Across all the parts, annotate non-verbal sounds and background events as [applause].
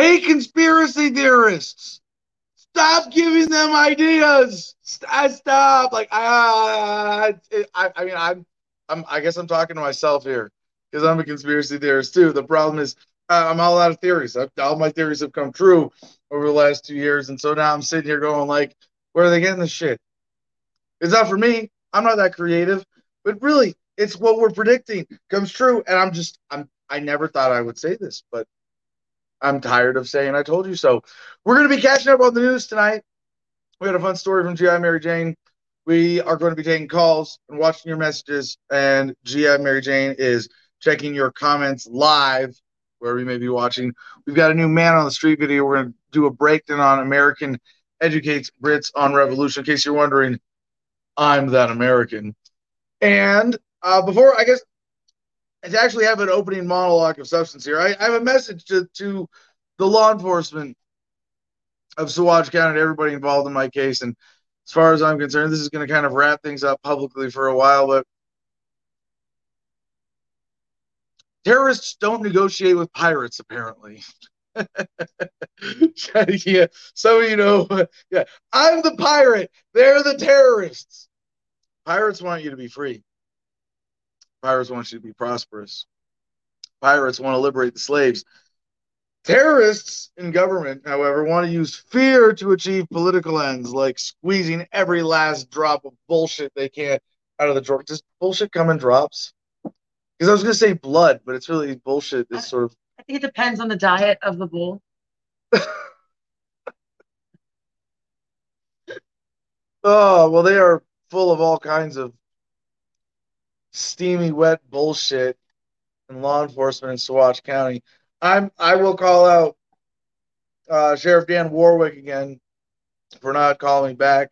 Hey, conspiracy theorists, stop giving them ideas. Stop. stop. Like, I, I mean, I'm, I'm, I guess I'm talking to myself here because I'm a conspiracy theorist too. The problem is I'm all out of theories. all my theories have come true over the last two years, and so now I'm sitting here going like, where are they getting this shit? It's not for me. I'm not that creative, but really, it's what we're predicting comes true. And I'm just, I'm, I never thought I would say this, but I'm tired of saying I told you so. We're going to be catching up on the news tonight. We had a fun story from GI Mary Jane. We are going to be taking calls and watching your messages, and GI Mary Jane is checking your comments live wherever you may be watching. We've got a new man on the street video. We're going to do a breakdown on American educates Brits on revolution. In case you're wondering, I'm that American. And uh, before, I guess, to actually have an opening monologue of substance here, I, I have a message to, to the law enforcement of Saguache County and everybody involved in my case. And as far as I'm concerned, this is going to kind of wrap things up publicly for a while, but terrorists don't negotiate with pirates, apparently. [laughs] yeah, of you know, yeah, I'm the pirate. They're the terrorists. Pirates want you to be free. Pirates want you to be prosperous. Pirates want to liberate the slaves. Terrorists in government, however, want to use fear to achieve political ends, like squeezing every last drop of bullshit they can out of the drawer. Does bullshit come in drops? Because I was going to say blood, but it's really bullshit. It's sort of. I think it depends on the diet of the bull. [laughs] oh well, they are full of all kinds of steamy, wet bullshit and law enforcement in Saguache County. I'm I will call out uh, Sheriff Dan Warwick again for not calling back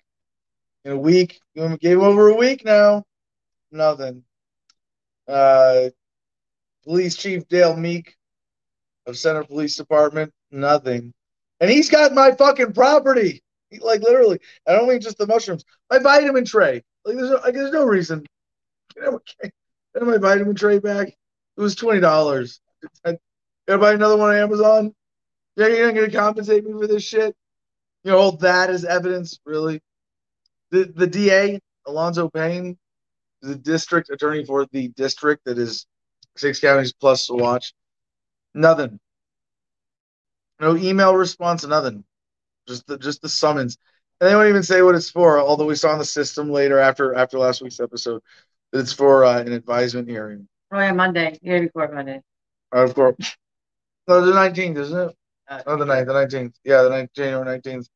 in a week. Gave him over a week now. Nothing. Uh, Police Chief Dale Meek of Center Police Department. Nothing. And he's got my fucking property. Like literally. I don't mean just the mushrooms. My vitamin tray. Like there's no, like, there's no reason [laughs] get my vitamin tray back. It was twenty dollars. Buy another one on Amazon. Yeah, you're not gonna compensate me for this shit. You know, that as evidence, really. The the DA, Alonzo Payne, the district attorney for the district that is six counties plus to watch. Nothing. No email response, nothing. Just the just the summons. And they won't even say what it's for, although we saw in the system later after after last week's episode it's for uh, an advisement hearing. Oh yeah, Monday. Yeah, before Monday. Uh, of course. No, the nineteenth, isn't it? Uh, oh, the ninth, the nineteenth. Yeah, the 19th, January nineteenth.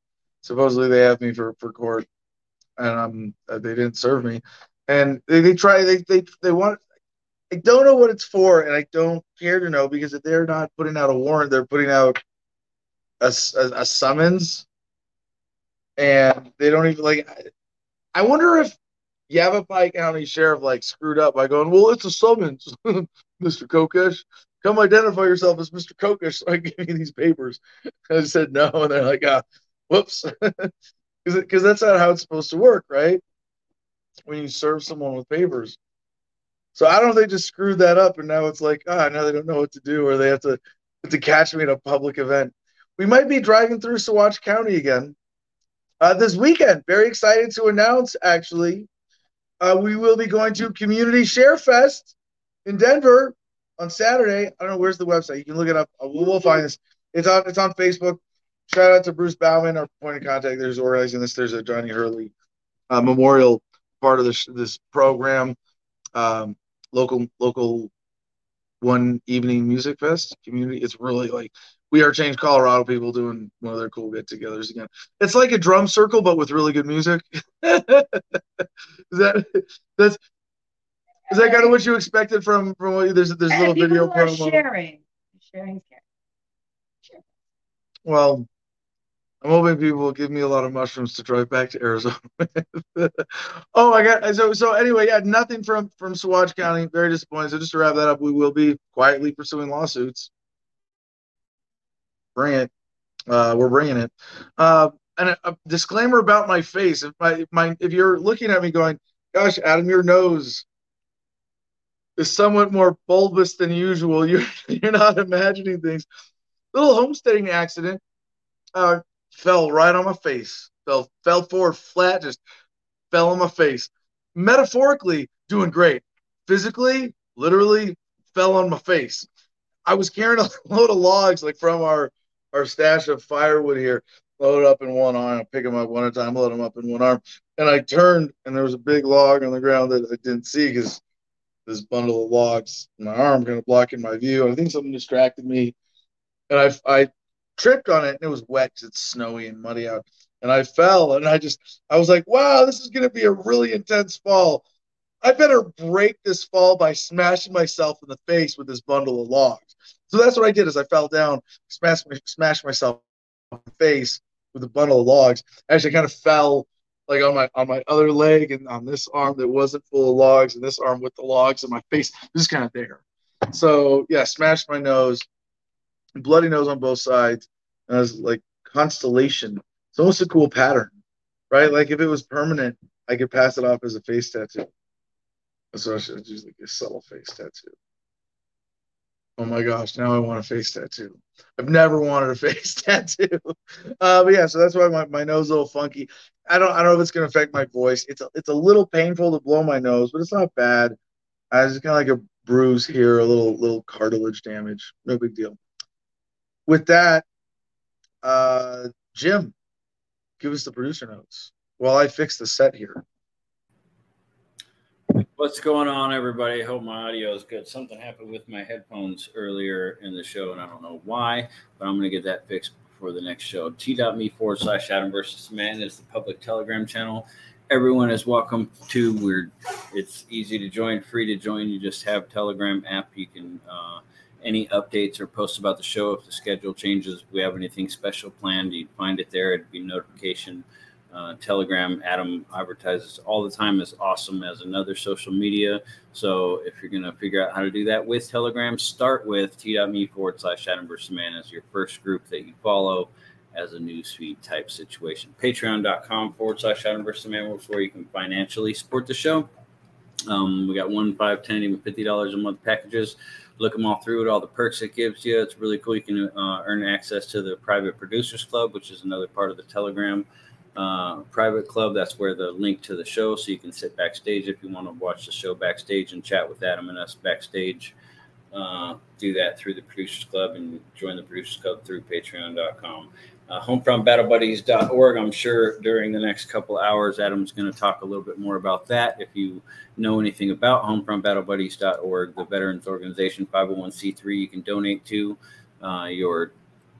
Supposedly they have me for for court, and um, uh, they didn't serve me, and they, they try they they they want. I don't know what it's for, and I don't care to know because if they're not putting out a warrant, they're putting out a, a, a summons, and they don't even like. I wonder if Yavapai County Sheriff like screwed up by going, "Well, it's a summons, [laughs] Mr. Kokesh. Come identify yourself as Mr. Kokesh, so I give you these papers." I said no, and they're like, "Ah, whoops," [laughs] because that's not how it's supposed to work, right? When you serve someone with papers. So I don't know if they just screwed that up, and now it's like, ah, now they don't know what to do, or they have to have to catch me at a public event. We might be driving through Saguache County again uh, this weekend. Very excited to announce, actually, uh, we will be going to Community Share Fest in Denver on Saturday. I don't know where's the website. You can look it up. Uh, we'll, we'll find this. It's on. It's on Facebook. Shout out to Bruce Bauman, our point of contact. There's organizing this. There's a Johnny Hurley uh, memorial part of this this program. Um, local local one evening music fest community. It's really like we are Change Colorado people doing one of their cool get togethers again. It's like a drum circle, but with really good music. [laughs] is that that's is that kind of what you expected from from what there's there's a little video promo? Sharing, sharing, sharing. Well, I'm hoping people will give me a lot of mushrooms to drive back to Arizona. [laughs] oh I got So so anyway, yeah, nothing from from Saguache County. Very disappointed. So just to wrap that up, we will be quietly pursuing lawsuits bring it. Uh, we're bringing it. Uh, and a, a, disclaimer about my face. If my, my if you're looking at me going, "Gosh, Adam, your nose is somewhat more bulbous than usual," [laughs] you're you're not imagining things. little homesteading accident. Uh, fell right on my face. Fell fell forward flat, just fell on my face. Metaphorically, doing great. Physically, literally, fell on my face. I was carrying a [laughs] load of logs like from our our stash of firewood here, load up in one arm, pick them up one at a time, load them up in one arm, and I turned and there was a big log on the ground that I didn't see because this bundle of logs my arm kind of blocking my view. I think something distracted me, and I I tripped on it and it was wet because it's snowy and muddy out, and I fell and I just I was like, wow, this is gonna be a really intense fall. I better break this fall by smashing myself in the face with this bundle of logs. So that's what I did. Is I fell down, smashed, smashed myself in the face with a bundle of logs. Actually, I kind of fell like on my on my other leg and on this arm that wasn't full of logs, and this arm with the logs, and my face was kind of there. So yeah, smashed my nose, bloody nose on both sides. And I was like constellation. It's almost a cool pattern, right? Like if it was permanent, I could pass it off as a face tattoo. So I should use like a subtle face tattoo. Oh my gosh, now I want a face tattoo. I've never wanted a [laughs] face tattoo. Uh, but yeah, so that's why my, my nose is a little funky. I don't I don't know if it's gonna affect my voice. It's a, it's a little painful to blow my nose, but it's not bad. I just kind of like a bruise here, a little little cartilage damage. No big deal. With that, uh, Jim, give us the producer notes while I fix the set here. What's going on, everybody? Hope my audio is good. Something happened with my headphones earlier in the show, and I don't know why, but I'm going to get that fixed before the next show. T.me forward slash Adam versus Man is the public Telegram channel. Everyone is welcome to. We're it's easy to join, free to join. You just have Telegram app. You can uh, any updates or posts about the show. If the schedule changes, if we have anything special planned, you'd find it there. It'd be notification uh, Telegram, Adam advertises all the time is awesome as another social media. So if you're going to figure out how to do that with Telegram, start with t.me forward slash Adam versus Man as your first group that you follow as a newsfeed type situation. Patreon.com forward slash Adam versus Man, is where you can financially support the show. Um, we got one, five, ten, even fifty dollars a month packages. Look them all through it, all the perks it gives you. It's really cool. You can uh, earn access to the private producers club, which is another part of the Telegram uh, private club. That's where the link to the show, so you can sit backstage if you want to watch the show backstage and chat with Adam and us backstage. Uh, do that through the Producers Club and join the Producers Club through Patreon.com. Uh, homefrontbattlebuddies.org. I'm sure during the next couple hours, Adam's going to talk a little bit more about that. If you know anything about homefrontbattlebuddies.org, the veterans organization 501c3 you can donate to. Uh, your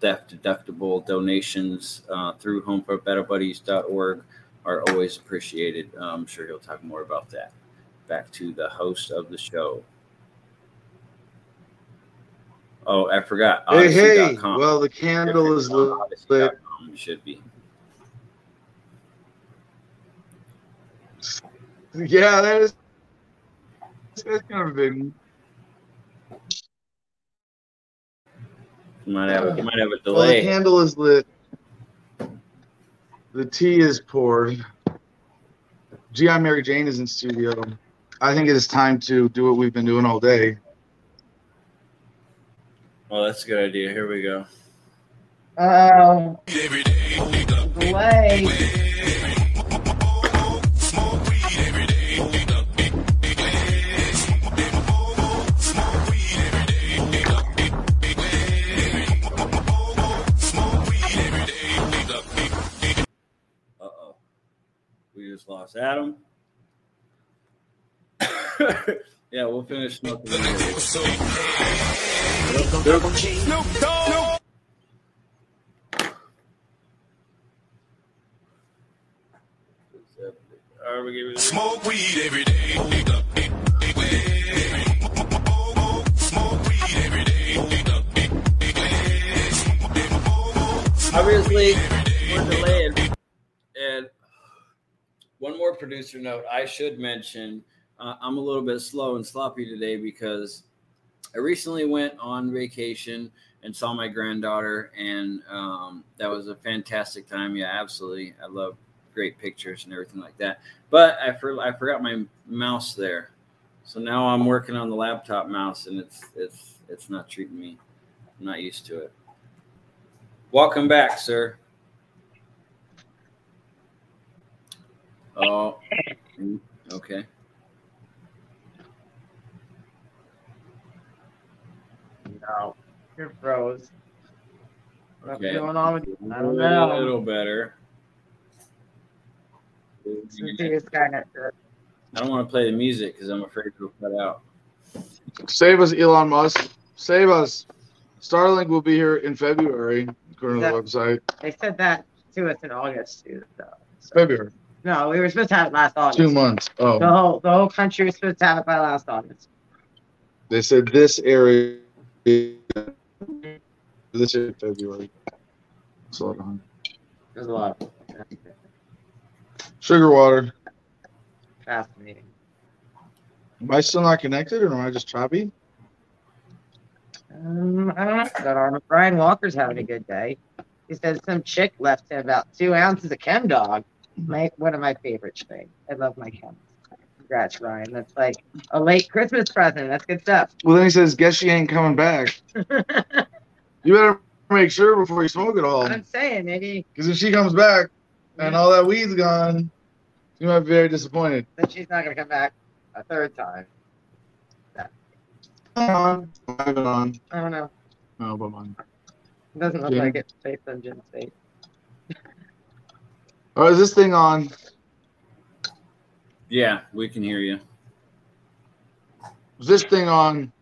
theft deductible donations uh, through homefrontbattlebuddies.org are always appreciated. I'm sure he'll talk more about that. Back to the host of the show. Oh, I forgot. Hey, hey. Well, the candle is lit. Should be. Yeah, that is. That's kind of a big You might have you might have a delay. Well, the candle is lit. The tea is poured. GI Mary Jane is in studio. I think it is time to do what we've been doing all day. Well, that's a good idea. Here we go. Oh, delay. Just lost Adam. [coughs] yeah, we'll finish smoking. Smoke weed every day. Obviously, we're delayed, and one more producer note I should mention. Uh, I'm a little bit slow and sloppy today because I recently went on vacation and saw my granddaughter, and um, that was a fantastic time. Yeah, absolutely. I love great pictures and everything like that. But I, for, I forgot my mouse there, so now I'm working on the laptop mouse, and it's it's it's not treating me. I'm not used to it. Welcome back, sir. Oh, mm, okay. No, you're froze. What's Okay. going on with you? I A don't know. A little better. It's kind of I don't want to play the music because I'm afraid it'll cut out. Save us, Elon Musk. Save us. Starlink will be here in February, according to the website. They said that to us in August too. So. so- February. No, we were supposed to have it last August. Two months. Oh. The whole the whole country was supposed to have it by last August. they said this area. This is February. Slow down. There's a lot. of Sugar water. Fascinating. Am I still not connected, or am I just choppy? Um, I don't know. Our Brian Walker's having a good day. He said some chick left him about two ounces of chem dog. My one of my favorite things. I love my chem. Congrats, Ryan. That's like a late Christmas present. That's good stuff. Well, then he says, "Guess she ain't coming back." [laughs] You better make sure before you smoke it all, I'm saying maybe because if she comes back and all that weed's gone, you might be very disappointed. that she's not gonna come back a third time. Come on, I have it on. I don't know. No, but mine. It doesn't look Jim? like it based on Jim's face. Oh, is this thing on? Yeah, we can hear you. Is this thing on?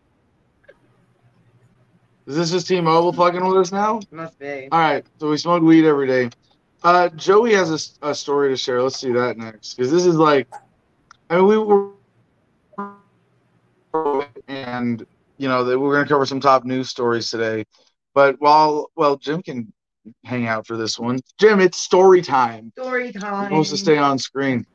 Is this just T-Mobile fucking with us now? Must be. All right, so we smoke weed every day. Uh, Joey has a story to share. Let's see that next, because this is like, I mean, we were, and you know, that we're gonna cover some top news stories today. But while, well, Jim can hang out for this one. Jim, it's story time. Story time. supposed to stay on screen.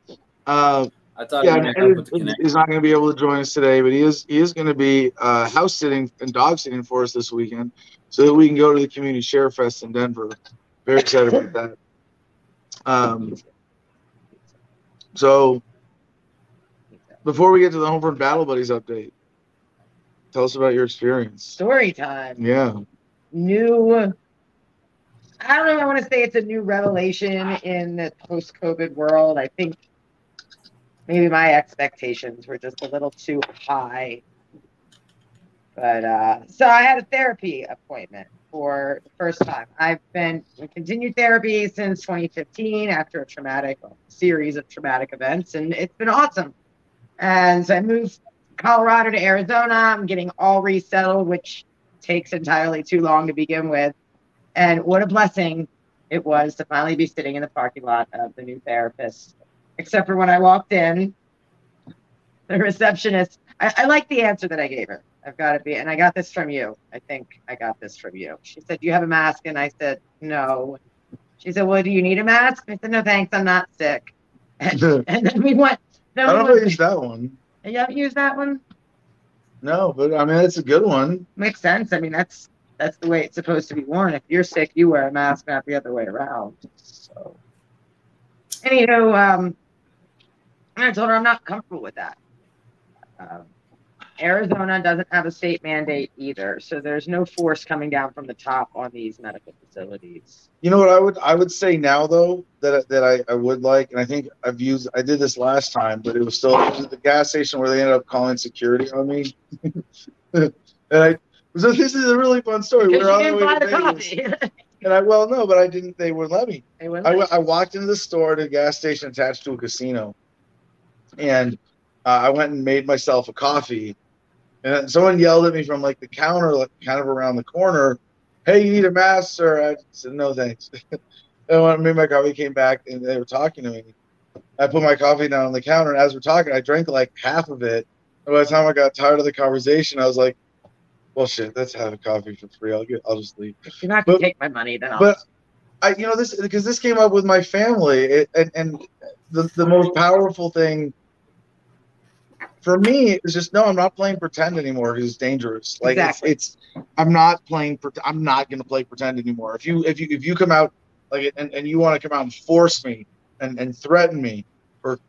Uh, I thought yeah, you were up with the Ed connection. is not going to be able to join us today, but he is he is going to be uh, house sitting and dog sitting for us this weekend, so that we can go to the community share fest in Denver. Very excited about that. Um, so before we get to the Homefront Battle Buddies update, tell us about your experience. Story time. Yeah, New. I don't. I want to say it's a new revelation in the post-COVID world. I think maybe my expectations were just a little too high. But uh, so I had a therapy appointment for the first time. I've been in continued therapy since 2015 after a traumatic series of traumatic events, and it's been awesome. And so I moved Colorado to Arizona. I'm getting all resettled, which takes entirely too long to begin with. And what a blessing it was to finally be sitting in the parking lot of the new therapist. Except for when I walked in, the receptionist, I, I like the answer that I gave her. I've got to be, and I got this from you. I think I got this from you. She said, Do you have a mask? And I said, No. She said, Well, do you need a mask? I said, No, thanks. I'm not sick. [laughs] And, and [laughs] then we went. I don't we went used that one. you haven't used that one? No, but I mean that's a good one. Makes sense. I mean, that's that's the way it's supposed to be worn. If you're sick, you wear a mask, not the other way around. So, anywho, um, I told her I'm not comfortable with that. Um, Arizona doesn't have a state mandate either, so there's no force coming down from the top on these medical facilities. You know what I would I would say now though that that I, I would like and I think I've used I did this last time but it was still it was the gas station where they ended up calling security on me [laughs] and I so this is a really fun story. Because We're on didn't way buy to the Vegas. coffee. [laughs] and I well no but I didn't they wouldn't let me. they wouldn't I, let I walked into the store at a gas station attached to a casino and uh, I went and made myself a coffee and someone yelled at me from like the counter like kind of around the corner hey, you need a mask, sir? I said, no, thanks. [laughs] and when I made my coffee, came back and they were talking to me. I put my coffee down on the counter, and as we're talking, I drank like half of it. And by the time I got tired of the conversation, I was like, well, shit, let's have a coffee for free. I'll get, I'll just leave. If you're not gonna but- take my money, then I'll. But I, you know, this because this came up with my family, it, and and the the most powerful thing for me is just no, I'm not playing pretend anymore. It's dangerous. Like Exactly. it's, it's I'm not playing. I'm not going to play pretend anymore. If you if you if you come out like and, and you want to come out and force me and and threaten me or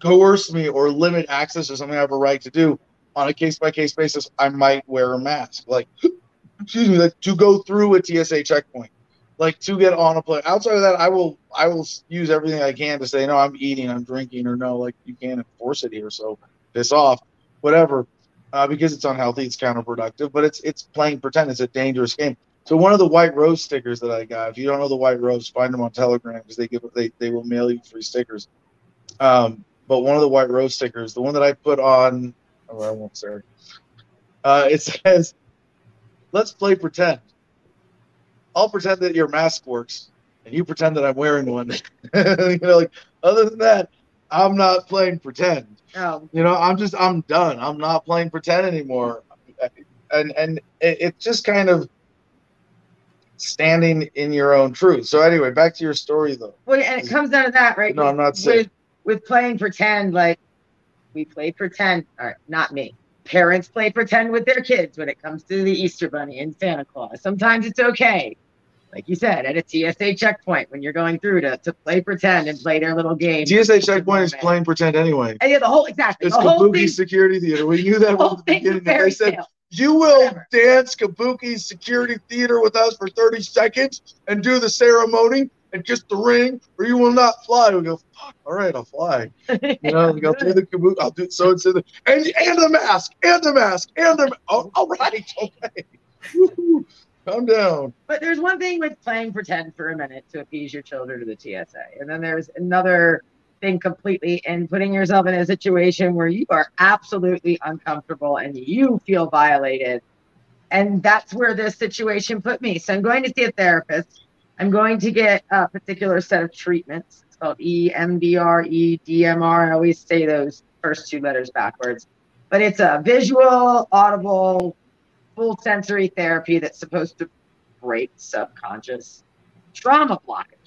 coerce me or limit access to something I have a right to do on a case by case basis, I might wear a mask. Like [gasps] excuse me, like to go through a TSA checkpoint like to get on a plane. Outside of that, I will I will use everything I can to say no, I'm eating, I'm drinking, or no, like you can't enforce it here, so piss off, whatever, uh, because it's unhealthy, it's counterproductive, but it's it's playing pretend. It's a dangerous game. So one of the white rose stickers that I got, if you don't know the white rose, find them on Telegram because they give they they will mail you free stickers. Um, but one of the white rose stickers, the one that I put on, oh, I won't say. Uh, it [laughs] says, "Let's play pretend." I'll pretend that your mask works, and you pretend that I'm wearing one. [laughs] you know, like other than that, I'm not playing pretend. Oh, You know, I'm just I'm done. I'm not playing pretend anymore. And and it, it's just kind of standing in your own truth. So anyway, back to your story though. well, and it comes down to that, right? No, I'm not saying. with with playing pretend, like we play pretend. All right, not me. Parents play pretend with their kids when it comes to the Easter Bunny and Santa Claus. Sometimes it's okay, like you said, at a TSA checkpoint when you're going through to, to play pretend and play their little game. TSA checkpoint is playing pretend anyway. And yeah, the whole exactly It's the whole Kabuki thing. Security Theater. We knew that from the beginning. They said tale. you will Whatever. dance Kabuki Security Theater with us for 30 seconds and do the ceremony and kiss the ring, or you will not fly. We go, fuck, all right, I'll fly. You know, we go [laughs] through the Kabuki. I'll do so and so. The, and and the mask, and the mask, and the. Oh, all right, [laughs] okay. Woo-hoo. Calm down. But there's one thing with playing pretend for a minute to appease your children to the TSA. And then there's another thing completely in putting yourself in a situation where you are absolutely uncomfortable and you feel violated. And that's where this situation put me. So I'm going to see a therapist. I'm going to get a particular set of treatments. It's called EMDR, EDMR. I always say those first two letters backwards. But it's a visual, audible, full sensory therapy that's supposed to break subconscious trauma blockages.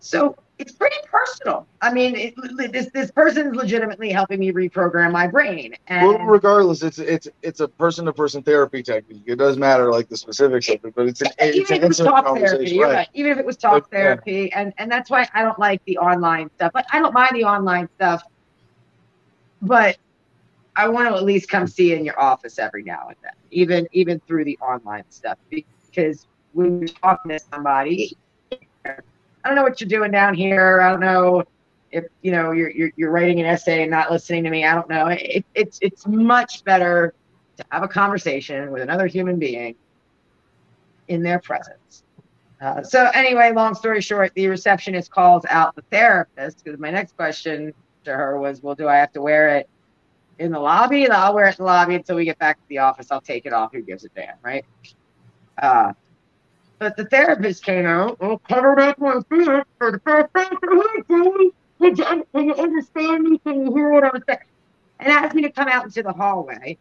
So it's pretty personal. I mean, it, this this person's legitimately helping me reprogram my brain, and Well, regardless, it's it's it's a person to person therapy technique. It does matter like the specifics of it, but it's an it's even an if it was talk therapy, right? right. Even if it was talk Yeah. Uh, therapy, and and that's why I don't like the online stuff. Like I don't mind the online stuff, but I want to at least come see you in your office every now and then, even even through the online stuff, because when you're talking to somebody, I don't know what you're doing down here. I don't know if you know you're you're, you're writing an essay and not listening to me. I don't know. It, it's it's much better to have a conversation with another human being in their presence. Uh, so anyway, long story short, the receptionist calls out the therapist because my next question to her was, "Well, do I have to wear it in the lobby? I'll wear it in the lobby until we get back to the office. I'll take it off. Who gives a damn, right?" Uh, but the therapist came out, oh, covered up my feet for the first time. Can you, understand me? Can you hear what I'm saying? And asked me to come out into the hallway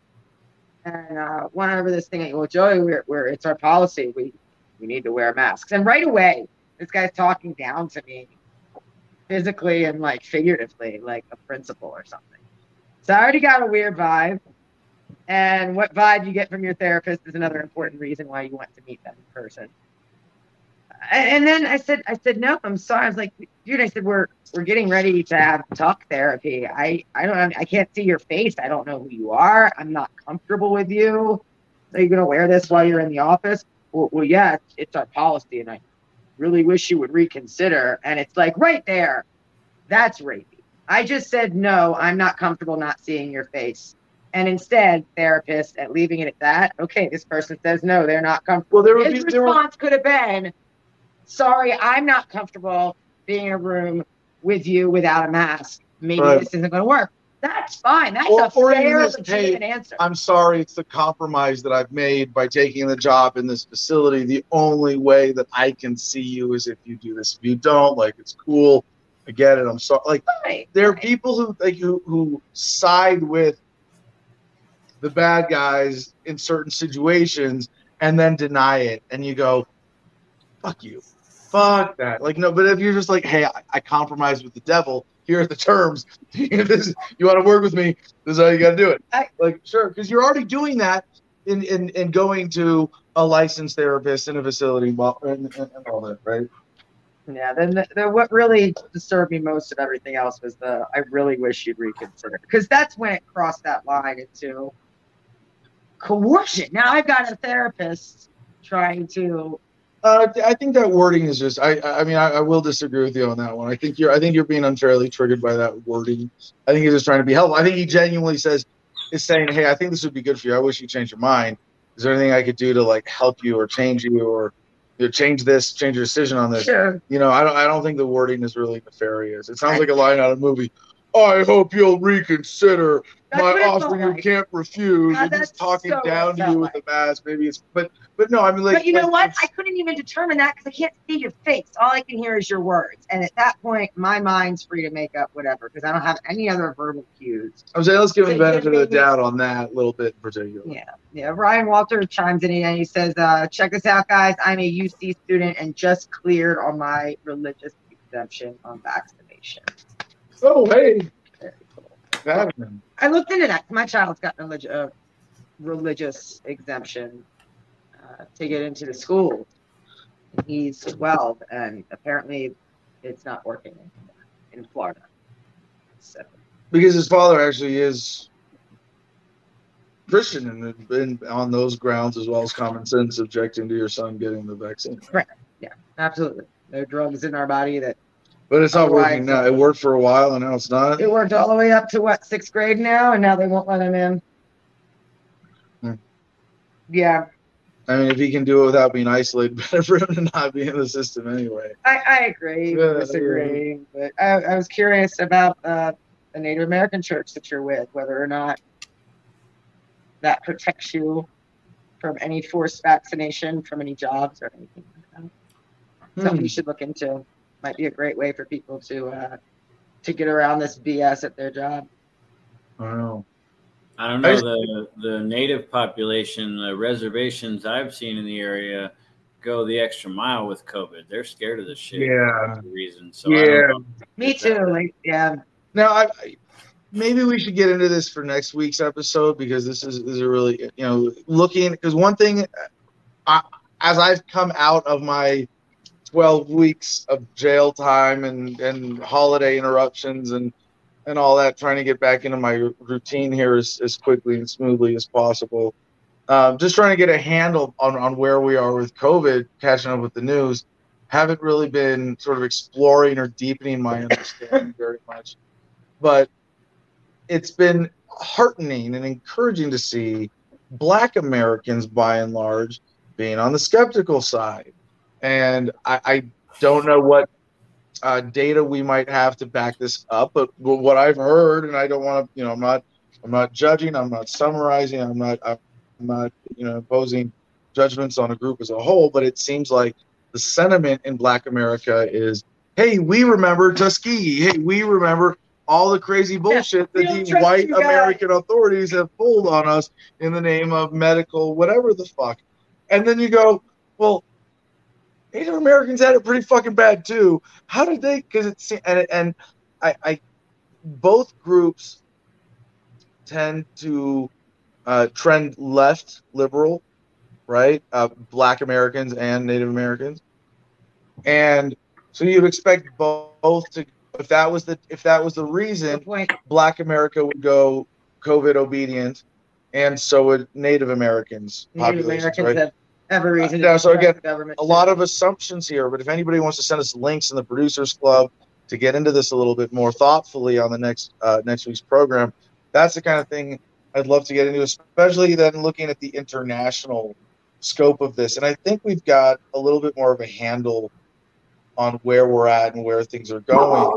and uh, went over this thing. Well, Joey, we're, we're it's our policy. We we need to wear masks. And right away, this guy's talking down to me, physically and like figuratively, like a principal or something. So I already got a weird vibe. And what vibe you get from your therapist is another important reason why you want to meet them in person. And then I said, I said, no, I'm sorry. I was like, dude, I said, we're we're getting ready to have talk therapy. I I don't I can't see your face. I don't know who you are. I'm not comfortable with you. Are you gonna wear this while you're in the office? Well, well yeah, it's, it's our policy, and I really wish you would reconsider. And it's like right there, that's rapey. I just said no. I'm not comfortable not seeing your face. And instead, therapist, at leaving it at that, okay, this person says no, they're not comfortable. Well, there would His be there were, response could have been, "Sorry, I'm not comfortable being in a room with you without a mask. Maybe Right. this isn't going to work." That's fine. That's Or- a or fair, legitimate answer. I'm sorry, it's the compromise that I've made by taking the job in this facility. The only way that I can see you is if you do this. If you don't, like, it's cool. I get it. I'm sorry. Like, Right, there are right. people who like who, who side with the bad guys in certain situations and then deny it and you go fuck you fuck that. Like no but if you're just like hey i, I compromise with the devil here are the terms. [laughs] This- you want to work with me? This is how you got to do it. I- like sure because you're already doing that in, in in going to a licensed therapist in a facility well, and, and, and all that right? Yeah, then the, the, what really disturbed me most of everything else was the I really wish you'd reconsider. Because that's when it crossed that line into coercion. Now I've got a therapist trying to Uh, I think that wording is just. I. I mean, I, I, will disagree with you on that one. I think you're. I think you're being unfairly triggered by that wording. I think he's just trying to be helpful. I think he genuinely says, is saying, "Hey, I think this would be good for you. I wish you changed your mind. Is there anything I could do to like help you or change you or you know, change this, change your decision on this?" Sure. You know, I don't. I don't think the wording is really nefarious. It sounds like a line out of a movie. I hope you'll reconsider That's my offer you like. can't refuse. God, and he's talking so down to felt you with like. the mask. Maybe it's, but but no, I mean like. but you know like, what? I couldn't even determine that because I can't see your face. All I can hear is your words. And at that point, my mind's free to make up whatever because I don't have any other verbal cues. I'm saying let's give him So the benefit of the maybe- doubt on that little bit in particular. Yeah. Yeah. Ryan Walter chimes in and he says, uh, check this out, guys. I'm a UC student and just cleared on my religious exemption on vaccination. Oh hey, I looked into that. My child's got a uh, religious exemption uh, to get into the school. He's 12, and apparently it's not working in Florida. So, because his father actually is Christian and been on those grounds as well as common sense objecting to your son getting the vaccine. Right. Yeah, absolutely. No drugs in our body that But it's not working now. It worked for a while and now it's not. it worked all the way up to what, sixth grade now, and now they won't let him in. Hmm. Yeah, I mean, if he can do it without being isolated, [laughs] better for him to not be in the system anyway. I, I agree, Yeah, disagree, but I, I was curious about uh, the Native American church that you're with, whether or not that protects you from any forced vaccination, from any jobs or anything like that. Something Hmm. you should look into. Might be a great way for people to uh, to get around this BS at their job. I don't know. I don't I know just- the the native population, the reservations I've seen in the area go the extra mile with COVID. They're scared of this shit. Yeah. for reason. So Yeah. Me too. Like, yeah, Now, I, I maybe we should get into this for next week's episode because this is, is a really you know looking because one thing, I, as I've come out of my twelve weeks of jail time and and holiday interruptions and and all that, trying to get back into my routine here as, as quickly and smoothly as possible. Um, just trying to get a handle on, on where we are with COVID, catching up with the news. Haven't really been sort of exploring or deepening my understanding very much but it's been heartening and encouraging to see black americans by and large being on the skeptical side and i, I don't know what uh, data we might have to back this up but what i've heard and i don't want to you know i'm not i'm not judging i'm not summarizing i'm not i'm not you know imposing judgments on a group as a whole but it seems like the sentiment in black america is hey we remember tuskegee hey we remember all the crazy bullshit we that these white. American authorities have pulled on us in the name of medical whatever the fuck. And then you go, well, Native Americans had it pretty fucking bad too. How did they? Because it's and and I, I both groups tend to uh, trend left liberal, right? Uh, Black Americans and Native Americans, and so you'd expect both to. If that was the if that was the reason. Black America would go COVID obedient, and so would Native Americans. Native Americans right? have every reason. Uh, to so again, government. a lot of assumptions here, but if anybody wants to send us links in the producers club to get into this a little bit more thoughtfully on the next uh, next week's program, that's the kind of thing I'd love to get into, especially then looking at the international scope of this. And I think we've got a little bit more of a handle on where we're at and where things are going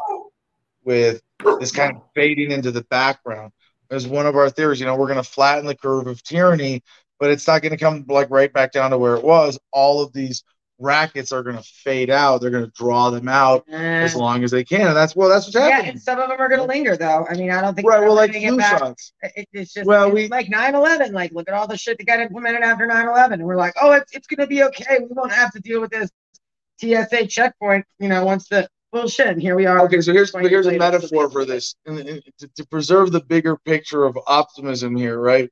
with this kind of fading into the background. As one of our theories, you know, we're going to flatten the curve of tyranny, but it's not going to come like right back down to where it was. All of these rackets are going to fade out. They're going to draw them out as long as they can, and that's well, that's what's yeah, happening. and some of them are going to linger, though. I mean, I don't think right. Well, like flu shots. It, it's just Well, it's we- like 9-11 like look at all the shit that got implemented after 9-11 and we're like oh it's, it's gonna be okay we won't have to deal with this tsa checkpoint you know once the bullshit and here we are Okay, so here's here's a metaphor for this, and, and to, to preserve the bigger picture of optimism here, right?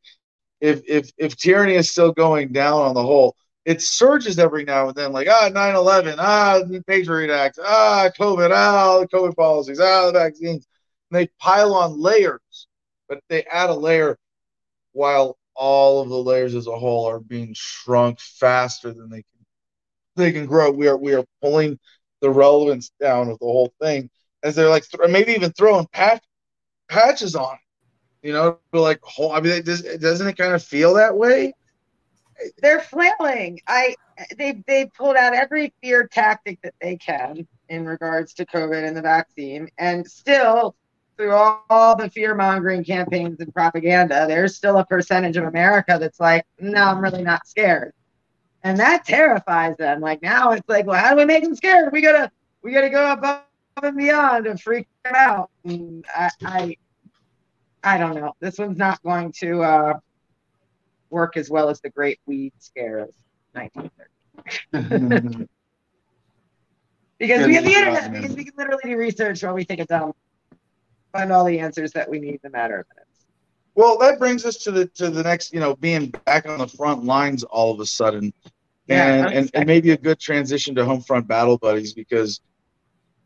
If if if tyranny is still going down on the whole, it surges every now and then, like ah 9/11, ah Patriot Act, ah COVID, ah the COVID policies, ah the vaccines. And they pile on layers, but they add a layer while all of the layers as a whole are being shrunk faster than they can they can grow. We are we are pulling the relevance down of the whole thing as they're like th- maybe even throwing patch patches on. You know, like whole. I mean, does, doesn't it kind of feel that way? They're flailing. I they they pulled out every fear tactic that they can in regards to COVID and the vaccine, and still through all, all the fear mongering campaigns and propaganda, there's still a percentage of America that's like, no, I'm really not scared. And that terrifies them. Like now it's like, well, how do we make them scared? We gotta we gotta go above and beyond and freak them out. And I, I I don't know. This one's not going to uh, work as well as the Great Weed Scare of 1930. [laughs] because we have the internet. Because we can literally do research while we take it down, find all the answers that we need in a matter of minutes. Well, that brings us to the to the next, you know, being back on the front lines all of a sudden, Yeah, and and, and maybe a good transition to Homefront Battle Buddies because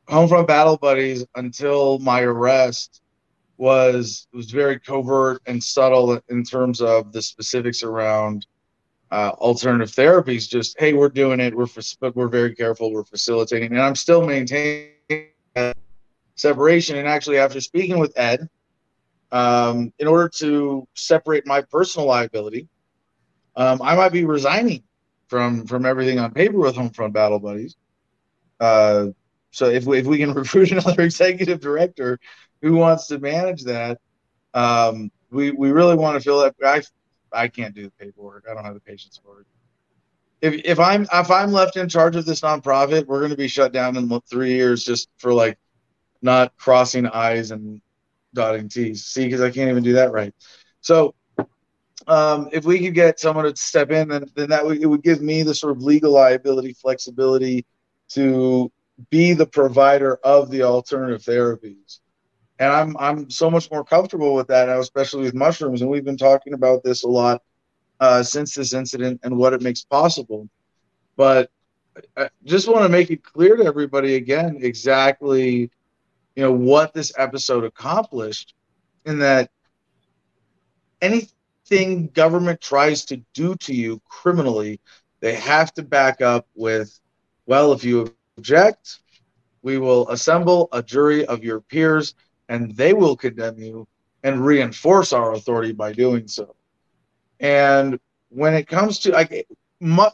Homefront Battle Buddies until my arrest was was very covert and subtle in terms of the specifics around uh, alternative therapies. Just hey, we're doing it. We're but we're very careful. We're facilitating, and I'm still maintaining separation. And actually, after speaking with Ed, um, in order to separate my personal liability, um, I might be resigning from from everything on paper with Homefront Battle Buddies. Uh, so if we, if we can recruit [laughs] another executive director who wants to manage that, um, we we really want to feel that I I can't do the paperwork. I don't have the patience for it. If if I'm if I'm left in charge of this nonprofit, we're going to be shut down in three years just for like not crossing I's and dotting T's. See, because I can't even do that right. So um, if we could get someone to step in, then, then that would, it would give me the sort of legal liability flexibility to be the provider of the alternative therapies. And I'm I'm so much more comfortable with that now, especially with mushrooms. And we've been talking about this a lot uh, since this incident and what it makes possible. But I just want to make it clear to everybody again exactly, you know, what this episode accomplished, in that anything government tries to do to you criminally, they have to back up with, well, if you object, we will assemble a jury of your peers and they will condemn you and reinforce our authority by doing so. And when it comes to like,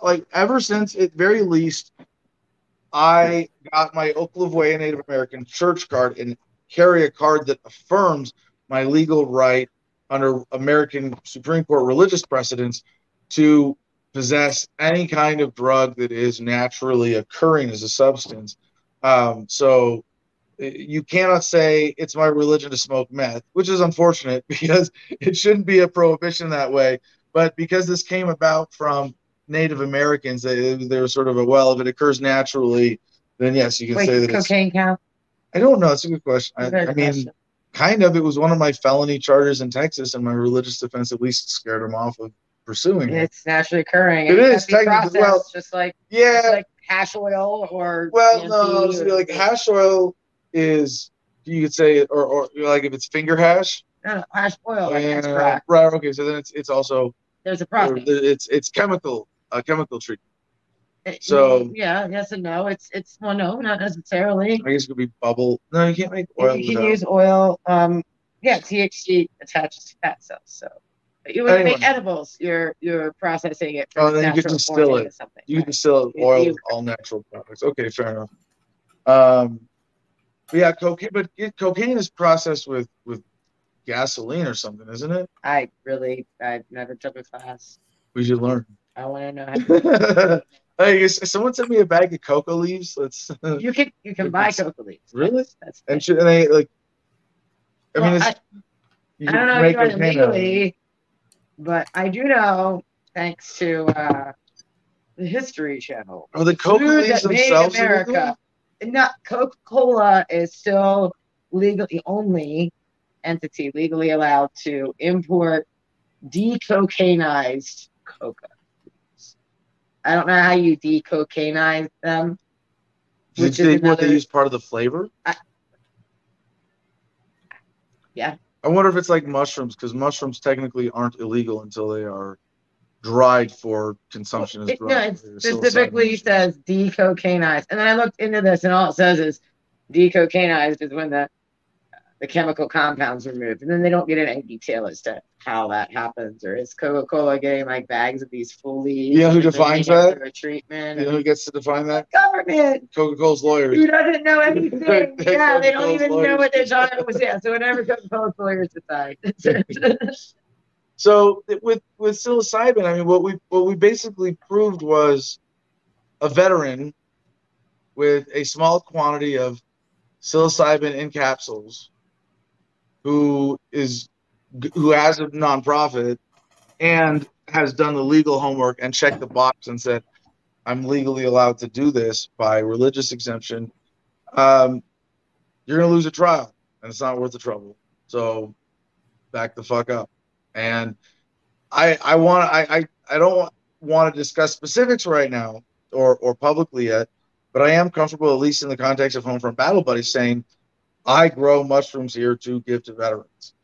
like ever since at very least, I got my Oklevueha Native American church card and carry a card that affirms my legal right under American Supreme Court religious precedents to possess any kind of drug that is naturally occurring as a substance. Um, so you cannot say it's my religion to smoke meth, which is unfortunate [laughs] because it shouldn't be a prohibition that way. But because this came about from Native Americans, they, they were sort of a well, if it occurs naturally, then yes, you can Wait, say that. It's, cocaine count? I don't know. It's a good question. I, I mean, question. kind of. It was one of my felony charges in Texas, and my religious defense at least scared them off of pursuing it. It's naturally occurring. It and is technically- well, just like just Yeah. like hash oil or Well, no, or- like hash oil is you could say, or or like if it's finger hash. no, hash oil like yeah, extract. right. Okay. So then it's it's also There's a process. it's it's chemical a chemical treatment. It- so- yeah, yes and no. It's it's well, no, not necessarily. I guess it could be bubble. No, you can't make oil. you can without- use oil. Um, yeah, THC attaches to fat cells. So you would Anyway. make edibles. You're you're processing it. Oh, then you can distill it. Something. You right. can still You- oil all natural products. Okay, fair enough. Um, but yeah, cocaine. But it, cocaine is processed with with gasoline or something, isn't it? I really, I've never took a class. We should learn. I want to know how. [laughs] To, hey, someone sent me a bag of cocoa leaves. Let's [laughs] you can you can buy coca leaves. Really? That's, that's and should and they like. I mean, Well, it's, I, you I don't know if make you want it cocaine out of it. legally, but I do know, thanks to uh, the History Channel, Are the leaves that made themselves America. Not Coca Cola is still legally only entity legally allowed to import decocainized coca. I don't know how you decocainize them. Did Which they, is what they use part of the flavor? I- yeah. I wonder if it's like mushrooms because mushrooms technically aren't illegal until they are dried for consumption as It, no, it specifically says decocainized. And then I looked into this, and all it says is decocainized is when the the chemical compounds removed, and then they don't get into any detail as to how that happens, or is Coca-Cola getting like bags of these fully? You know who defines that? A treatment. You know who gets to define that? Government. Coca-Cola's lawyers. Who doesn't know [laughs] anything? Yeah, they don't Coca-Cola's even know what they're talking about. Yeah, so whenever Coca-Cola's lawyers decide. [laughs] So with with psilocybin, I mean, what we what we basically proved was a veteran with a small quantity of psilocybin in capsules, who is who has a nonprofit and has done the legal homework and checked the box and said, "I'm legally allowed to do this by religious exemption." Um, you're gonna lose a trial, and it's not worth the trouble. So, back the fuck up and I I want I I, I don't want to discuss specifics right now or or publicly yet, but I am comfortable at least in the context of Homefront Battle Buddies saying I grow mushrooms here to give to veterans.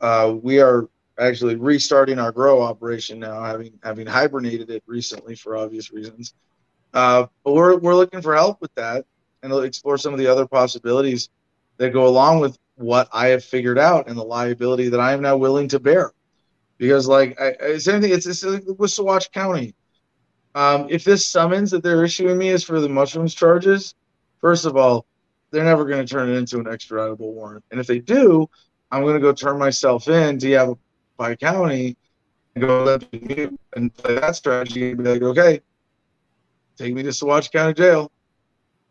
Uh, we are actually restarting our grow operation now, having having hibernated it recently for obvious reasons. Uh, but we're we're looking for help with that and explore some of the other possibilities that go along with what I have figured out and the liability that I am now willing to bear because like I, it's anything it's, it's like with Saguache County. Um, if this summons that they're issuing me is for the mushrooms charges, first of all, they're never going to turn it into an extraditable warrant, and if they do, I'm going to go turn myself in to Yavapai County and go let mute and play that strategy and be like, okay, take me to Saguache County Jail.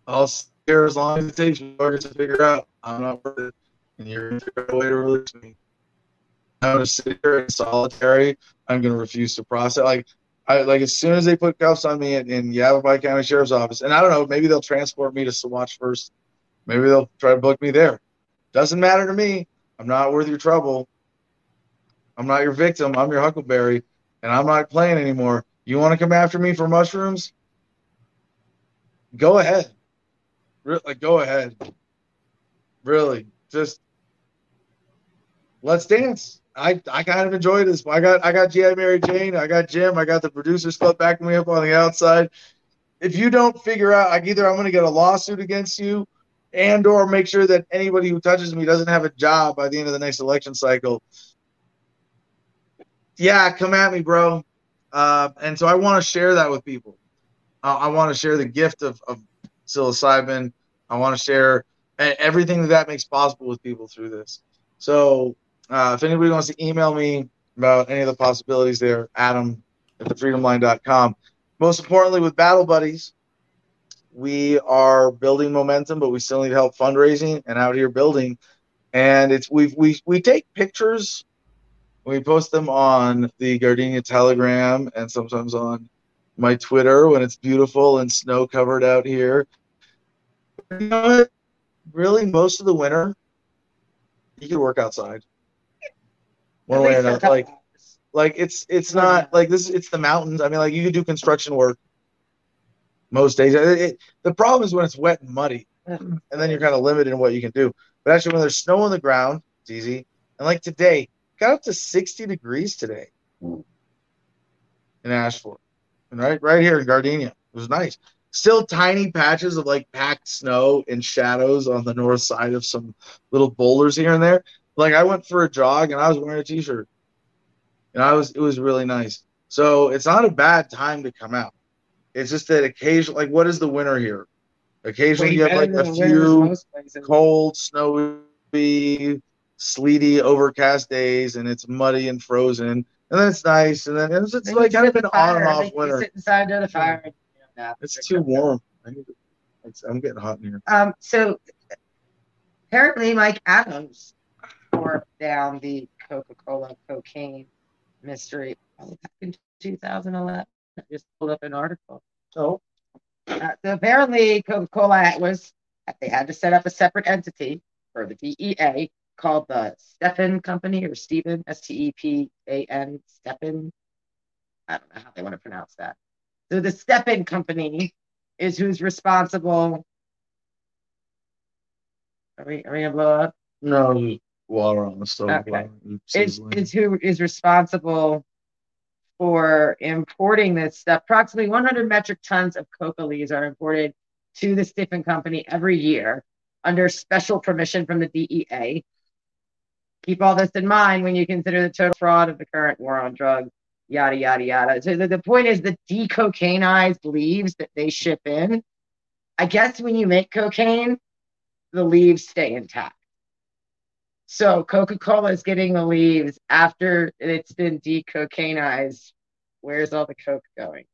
I'll stay here as long as it takes me to figure out I'm not worth it, and you're going to figure out a way to release me. I'm gonna sit here in solitary. I'm gonna refuse to process. Like, I like as soon as they put cuffs on me in, in Yavapai County Sheriff's Office, and I don't know, maybe they'll transport me to Saguache first. Maybe they'll try to book me there. Doesn't matter to me. I'm not worth your trouble. I'm not your victim. I'm your Huckleberry, and I'm not playing anymore. You want to come after me for mushrooms? Go ahead. Like, go ahead. Really, just let's dance. I, I kind of enjoyed this. I got I got GI Mary Jane, I got Jim, I got the producers club backing me up on the outside. If you don't figure out, like either I'm going to get a lawsuit against you, and or make sure that anybody who touches me doesn't have a job by the end of the next election cycle. Yeah, come at me, bro. Uh, and so I want to share that with people. Uh, I want to share the gift of, of psilocybin. I want to share everything that that makes possible with people through this. So uh, if anybody wants to email me about any of the possibilities there, Adam at thefreedomline.com. Most importantly, with Battle Buddies, we are building momentum, but we still need help fundraising and out here building. And it's we we we take pictures, we post them on the Gardenia Telegram and sometimes on my Twitter when it's beautiful and snow covered out here. You know? Really, most of the winter, you can work outside one way or another. Like, like it's it's not like this. It's the mountains. I mean, like you could do construction work most days. It, it- the problem is when it's wet and muddy, and then you're kind of limited in what you can do. But actually, when there's snow on the ground, it's easy. And like today, got up to 60 degrees today hmm. in Ashford, and right right here in Gardenia, it was nice. Still tiny patches of like packed snow and shadows on the north side of some little boulders here and there. Like I went for a jog and I was wearing a t-shirt, and I was it was really nice. So it's not a bad time to come out. It's just that occasionally, like what is the winter here? Occasionally you have like a few cold, snowy, sleety, overcast days, and it's muddy and frozen, and then it's nice, and then it's, it's like kind of an on and off winter. Sit inside the fire. and, you know, It's too warm. I need to, it's, I'm getting hot in here. Um, so apparently, Mike Adams tore down the Coca-Cola cocaine mystery oh, back in 2011. I just pulled up an article. Oh, Uh, so apparently, Coca-Cola was they had to set up a separate entity for the DEA called the Stepan Company or Stephen S T E P A N Stepan. I don't know how they want to pronounce that. So the Stepan Company is who's responsible. Are we are we gonna blow up? no, water on the stove. Okay. Is is who is responsible for importing this stuff. Approximately 100 metric tons of coca leaves are imported to the Stepan Company every year under special permission from the DEA. Keep all this in mind when you consider the total fraud of the current war on drugs, yada, yada, yada. So the, the point is the decocainized leaves that they ship in. I guess when you make cocaine, the leaves stay intact. So Coca Cola is getting the leaves after it's been decocainized. Where's all the Coke going?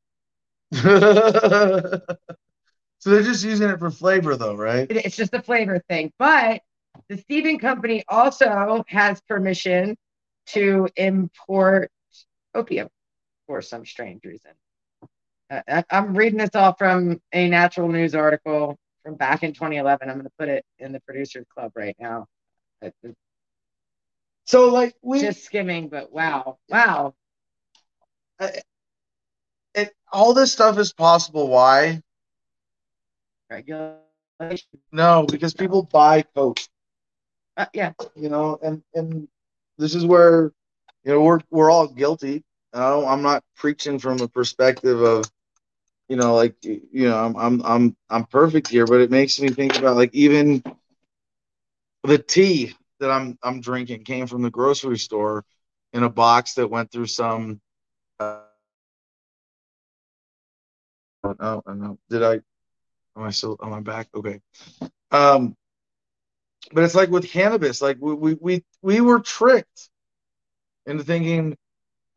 [laughs] so they're just using it for flavor, though, right? It's just a flavor thing. But the Stepan Company also has permission to import opium for some strange reason. Uh, I'm reading this all from a natural news article from back in 2011. I'm going to put it in the producers club right now. It- So, like, we just skimming, but wow, wow. it, all this stuff is possible. Why? Regulation. No, because people buy Coke. Uh, yeah, you know, and and this is where you know we're we're all guilty. I don't, I'm not preaching from a perspective of you know like you know I'm I'm I'm I'm perfect here, but it makes me think about like even the tea that I'm I'm drinking came from the grocery store in a box that went through some. Uh, oh, no, no, did I? Am I still? Am I back? Okay. Um, but it's like with cannabis, like we we we, we were tricked into thinking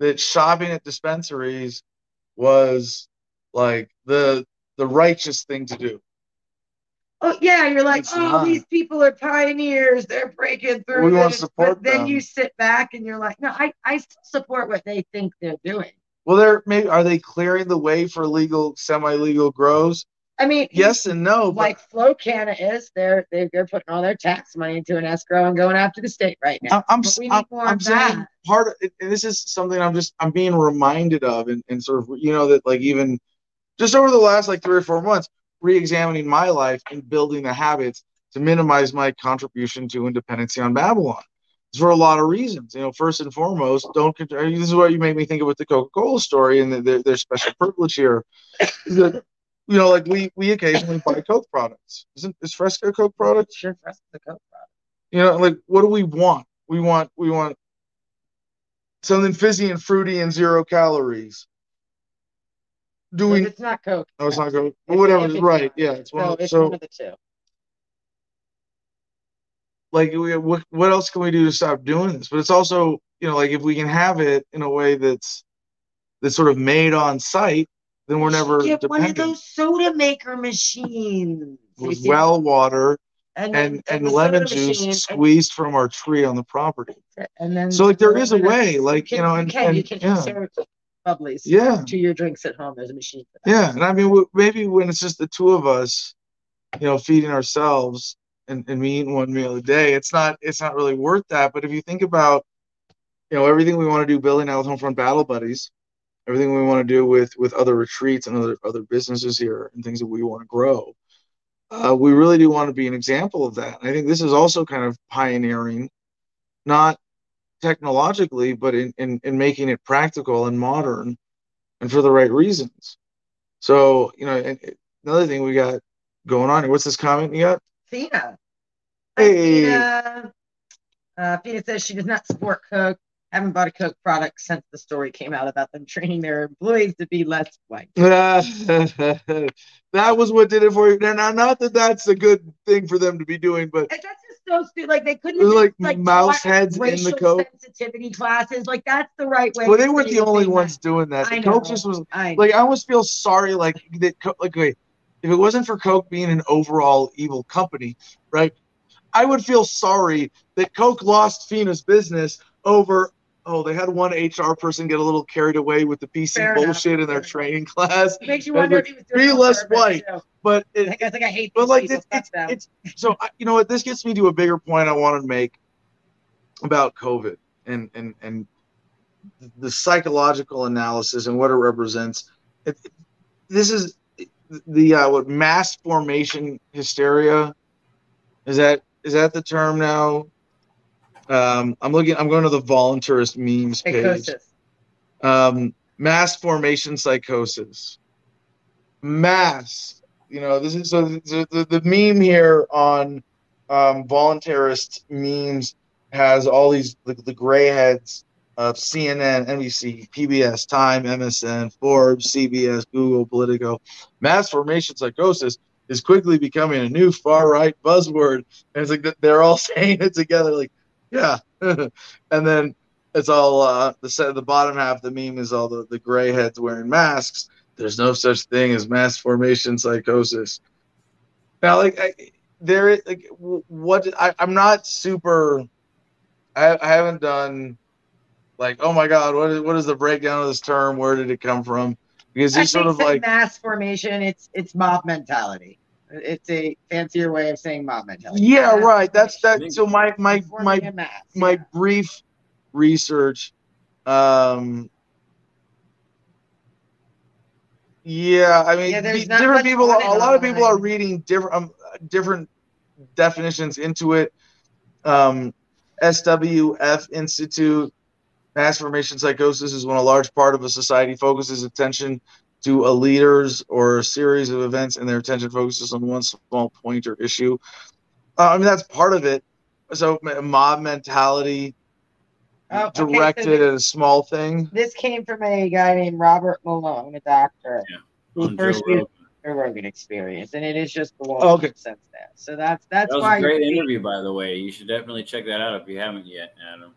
that shopping at dispensaries was like the the righteous thing to do. Oh yeah, you're like, It's oh, not. these people are pioneers. They're breaking through. We wanna support But then you sit back and you're like, no, I, I support what they think they're doing. Well, they're maybe are they clearing the way for legal, semi-legal grows? I mean, Yes and no, but like Flow Kana is, they're they're putting all their tax money into an escrow and going after the state right now. I'm I'm, I'm, need more I'm of saying part of it, and this is something I'm just I'm being reminded of, and, and sort of you know that like even just over the last like three or four months, re-examining my life and building the habits to minimize my contribution to independency on Babylon. It's for a lot of reasons. You know, first and foremost, don't. This is what you make me think of with the Coca-Cola story and the, their, their special privilege here. that, you know, like we we occasionally buy Coke products. Isn't is Fresca Coke product? Sure, us to go. You know, like what do we want? We want we want something fizzy and fruity and zero calories. Do we? It's not Coke. No, it's not Coke. It's Whatever. Anthony Right? Yeah, it's one. So of, it's so one of the two. like we, what what else can we do to stop doing this? But it's also you know like if we can have it in a way that's that's sort of made on site, then we're never get one of those soda maker machines. With well water and, and and lemon juice machine, and- squeezed from our tree on the property. and then So like there is a way, like you can- know, and, can, you can yeah, bubblies yeah. to your drinks at home. There's a machine. Yeah, and I mean, w- maybe when it's just the two of us, you know, feeding ourselves and, and me eating one meal a day, it's not it's not really worth that. But if you think about, you know, everything we want to do building out with Homefront Battle Buddies, everything we want to do with with other retreats and other other businesses here and things that we want to grow, uh, we really do want to be an example of that. And I think this is also kind of pioneering, not technologically, but in, in, in making it practical and modern and for the right reasons. So, you know, and another thing we got going on here, what's this comment you got? Fina. Hey. Fina. Uh, Fina says she does not support Coke. Haven't bought a Coke product since the story came out about them training their employees to be less white. [laughs] that was what did it for you. Now, not that that's a good thing for them to be doing, but And that's just so stupid. Like they couldn't have like, just, mouse heads in the Coke. sensitivity classes. Like that's the right way. Well, they weren't the only ones doing that. I The Coke just was I like I almost feel sorry like that like wait, if it wasn't for Coke being an overall evil company, right? I would feel sorry that Coke lost Fina's business over oh, they had one HR person get a little carried away with the PC Fair enough. bullshit in their training class. It makes you wonder was if he was doing be less white. too. But it, Like, I think I hate but like people. it's it's, it's so I- you know what this gets me to a bigger point I want to make about COVID and and and the psychological analysis and what it represents. It, this is the uh, what mass formation hysteria is that is that the term now? Um, I'm looking. I'm going to the voluntarist memes page. Psychosis. Um, mass formation psychosis. Mass, you know, this is so the, the, the meme here on um, voluntarist memes has all these the, the gray heads of CNN, NBC, PBS, Time, MSN, Forbes, CBS, Google, Politico. Mass formation psychosis is quickly becoming a new far right buzzword. And it's like they're all [laughs] saying it together, like, yeah. [laughs] and then it's all uh, the set the bottom half of the meme is all the, the gray heads wearing masks. There's no such thing as mass formation psychosis. Now, like, I, there, like, what I, I'm not super. I, I haven't done like, oh my god, what is what is the breakdown of this term? Where did it come from? Because he's sort of like mass formation. It's it's mob mentality. It's a fancier way of saying mob mentality. Yeah, mass right. That's that. So my my my my yeah. brief research. Um, yeah, I mean, yeah, different people. A lot of people are reading different um, different definitions into it. Um, SWF Institute Mass formation psychosis is when a large part of a society focuses attention to a leaders or a series of events and their attention focuses on one small point or issue. Uh, I mean, that's part of it. So, mob mentality oh, okay, directed so this, at a small thing. This came from a guy named Robert Malone, a doctor, yeah, who first used the Rogan experience, and it is just the one okay. since then. So that's that's that was why a great interview, by the way. You should definitely check that out if you haven't yet, Adam.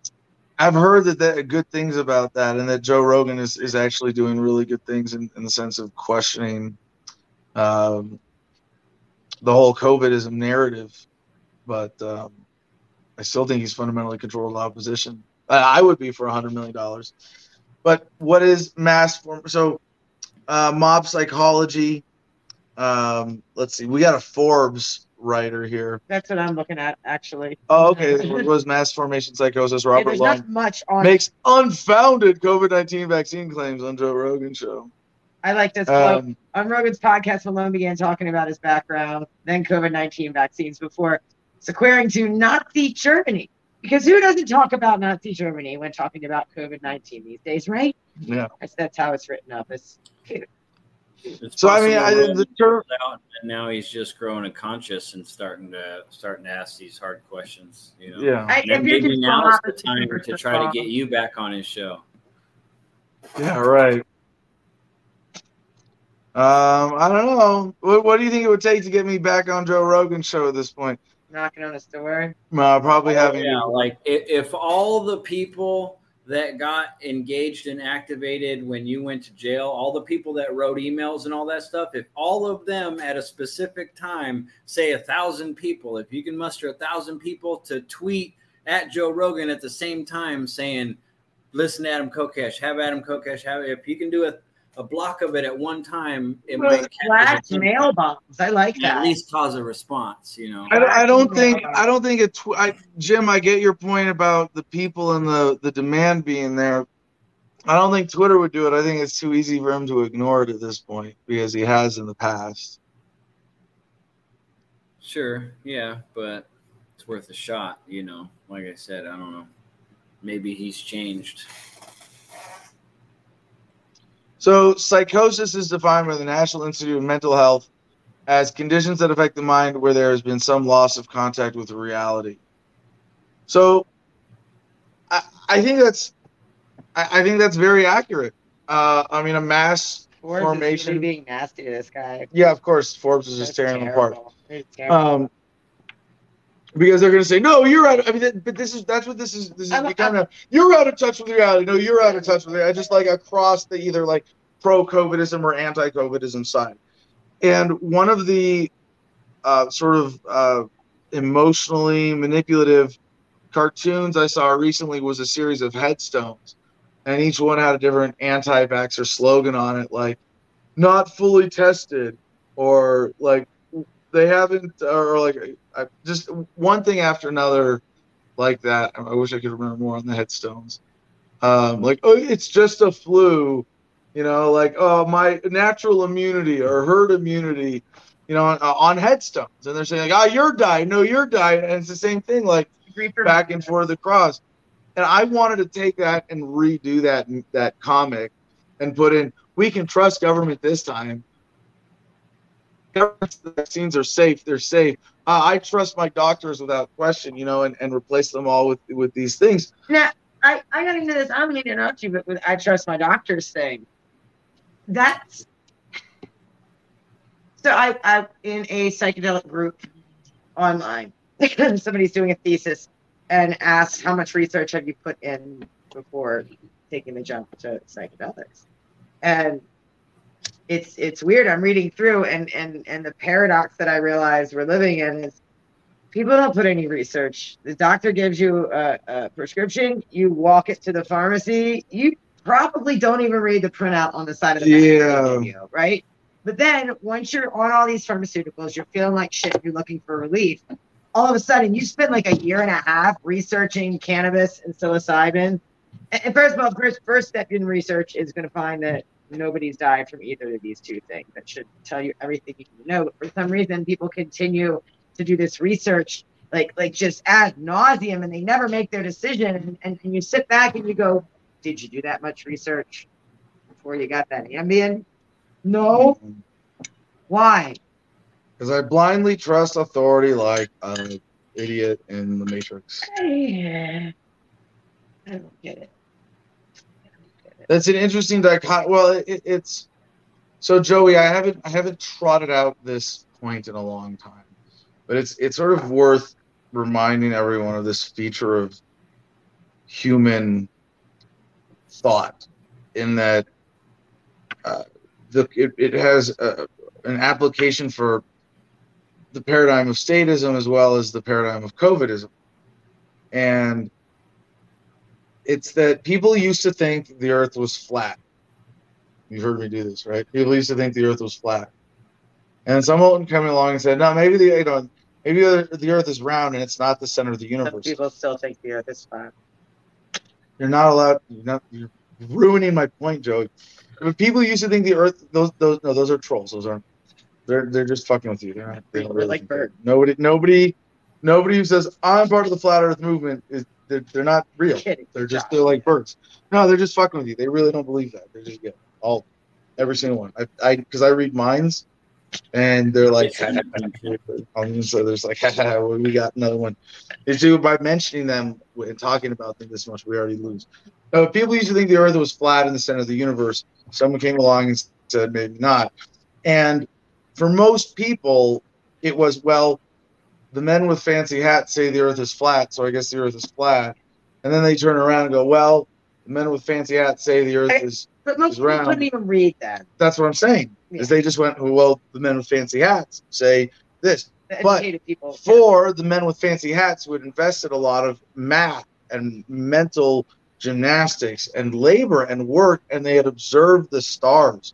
I've heard that, that good things about that, and that Joe Rogan is, is actually doing really good things in, in the sense of questioning um, the whole COVIDism narrative. But um, I still think he's fundamentally controlled opposition. I would be for a hundred million dollars. But what is mass form? So, uh, mob psychology. Um, let's see. We got a Forbes writer here. That's what I'm looking at, actually. Oh, okay. it was mass formation psychosis. [laughs] Robert there's Long much on makes unfounded COVID nineteen vaccine claims on Joe Rogan show. I like this quote um, on Rogan's podcast. Malone began talking about his background, then COVID nineteen vaccines, before sequering to Nazi Germany. Because who doesn't talk about Nazi Germany when talking about COVID nineteen these days, right? Yeah, that's, that's how it's written up. It's it's so I mean, I, the term and now he's just growing a conscious and starting to starting to ask these hard questions. You know, yeah. I, and maybe now is the time to try to get you back on his show. Yeah, right. Um, I don't know. What, what do you think it would take to get me back on Joe Rogan's show at this point? Knocking on his door. Uh, probably oh, having. Yeah, like if, if all the people that got engaged and activated when you went to jail, all the people that wrote emails and all that stuff, if all of them at a specific time say a thousand people, if you can muster a thousand people to tweet at Joe Rogan at the same time saying, listen to Adam Kokesh, have Adam Kokesh, have if you can do it a block of it at one time, it well, might flat mail bombs. I like that. At least cause a response, you know. I, I don't think I don't think it. Tw- I, Jim, I get your point about the people and the the demand being there. I don't think Twitter would do it. I think it's too easy for him to ignore it at this point because he has in the past. Sure, yeah, but it's worth a shot, you know. Like I said, I don't know. Maybe he's changed. So, psychosis is defined by the National Institute of Mental Health as conditions that affect the mind where there has been some loss of contact with reality. So, I, I think that's, I, I, think that's very accurate. Uh, I mean, a mass Forbes formation. Really being nasty to this guy. Yeah, of course, Forbes is just tearing him apart. Um, because they're going to say, "No, you're out." Of, I mean, but this is that's what this is. This is kind of you're out of touch with reality. No, you're out of touch with it. I just like across the either like pro COVIDism or anti COVIDism side, and one of the uh, sort of uh, emotionally manipulative cartoons I saw recently was a series of headstones, and each one had a different anti-vaxxer slogan on it, like "not fully tested" or like they haven't or like I, just one thing after another like that. I wish I could remember more on the headstones. Um, like, oh, it's just a flu, you know, like, oh, my natural immunity or herd immunity, you know, on, on headstones. And they're saying, like, oh, you're dying. No, you're dying. And it's the same thing, like back and forth across. And I wanted to take that and redo that that comic and put in, we can trust government this time. Government vaccines are safe. They're safe. Uh, I trust my doctors without question, you know, and, and replace them all with with these things. Now, I, I got into this. I'm going to interrupt you, but with I trust my doctors thing, that's so I, I'm in a psychedelic group online. [laughs] Somebody's doing a thesis and asks how much research have you put in before taking the jump to psychedelics, and it's it's weird. I'm reading through, and and and the paradox that I realize we're living in is people don't put any research. The doctor gives you a, a, prescription, you walk it to the pharmacy, you probably don't even read the printout on the side of the yeah. you, right? But then once you're on all these pharmaceuticals, you're feeling like shit, you're looking for relief. All of a sudden, you spend like a year and a half researching cannabis and psilocybin. And first of all, first first step in research is going to find that nobody's died from either of these two things. That should tell you everything you need to know. But for some reason, people continue to do this research like like just ad nauseum and they never make their decision and, and, and you sit back and you go did you do that much research before you got that ambien? No. Why? Because i blindly trust authority like an idiot in the matrix. Yeah. i don't get it. That's an interesting dichotomy well it, it's so joey i haven't i haven't trotted out this point in a long time but it's it's sort of worth reminding everyone of this feature of human thought in that uh, the, it, it has a, an application for the paradigm of statism as well as the paradigm of covidism and it's that people used to think the earth was flat you've heard me do this right people used to think the earth was flat and someone coming along and said no maybe the you know Maybe the Earth is round and it's not the center of the universe. Some people still think the Earth is flat. You're not allowed. You're not. You're ruining my point, Joe. But people used to think the Earth. Those. Those. No, those are trolls. Those aren't. They're. They're just fucking with you. They're not. They don't really like bird. Nobody. Nobody. Nobody who says I'm part of the flat Earth movement is. They're, they're not real. Kidding. They're just. They're like birds. No, they're just fucking with you. They really don't believe that. They're just yeah, all. Every single one. I. I. Because I read minds and they're like, so there's like, [laughs] we got another one. It's due by mentioning them and talking about them this much, we already lose. Uh, people used to think the Earth was flat in the center of the universe. Someone came along and said maybe not, and for most people, it was well, the men with fancy hats say the Earth is flat, so I guess the Earth is flat, and then they turn around and go, well, the men with fancy hats say the Earth is but most people couldn't even read that. That's what I'm saying. Yeah. Is they just went, well, the men with fancy hats say this. The but people, for yeah. the men with fancy hats who had invested a lot of math and mental gymnastics and labor and work, and they had observed the stars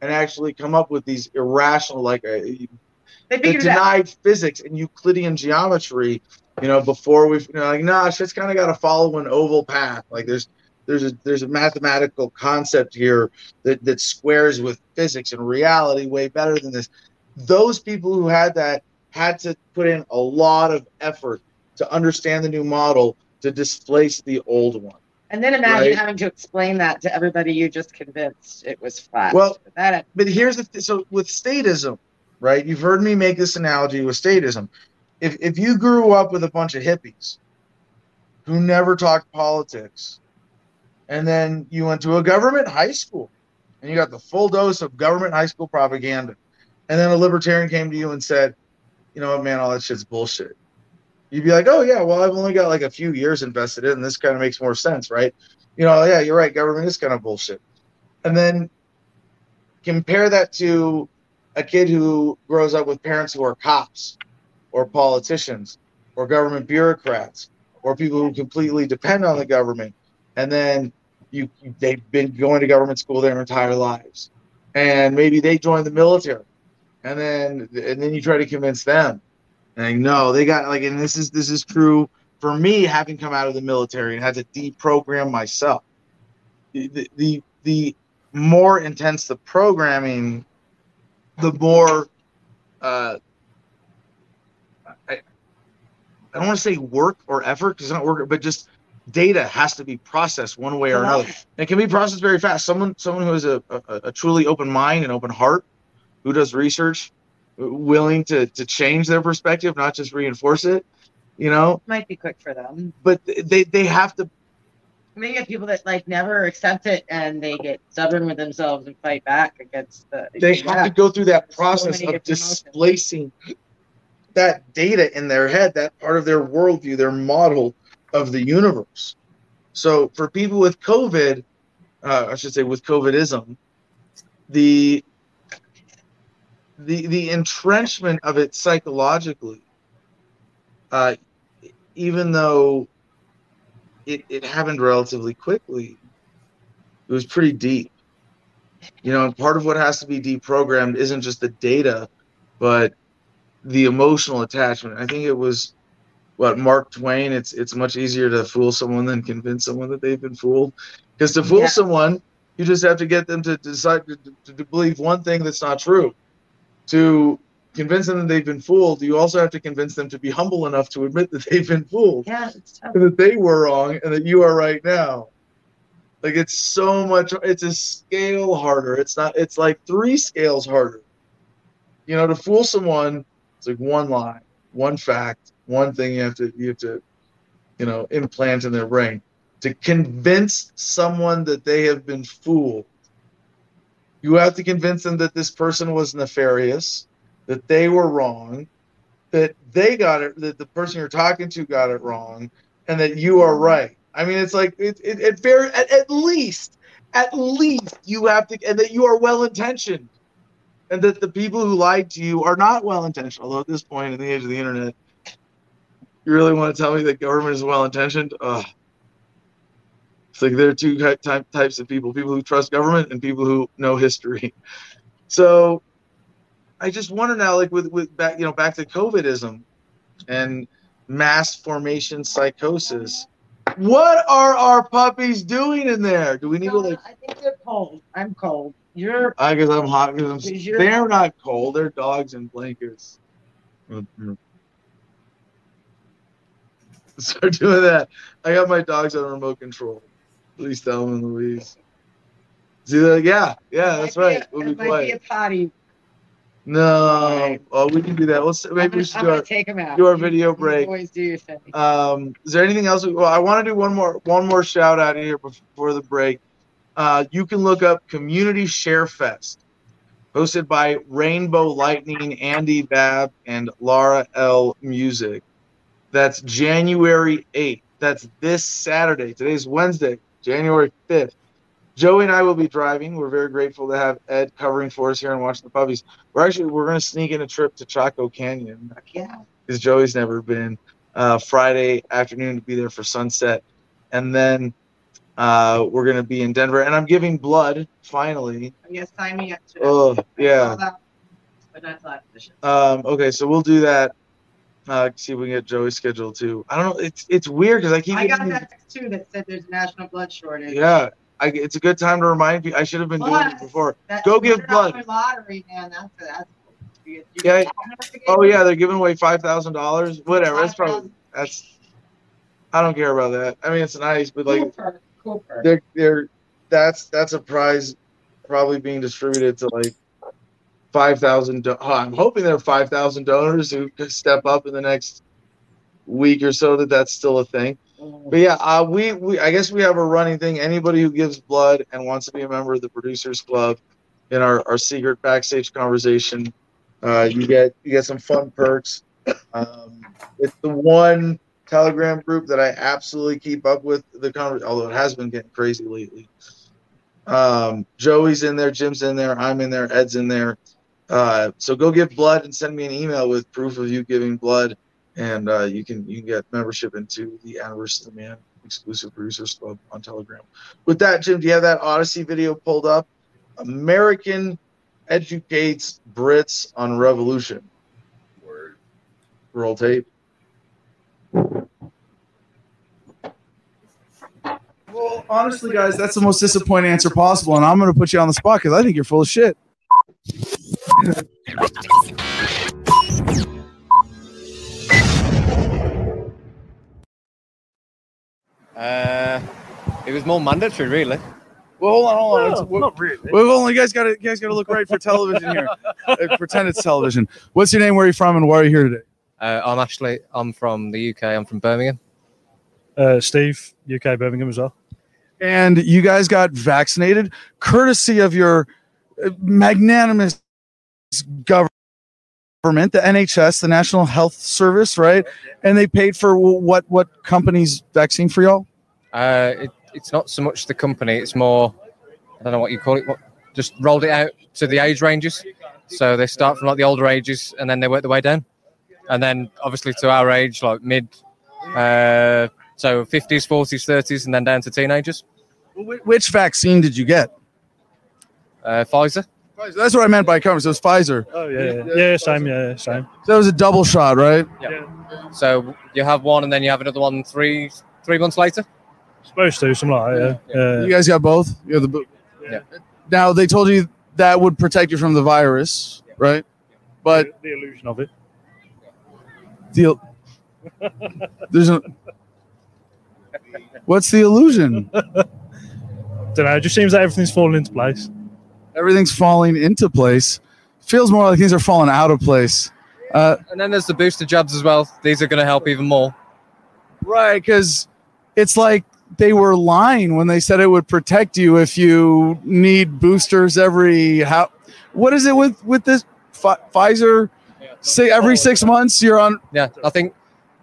and actually come up with these irrational, like uh, they denied physics and Euclidean geometry. You know, before we, you know, like, nah, shit's kind of got to follow an oval path. Like, there's there's a there's a mathematical concept here that that squares with physics and reality way better than this. Those people who had that had to put in a lot of effort to understand the new model to displace the old one. And then imagine right? having to explain that to everybody you just convinced it was flat. Well, that but here's the th- so with statism, right? You've heard me make this analogy with statism. If if you grew up with a bunch of hippies who never talked politics, and then you went to a government high school and you got the full dose of government high school propaganda. And then a libertarian came to you and said, you know what, man, all that shit's bullshit. You'd be like, oh, yeah, well, I've only got like a few years invested in, and this kind of makes more sense, right? You know, yeah, you're right, government is kind of bullshit. And then compare that to a kid who grows up with parents who are cops or politicians or government bureaucrats or people who completely depend on the government and then you they've been going to government school their entire lives, and maybe they join the military, and then and then you try to convince them, and no, they got like, and this is this is true for me having come out of the military and had to deprogram myself. The the, the more intense the programming, the more uh, I, I don't want to say work or effort because it's not work, but just data has to be processed one way or another. It can be processed very fast. Someone someone who has a, a, a truly open mind and open heart, who does research, willing to to change their perspective, not just reinforce it. You know, Might be quick for them. but they they have to I mean, you get people that like never accept it and they get stubborn with themselves and fight back against the. they have to go through that So process many of different emotions. displacing that data in their head, that part of their worldview, their model of the universe. So for people with COVID, uh, I should say with COVIDism, the the the entrenchment of it psychologically, uh, even though it, it happened relatively quickly, it was pretty deep you know and part of what has to be deprogrammed isn't just the data but the emotional attachment i think it was what mark twain it's it's much easier to fool someone than convince someone that they've been fooled because to fool Yeah. someone you just have to get them to decide to, to, to believe one thing that's not true to convince them that they've been fooled you also have to convince them to be humble enough to admit that they've been fooled Yeah, it's tough. and that they were wrong and that you are right now. Like it's so much it's a scale harder. It's not it's like three scales harder. You know, to fool someone, it's like one lie, one fact, one thing you have to you have to, you know, implant in their brain. To convince someone that they have been fooled, you have to convince them that this person was nefarious, that they were wrong, that they got it, that the person you're talking to got it wrong, and that you are right. I mean, it's like it, it, it very at, at least, at least you have to, and that you are well intentioned, and that the people who lied to you are not well intentioned. Although at this point in the age of the internet, you really want to tell me that government is well intentioned? Ugh. It's like there are two ty- ty- types of people: people who trust government and people who know history. [laughs] So, I just wonder now, like with with back, you know, back to COVIDism and mass formation psychosis. What are our puppies doing in there? Do we need to like? I think they're cold. I'm cold. You're. I guess I'm hot because I'm. Because They're not cold. They're dogs in blankets. Mm-hmm. [laughs] Start doing that. I got my dogs on remote control. At least Thelma and Louise. See that? Yeah, yeah, that's might be right. a- We'll be might be a potty. No, oh, we can do that. Let's maybe I'm we gonna, should do our take them out. do our You- video you break. Always do your thing. Um, is there anything else? Well, I want to do one more one more shout out here before the break. Uh, you can look up Community Share Fest, hosted by Rainbow Lightning, Andy Babb, and Laura L. Music. That's January 8th. That's this Saturday. Today's Wednesday, January 5th. Joey and I will be driving. We're very grateful to have Ed covering for us here and watching the puppies. We're actually we're going to sneak in a trip to Chaco Canyon yeah. because Joey's never been. Uh, Friday afternoon to be there for sunset, and then uh, we're gonna be in Denver. And I'm giving blood finally. Yes, sign me up to. Oh yeah. that, But not to that. Um, okay, so we'll do that. Uh, see if we can get Joey's schedule too. I don't know. It's it's weird because I keep. I got getting- that text too that said there's a national blood shortage. Yeah, I, it's a good time to remind people. I should have been doing it before. that Go give blood. Lottery, man. That's that's. You, you, Yeah. you Oh yeah, they're giving away five thousand dollars. Whatever. That's probably that's. I don't care about that. I mean, it's nice, but like Cooper, Cooper. they're they're that's that's a prize probably being distributed to like five thousand. Do- oh, I'm hoping there are five thousand donors who could step up in the next week or so that that's still a thing. But yeah, uh, we we I guess we have a running thing. Anybody who gives blood and wants to be a member of the producers club in our our secret backstage conversation, uh, you get you get some fun perks. Um, it's the one Telegram group that I absolutely keep up with the conversation, although it has been getting crazy lately. Um, Joey's in there, Jim's in there, I'm in there, Ed's in there. Uh, so go give blood and send me an email with proof of you giving blood, and uh, you can you can get membership into the Anniversary of the Man exclusive producers club on Telegram. With that, Jim, do you have that Odysee video pulled up? American educates Brits on revolution. Word. Roll tape. Well, honestly, guys, that's the most disappointing answer possible, and I'm going to put you on the spot because I think you're full of shit. Uh, it was more mandatory, really. Well, hold on, hold on. Well, It's- what- not really. Wait, hold on, you guys got to you guys got to look right for television here. Uh, Pretend it's television. What's your name? Where are you from? And why are you here today? Uh, I'm Ashley. I'm from the UK. I'm from Birmingham. Uh, Steve, UK Birmingham as well. And you guys got vaccinated, courtesy of your uh, magnanimous government, the NHS, the National Health Service, right? And they paid for what what company's vaccine for y'all? Uh, it, it's not so much the company. It's more, I don't know what you call it. What, just rolled it out to the age ranges. So they start from like the older ages and then they work their way down. And then obviously to our age, like mid, uh, so 50s, 40s, 30s, and then down to teenagers. Which vaccine did you get? Uh, Pfizer. Pfizer. That's what I meant by cover. So it was Pfizer. Oh yeah, yeah, yeah, same, yeah, same. So it was a double shot, right? Yeah. So you have one and then you have another one three three months later. Supposed to, something like that. Yeah. You guys got both. You have the bo- Yeah. Now they told you that would protect you from the virus, right? But the illusion of it. the [laughs] there's a what's the illusion? [laughs] Don't know. It just seems that everything's falling into place. Everything's falling into place. Feels more like things are falling out of place. Uh, And then there's the booster jabs as well. These are going to help even more. right, because it's like they were lying when they said it would protect you if you need boosters every how. What is it with with this Pfi- Pfizer? Say every six months you're on. Yeah, I think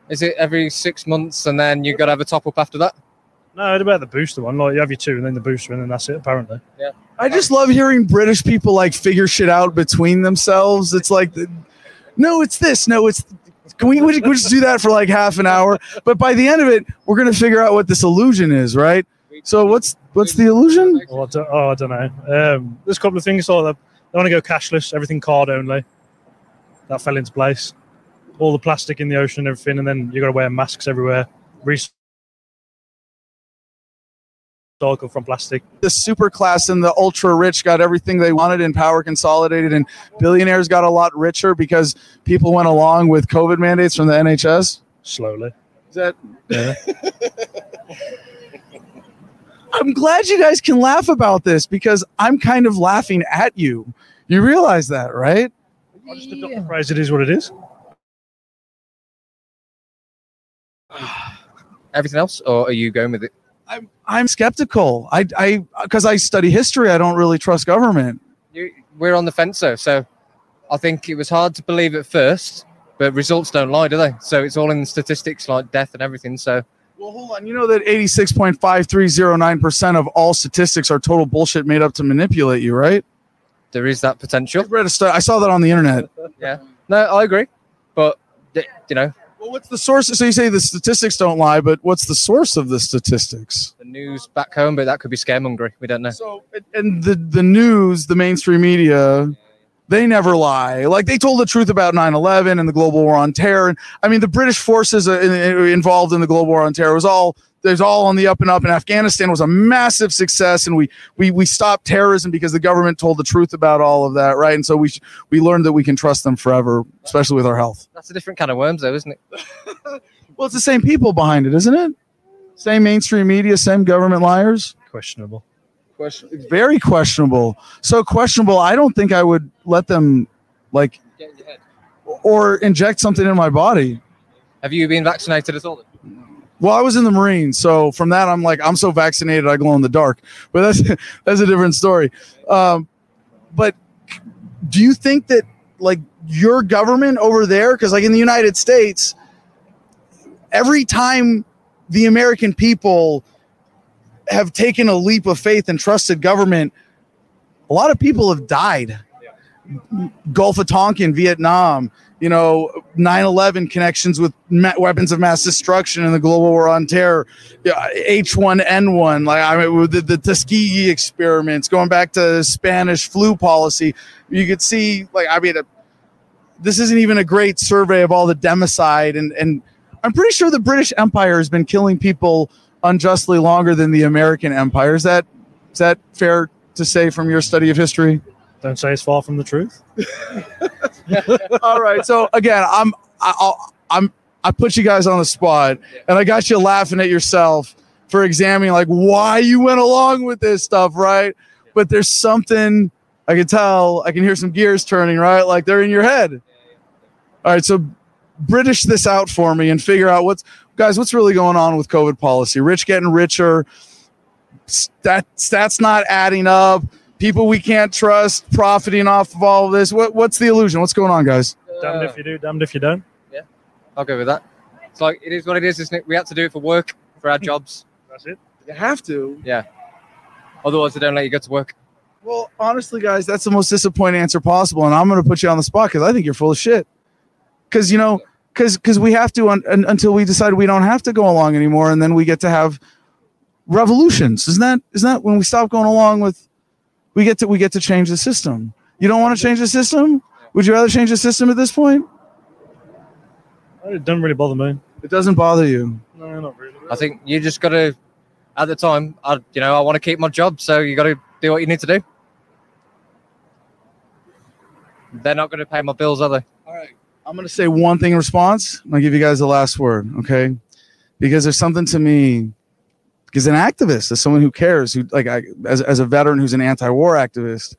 is it every six months and then you got to have a top up after that. No, it's about the booster one. Like you have your two, and then the booster, and then that's it. Apparently. Yeah. I just love hearing British people like figure shit out between themselves. It's like, the, no, it's this. No, it's. Can we, we just do that for like half an hour? But by the end of it, we're gonna figure out what this illusion is, right? So what's what's the illusion? Oh, I don't, oh, I don't know. Um, there's a couple of things. Like that. They want to go cashless, everything card only. That fell into place. All the plastic in the ocean and everything, and then you got to wear masks everywhere. Recycle from plastic. The super class and the ultra rich got everything they wanted, and power consolidated, and billionaires got a lot richer because people went along with COVID mandates from the NHS. Slowly. Is that? Yeah. [laughs] I'm glad you guys can laugh about this because I'm kind of laughing at you. You realize that, right? I just adopt the phrase. It is what it is. [sighs] Everything else, or are you going with it? I'm I'm skeptical. I I because I study history. I don't really trust government. You, we're on the fence though, so I think it was hard to believe at first, but results don't lie, do they? So it's all in the statistics, like death and everything. So Well, hold on. You know that 86.5309% of all statistics are total bullshit made up to manipulate you, right? there is that I potential. read a stu- I saw that on the internet. [laughs] Yeah. No, I agree, but you know, Well, what's the source? So you say the statistics don't lie, but what's the source of the statistics? the news back home, but that could be scaremongering. We don't know. So, and the the news, the mainstream media, they never lie. Like they told the truth about 9/11 and the global war on terror. And I mean, the British forces uh, in- in- involved in the global war on terror was all there's all on the up and up. And Afghanistan was a massive success, and we we we stopped terrorism because the government told the truth about all of that, right? And so we sh- we learned that we can trust them forever, especially with our health. That's a different kind of worms, though, isn't it? [laughs] Well, it's the same people behind it, isn't it? Same mainstream media, same government liars. Questionable. Question. very questionable. So questionable. I don't think I would let them like or inject something in my body. Have you been vaccinated at all? Well, I was in the Marines, so from that I'm like I'm so vaccinated I glow in the dark. [laughs] But that's that's a different story. Um, but do you think that like your government over there, because like in the United States, every time the American people have taken a leap of faith and trusted government, a lot of people have died. Gulf of Tonkin, Vietnam, you know, 9 11 connections with ma- weapons of mass destruction and the global war on terror, yeah, H1N1, like I mean, the, the Tuskegee experiments, going back to Spanish flu policy. You could see, like, I mean, uh, this isn't even a great survey of all the democide. And, and I'm pretty sure the British Empire has been killing people unjustly longer than the American Empire. Is that, is that fair to say from your study of history? Don't say it's far from the truth. [laughs] All right. So again, I'm I, I'm I put you guys on the spot, and I got you laughing at yourself for examining like why you went along with this stuff, right? But there's something I can tell, I can hear some gears turning, right? Like they're in your head. All right, so British this out for me and figure out what's guys, what's really going on with COVID policy? Rich getting richer, stat, stats not adding up, people we can't trust profiting off of all of this. What what's the illusion? What's going on, guys? Damned if you do, damned if you don't. Yeah, I'll go with that. It's like it is what it is, isn't it? We have to do it for work, for our [laughs] jobs. That's it. You have to. Yeah. Otherwise, they don't let you go to work. Well, honestly, guys, that's the most disappointing answer possible, and I'm going to put you on the spot because I think you're full of shit. Because you know, because because we have to un, un, until we decide we don't have to go along anymore, and then we get to have revolutions. Isn't that isn't that when we stop going along with? We get to we get to change the system. You don't want to change the system? Would you rather change the system at this point? It doesn't really bother me. It doesn't bother you. No, not really. I think you just got to, at the time, I, you know, I want to keep my job, so you got to do what you need to do. They're not going to pay my bills, are they? All right. I'm going to say one thing in response. and I'll give you guys the last word, okay? Because there's something to me, because an activist, as someone who cares, who like I, as, as a veteran who's an anti-war activist,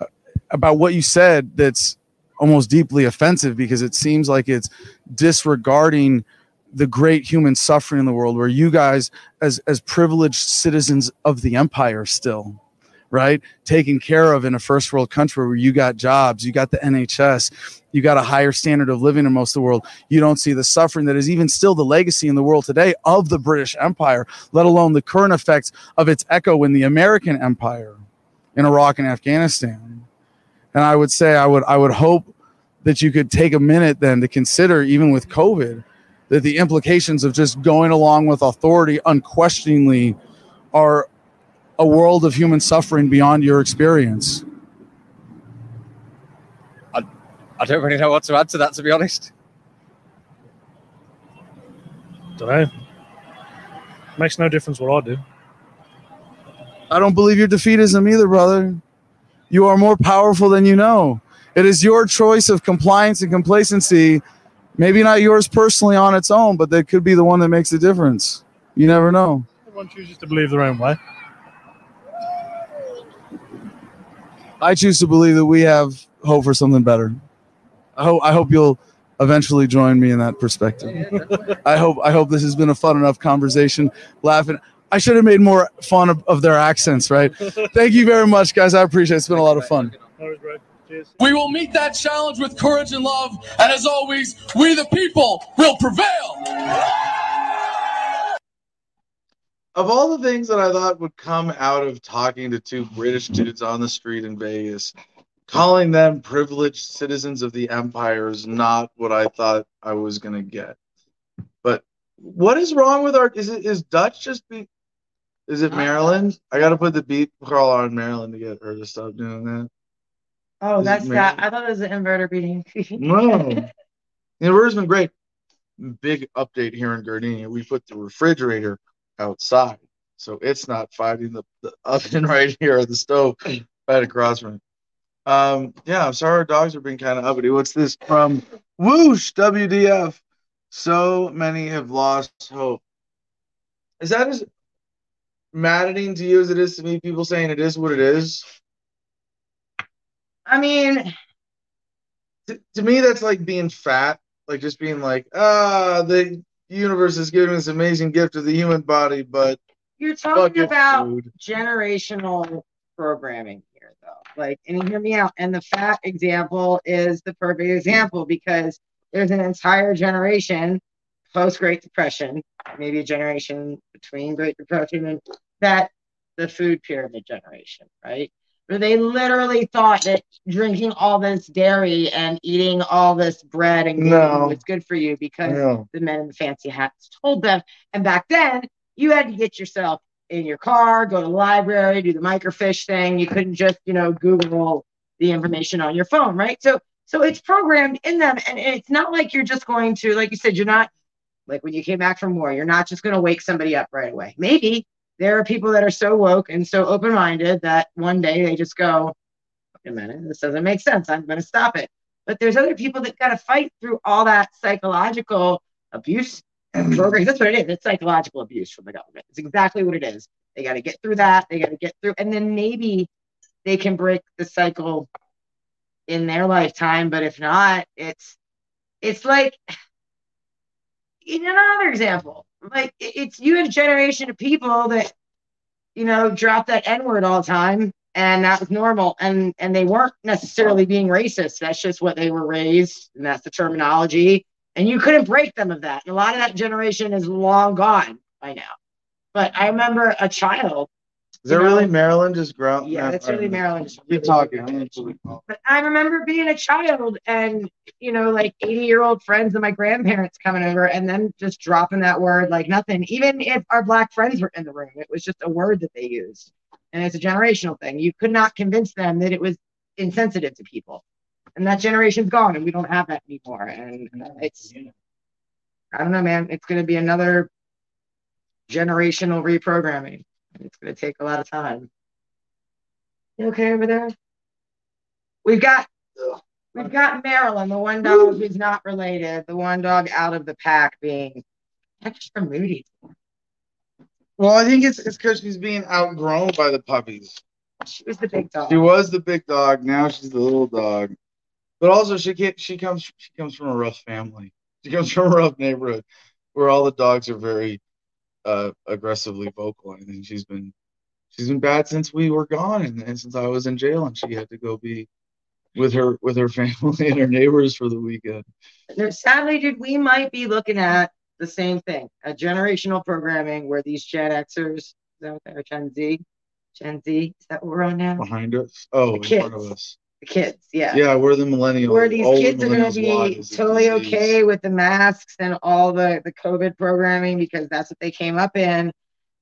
uh, about what you said that's almost deeply offensive because it seems like it's disregarding the great human suffering in the world where you guys as as privileged citizens of the empire still right? Taken care of in a first world country where you got jobs you got the nhs you got a higher standard of living in most of the world. You don't see the suffering that is even still the legacy in the world today of the british empire let alone the current effects of its echo in the american empire in iraq and afghanistan. And i would say i would i would hope that you could take a minute then to consider even with covid that the implications of just going along with authority unquestioningly are a world of human suffering beyond your experience. I don't really know what to add to that, to be honest. Don't know. Makes no difference what I do. I don't believe your defeatism either, brother. You are more powerful than you know. It is your choice of compliance and complacency, maybe not yours personally on its own, but that could be the one that makes the difference. You never know. Everyone chooses to believe their own way. I choose to believe that we have hope for something better. I hope I hope you'll eventually join me in that perspective. I hope I hope this has been a fun enough conversation. Laughing. I should have made more fun of, of their accents, right? [laughs] Thank you very much, guys. I appreciate it. It's been a lot of fun. No worries, bro. Cheers. We will meet that challenge with courage and love. And as always, we the people will prevail. Of all the things that I thought would come out of talking to two British dudes on the street in Vegas, calling them privileged citizens of the empire is not what I thought I was gonna get. But what is wrong with our? Is it is Dutch just be? Is it Marilyn? I got to put the beat crawl on Marilyn to get her to stop doing that. Oh, Is that's that. I thought it was an inverter beating. [laughs] No. The inverter's been great. Big update here in Gardenia. We put the refrigerator outside. So it's not fighting the, the oven [laughs] right here or the stove right across from it. Um, yeah, I'm sorry our dogs are being kind of uppity. What's this from Whoosh WDF? So many have lost hope. Is that as maddening to you as it is to me? People saying it is what it is? I mean, to, to me that's like being fat like just being like ah the universe is giving this amazing gift of the human body but you're talking about food. generational programming here, though. Like, and hear me out. And the fat example is the perfect example because there's an entire generation post Great Depression, maybe a generation between Great Depression and that the food pyramid generation, right? They literally thought that drinking all this dairy and eating all this bread and No. was good for you because Yeah. the men in the fancy hats told them. And back then, you had to get yourself in your car, go to the library, do the microfiche thing. You couldn't just, you know, Google the information on your phone, right? So, so it's programmed in them, and it's not like you're just going to, like you said, you're not like when you came back from war, you're not just going to wake somebody up right away. Maybe there are people that are so woke and so open-minded that one day they just go, wait a minute, this doesn't make sense. I'm going to stop it. But there's other people that got to fight through all that psychological abuse [clears throat] and. That's what it is. It's psychological abuse from the government. It's exactly what it is. They got to get through that. They got to get through, and then maybe they can break the cycle in their lifetime. But if not, it's it's like [sighs] in another example. Like it's you had a generation of people that you know drop that N word all the time, and that was normal, and and they weren't necessarily being racist. That's just what they were raised, and that's the terminology. And you couldn't break them of that. And a lot of that generation is long gone by now. But I remember a child. Is know, really Marilyn just ground? Yeah, that's really Marilyn. Keep talking. But I remember being a child and, you know, like 80 year old friends and my grandparents coming over and then just dropping that word like nothing. Even if our black friends were in the room, it was just a word that they used. And it's a generational thing. You could not convince them that it was insensitive to people. And that generation's gone and we don't have that anymore. And it's, I don't know, man. It's going to be another generational reprogramming. It's going to take a lot of time. You okay over there? We've got we've got Marilyn, the one dog who's not related, the one dog out of the pack being extra moody. Well, I think it's it's because she's being outgrown by the puppies. She was the big dog. She was the big dog. Now she's the little dog. But also, she can't. She comes. She comes from a rough family. She comes from a rough neighborhood where all the dogs are very uh, aggressively vocal. I think she's been she's been bad since we were gone, and, and since I was in jail, and she had to go be with her with her [laughs] family and her neighbors for the weekend. Sadly, dude, we might be looking at the same thing, a generational programming where these Gen Xers, is that what they're Gen Z? Gen Z, is that what we're on now? Behind us, oh, in front of us. The kids, yeah. Yeah, we're the millennials. where these all the kids are going to be totally okay with the masks and all the the COVID programming because that's what they came up in.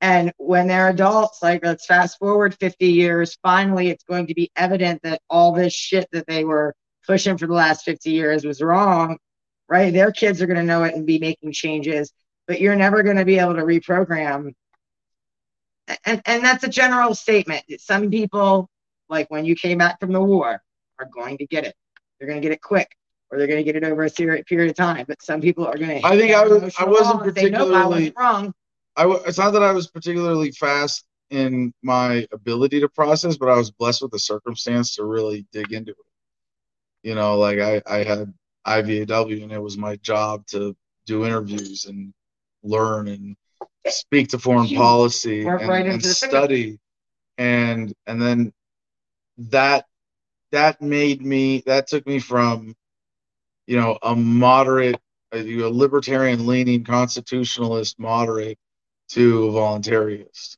And when they're adults, like let's fast forward 50 years, finally it's going to be evident that all this shit that they were pushing for the last 50 years was wrong, right? Their kids are going to know it and be making changes, but you're never going to be able to reprogram. And, and that's a general statement. Some people, like when you came back from the war, are going to get it. They're going to get it quick, or they're going to get it over a serious period of time. But some people are going to. I think I was- I wasn't no, I wasn't wrong. I w- it's not that I was particularly fast in my ability to process, but I was blessed with the circumstance to really dig into it. You know, like I, I had IVAW and it was my job to do interviews and learn and speak to foreign policy and, right and study and and then that that made me that took me from you know a moderate a, know, libertarian leaning constitutionalist moderate to a voluntarist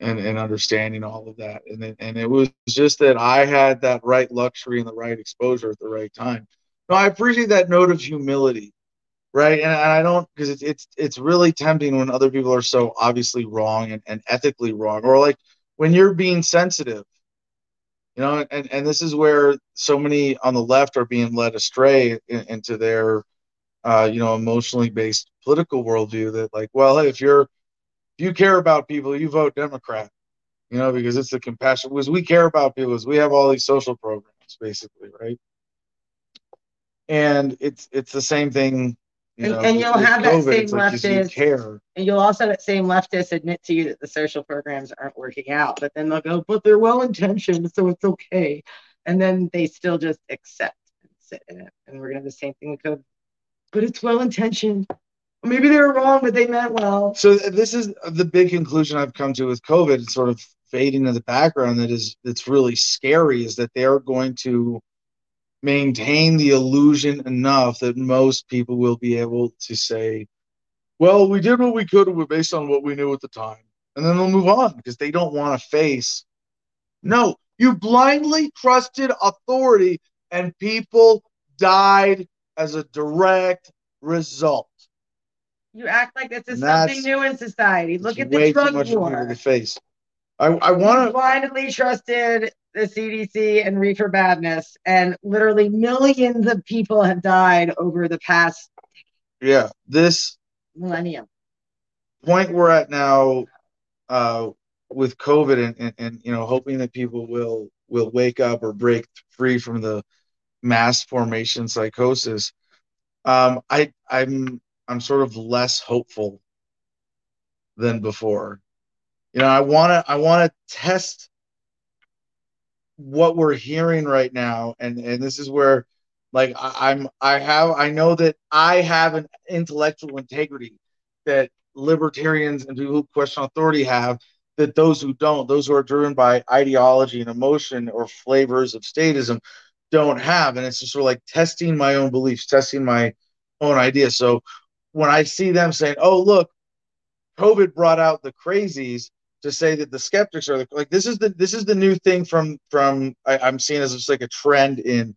and, and understanding all of that. And then, and it was just that I had that right luxury and the right exposure at the right time. No, I appreciate that note of humility, right? And, and I don't because it's it's it's really tempting when other people are so obviously wrong and, and ethically wrong, or like when you're being sensitive. You know, and, and this is where so many on the left are being led astray in, into their uh, you know, emotionally based political worldview that like, well, hey, if you're if you care about people, you vote Democrat, you know, because it's the compassion because we care about people, because we have all these social programs, basically, right? And it's it's the same thing, you And- know. and you'll have that same like, leftist- care. And you'll also that same leftist admit to you that the social programs aren't working out, but then they'll go, but they're well intentioned, so it's okay. And then they still just accept and sit in it. And we're gonna have the same thing with COVID. But it's well intentioned. Maybe they were wrong, but they meant well. So uh, this is the big conclusion I've come to with COVID. It's sort of fading in the background. That is, that's really scary. Is that they are going to maintain the illusion enough that most people will be able to say, "Well, we did what we could based on what we knew at the time," and then they'll move on because they don't want to face. No, you blindly trusted authority, and people died as a direct result. You act like this is something new in society. Look at the way too drug much for me war. to face. I, I want to. blindly trusted the CDC and reefer badness, and literally millions of people have died over the past Yeah, this millennium. point we're at now, uh, with COVID and, and, and you know hoping that people will will wake up or break free from the mass formation psychosis. Um, I I'm I'm sort of less hopeful than before. You know, I want to I want to test what we're hearing right now and and this is where like I, I'm I have I know that I have an intellectual integrity that libertarians and people who question authority have that those who don't, those who are driven by ideology and emotion or flavors of statism, don't have. And it's just sort of like testing my own beliefs, testing my own ideas. So when I see them saying, "Oh, look, COVID brought out the crazies," to say that the skeptics are the, like this is the this is the new thing from from I, I'm seeing as just like a trend in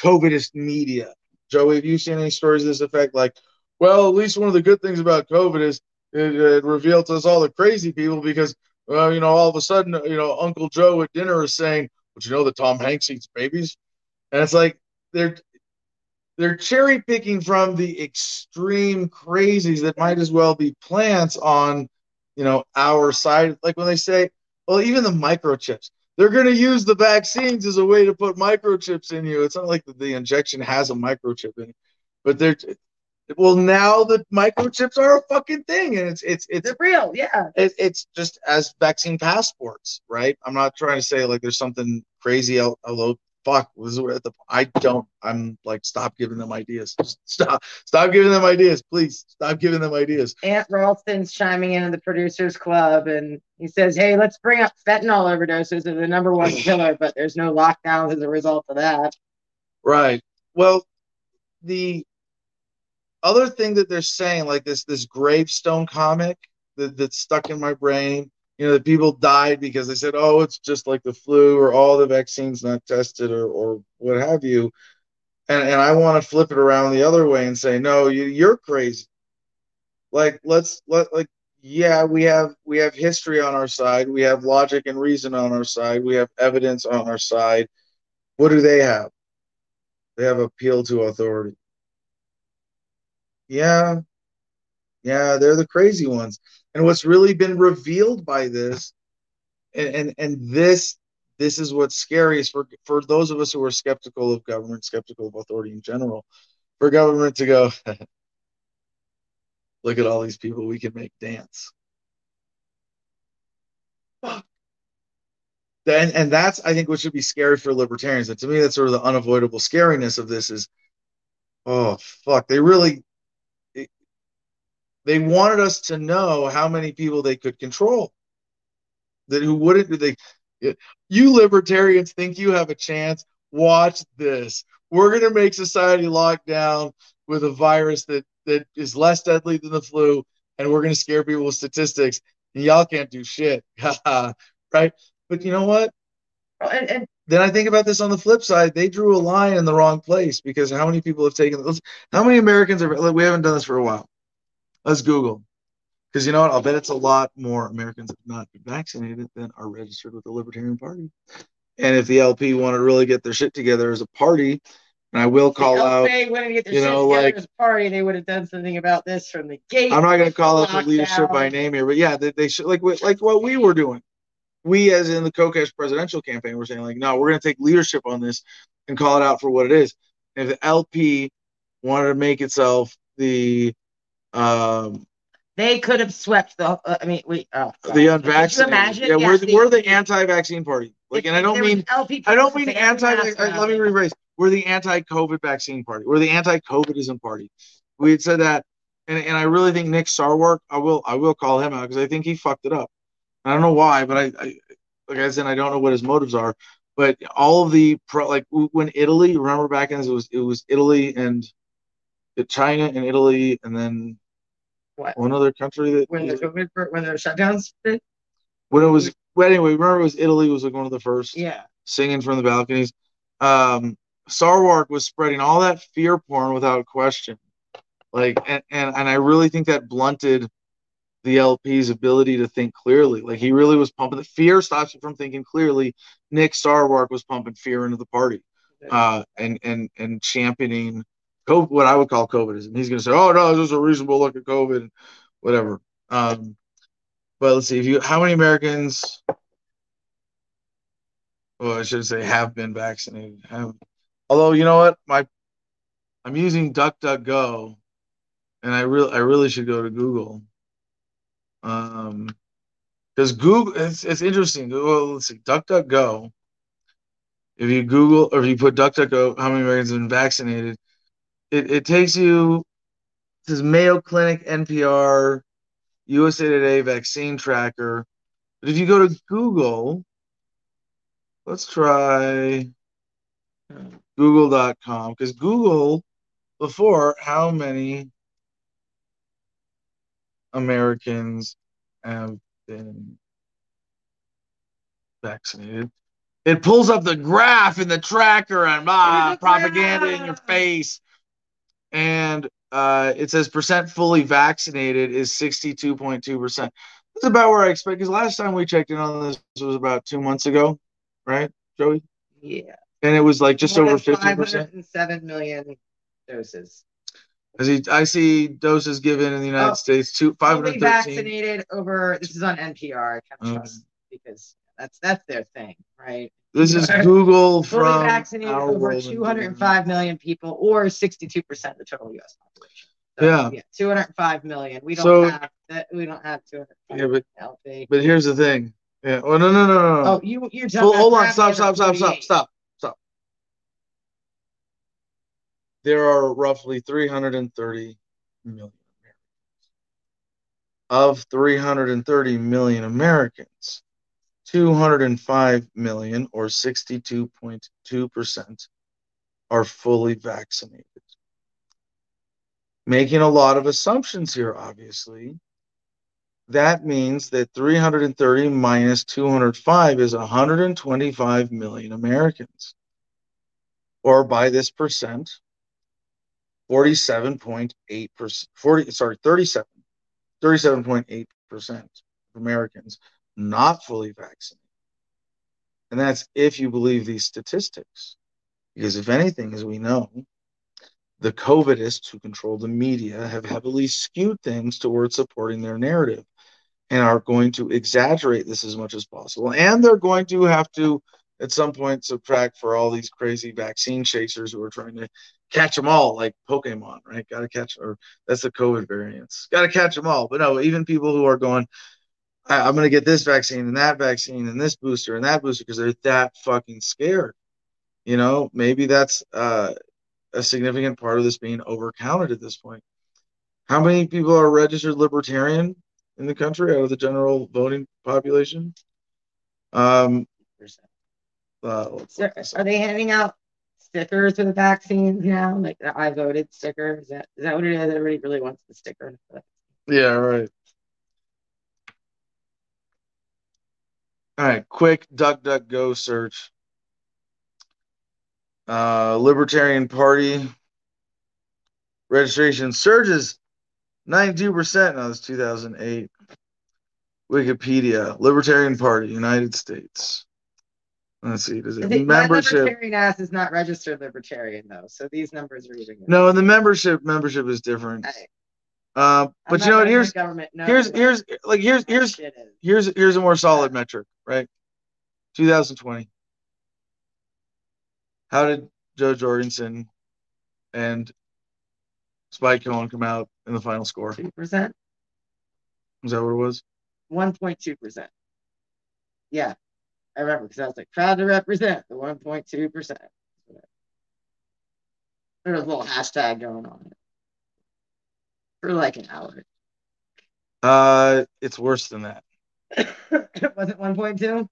COVIDist media. Joey, have you seen any stories of this effect? Like, well, at least one of the good things about COVID is it, it revealed to us all the crazy people because, well, you know, all of a sudden, you know, Uncle Joe at dinner is saying, "But you know that Tom Hanks eats babies," and it's like they're they're cherry picking from the extreme crazies that might as well be plants on, you know, our side. Like when they say, well, even the microchips. They're going to use the vaccines as a way to put microchips in you. It's not like the, the injection has a microchip in it, but they're well, now the microchips are a fucking thing, and it's it's it's It's real, yeah. it, it's just as vaccine passports, right? I'm not trying to say like there's something crazy. al- Although, fuck, was it the I don't. I'm like, stop giving them ideas. Just [laughs] stop, stop giving them ideas, please. Stop giving them ideas. Aunt Ralston's chiming in at the producers club and he says, Hey, let's bring up fentanyl overdoses as the number one [laughs] killer, but there's no lockdowns as a result of that. Right. Well, the other thing that they're saying, like this this gravestone comic that, that's stuck in my brain, you know, the people died because they said, oh, it's just like the flu or all the vaccines not tested or, or what have you. And, and I want to flip it around the other way and say, no, you, you're crazy. Like, let's let like, yeah, we have we have history on our side, we have logic and reason on our side, we have evidence on our side. What do they have? They have appeal to authority. Yeah, yeah, they're the crazy ones. And what's really been revealed by this, and and, and this this is what's scary is for for those of us who are skeptical of government, skeptical of authority in general, for government to go, [laughs] look at all these people we can make dance. And, and that's I think what should be scary for libertarians. And to me, that's sort of the unavoidable scariness of this is, oh fuck, they really they wanted us to know how many people they could control. That who wouldn't do they you libertarians think you have a chance? Watch this. We're gonna make society lock down with a virus that that is less deadly than the flu, and we're gonna scare people with statistics. And y'all can't do shit. [laughs] right? But you know what? And, and Then I think about this on the flip side. They drew a line in the wrong place because how many people have taken how many Americans are like, we haven't done this for a while. Let's Google. Because you know what? I'll bet it's a lot more Americans have not been vaccinated than are registered with the Libertarian Party. And if the LP want to really get their shit together as a party, and I will call if out, they wouldn't get their you shit know, together like- as a party, they would have done something about this from the gate. I'm not going to call out the leadership by name here, but yeah, they, they should like what- like what we were doing. We, as in the Kokesh presidential campaign, were saying like, no, we're going to take leadership on this and call it out for what it is. And if the LP wanted to make itself the um, They could have swept the. Uh, I mean, we. Oh, the unvaccinated, imagine? yeah, we're the, we're the anti-vaccine party. Like, if and I don't mean I don't mean anti. anti-mask Let me rephrase. We're the anti-COVID vaccine party. We're the anti-COVIDism party. We had said that, and, and I really think Nick Sarwark. I will I will call him out because I think he fucked it up. I don't know why, but I, I like I said, I don't know what his motives are. But all of the pro, like when Italy, remember back in it was it was Italy and China and Italy, and then What? one other country that when the COVID when the shutdowns. hit? when it was. Well, anyway, remember it was Italy was like one of the first Yeah. singing from the balconies. Um, Sarwark was spreading all that fear porn without question. Like, and, and, and I really think that blunted the LP's ability to think clearly. Like, he really was pumping the fear stops you from thinking clearly. Nick Sarwark was pumping fear into the party uh, and, and, and championing COVID, what I would call COVIDism. He's going to say, oh, no, this is a reasonable look at COVID, whatever. Um, but let's see if you, how many Americans well, I should say have been vaccinated. Have, although you know what, my I'm using DuckDuckGo, and I really I really should go to Google. Um, because Google it's it's interesting. Well, let's see, DuckDuckGo. If you Google or if you put DuckDuckGo, how many Americans have been vaccinated? It it takes you. This is Mayo Clinic, NPR, USA Today, Vaccine Tracker. But if you go to Google, let's try Google.com because Google before how many Americans have been vaccinated. It pulls up the graph in the tracker and ah, propaganda in your face. And uh, it says percent fully vaccinated is 62.2%. That's about where I expect because last time we checked in on this was about two months ago, right, Joey? Yeah. And it was like just More over 50%. 507 million doses. I see, I see doses given in the United Oh, States, Fully 513. vaccinated over. This is on NPR. I kind of Um, trust because that's that's their thing, right? This is Google Fully from vaccinated our over world in 205 million people, or 62 percent of the total U.S. population. Yeah. yeah, 205 million. We don't So- have that. We don't have 205 Yeah, but healthy. but here's the thing. Yeah. Oh no no no no. no. Oh, you you're Full, about hold on. Stop stop stop stop stop stop. There are roughly 330 million Americans. Of 330 million Americans, 205 million or 62.2% are fully vaccinated. Making a lot of assumptions here, obviously. That means that 330 minus 205 is 125 million Americans. Or by this percent, 47.8%, 40, sorry, 37, 37.8% of Americans not fully vaccinated. And that's if you believe these statistics. Because if anything, as we know, the COVIDists who control the media have heavily skewed things towards supporting their narrative and are going to exaggerate this as much as possible. And they're going to have to, at some point, subtract for all these crazy vaccine chasers who are trying to catch them all, like Pokemon, right? Got to catch, or that's the COVID variants. Got to catch them all. But no, even people who are going, I, I'm going to get this vaccine and that vaccine and this booster and that booster because they're that fucking scared. You know, maybe that's uh, a significant part of this being overcounted at this point. How many people are registered libertarian in the country out of the general voting population? Um, uh, So, are they handing out stickers for the vaccines now? Like the I voted sticker? Is that is that what it is? Everybody really wants the sticker. Yeah, right. All right, quick duck duck go search. Uh, Libertarian Party registration surges 92%. Now, it's 2008. Wikipedia, Libertarian Party, United States. Let's see, does it my membership? libertarian ass is not registered libertarian though, so these numbers are even. No, and the membership membership is different. Hey, Uh, but you know what? Here's here's here's like here's here's here's here's a more solid metric, right? 2020. How did Jo Jorgensen and Spike Cohen come out in the final score? two percent, Is that what it was? one point two percent. Yeah, I remember because I was like proud to represent the one point two percent. There was a little hashtag going on for like an hour. Uh, it's worse than that. [laughs] was it one point two?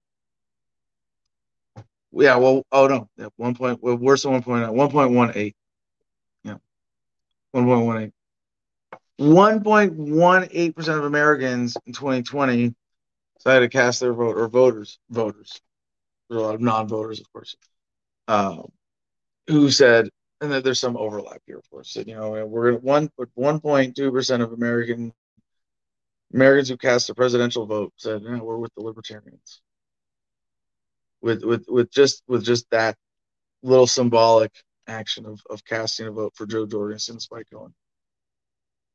Yeah. Well, oh no, yeah, one point. Well, worse than one point one point one eight. Yeah, one point one eight. One point one eight percent of Americans in 2020 decided to cast their vote, or voters, voters. There's a lot of non-voters, of course, uh, who said, and then there's some overlap here, of course. That you know, we're at one, but 1.2 percent of American Americans who cast a presidential vote said, "Yeah, we're with the libertarians." With with with just with just that little symbolic action of of casting a vote for Jo Jorgensen, and Spike Cohen,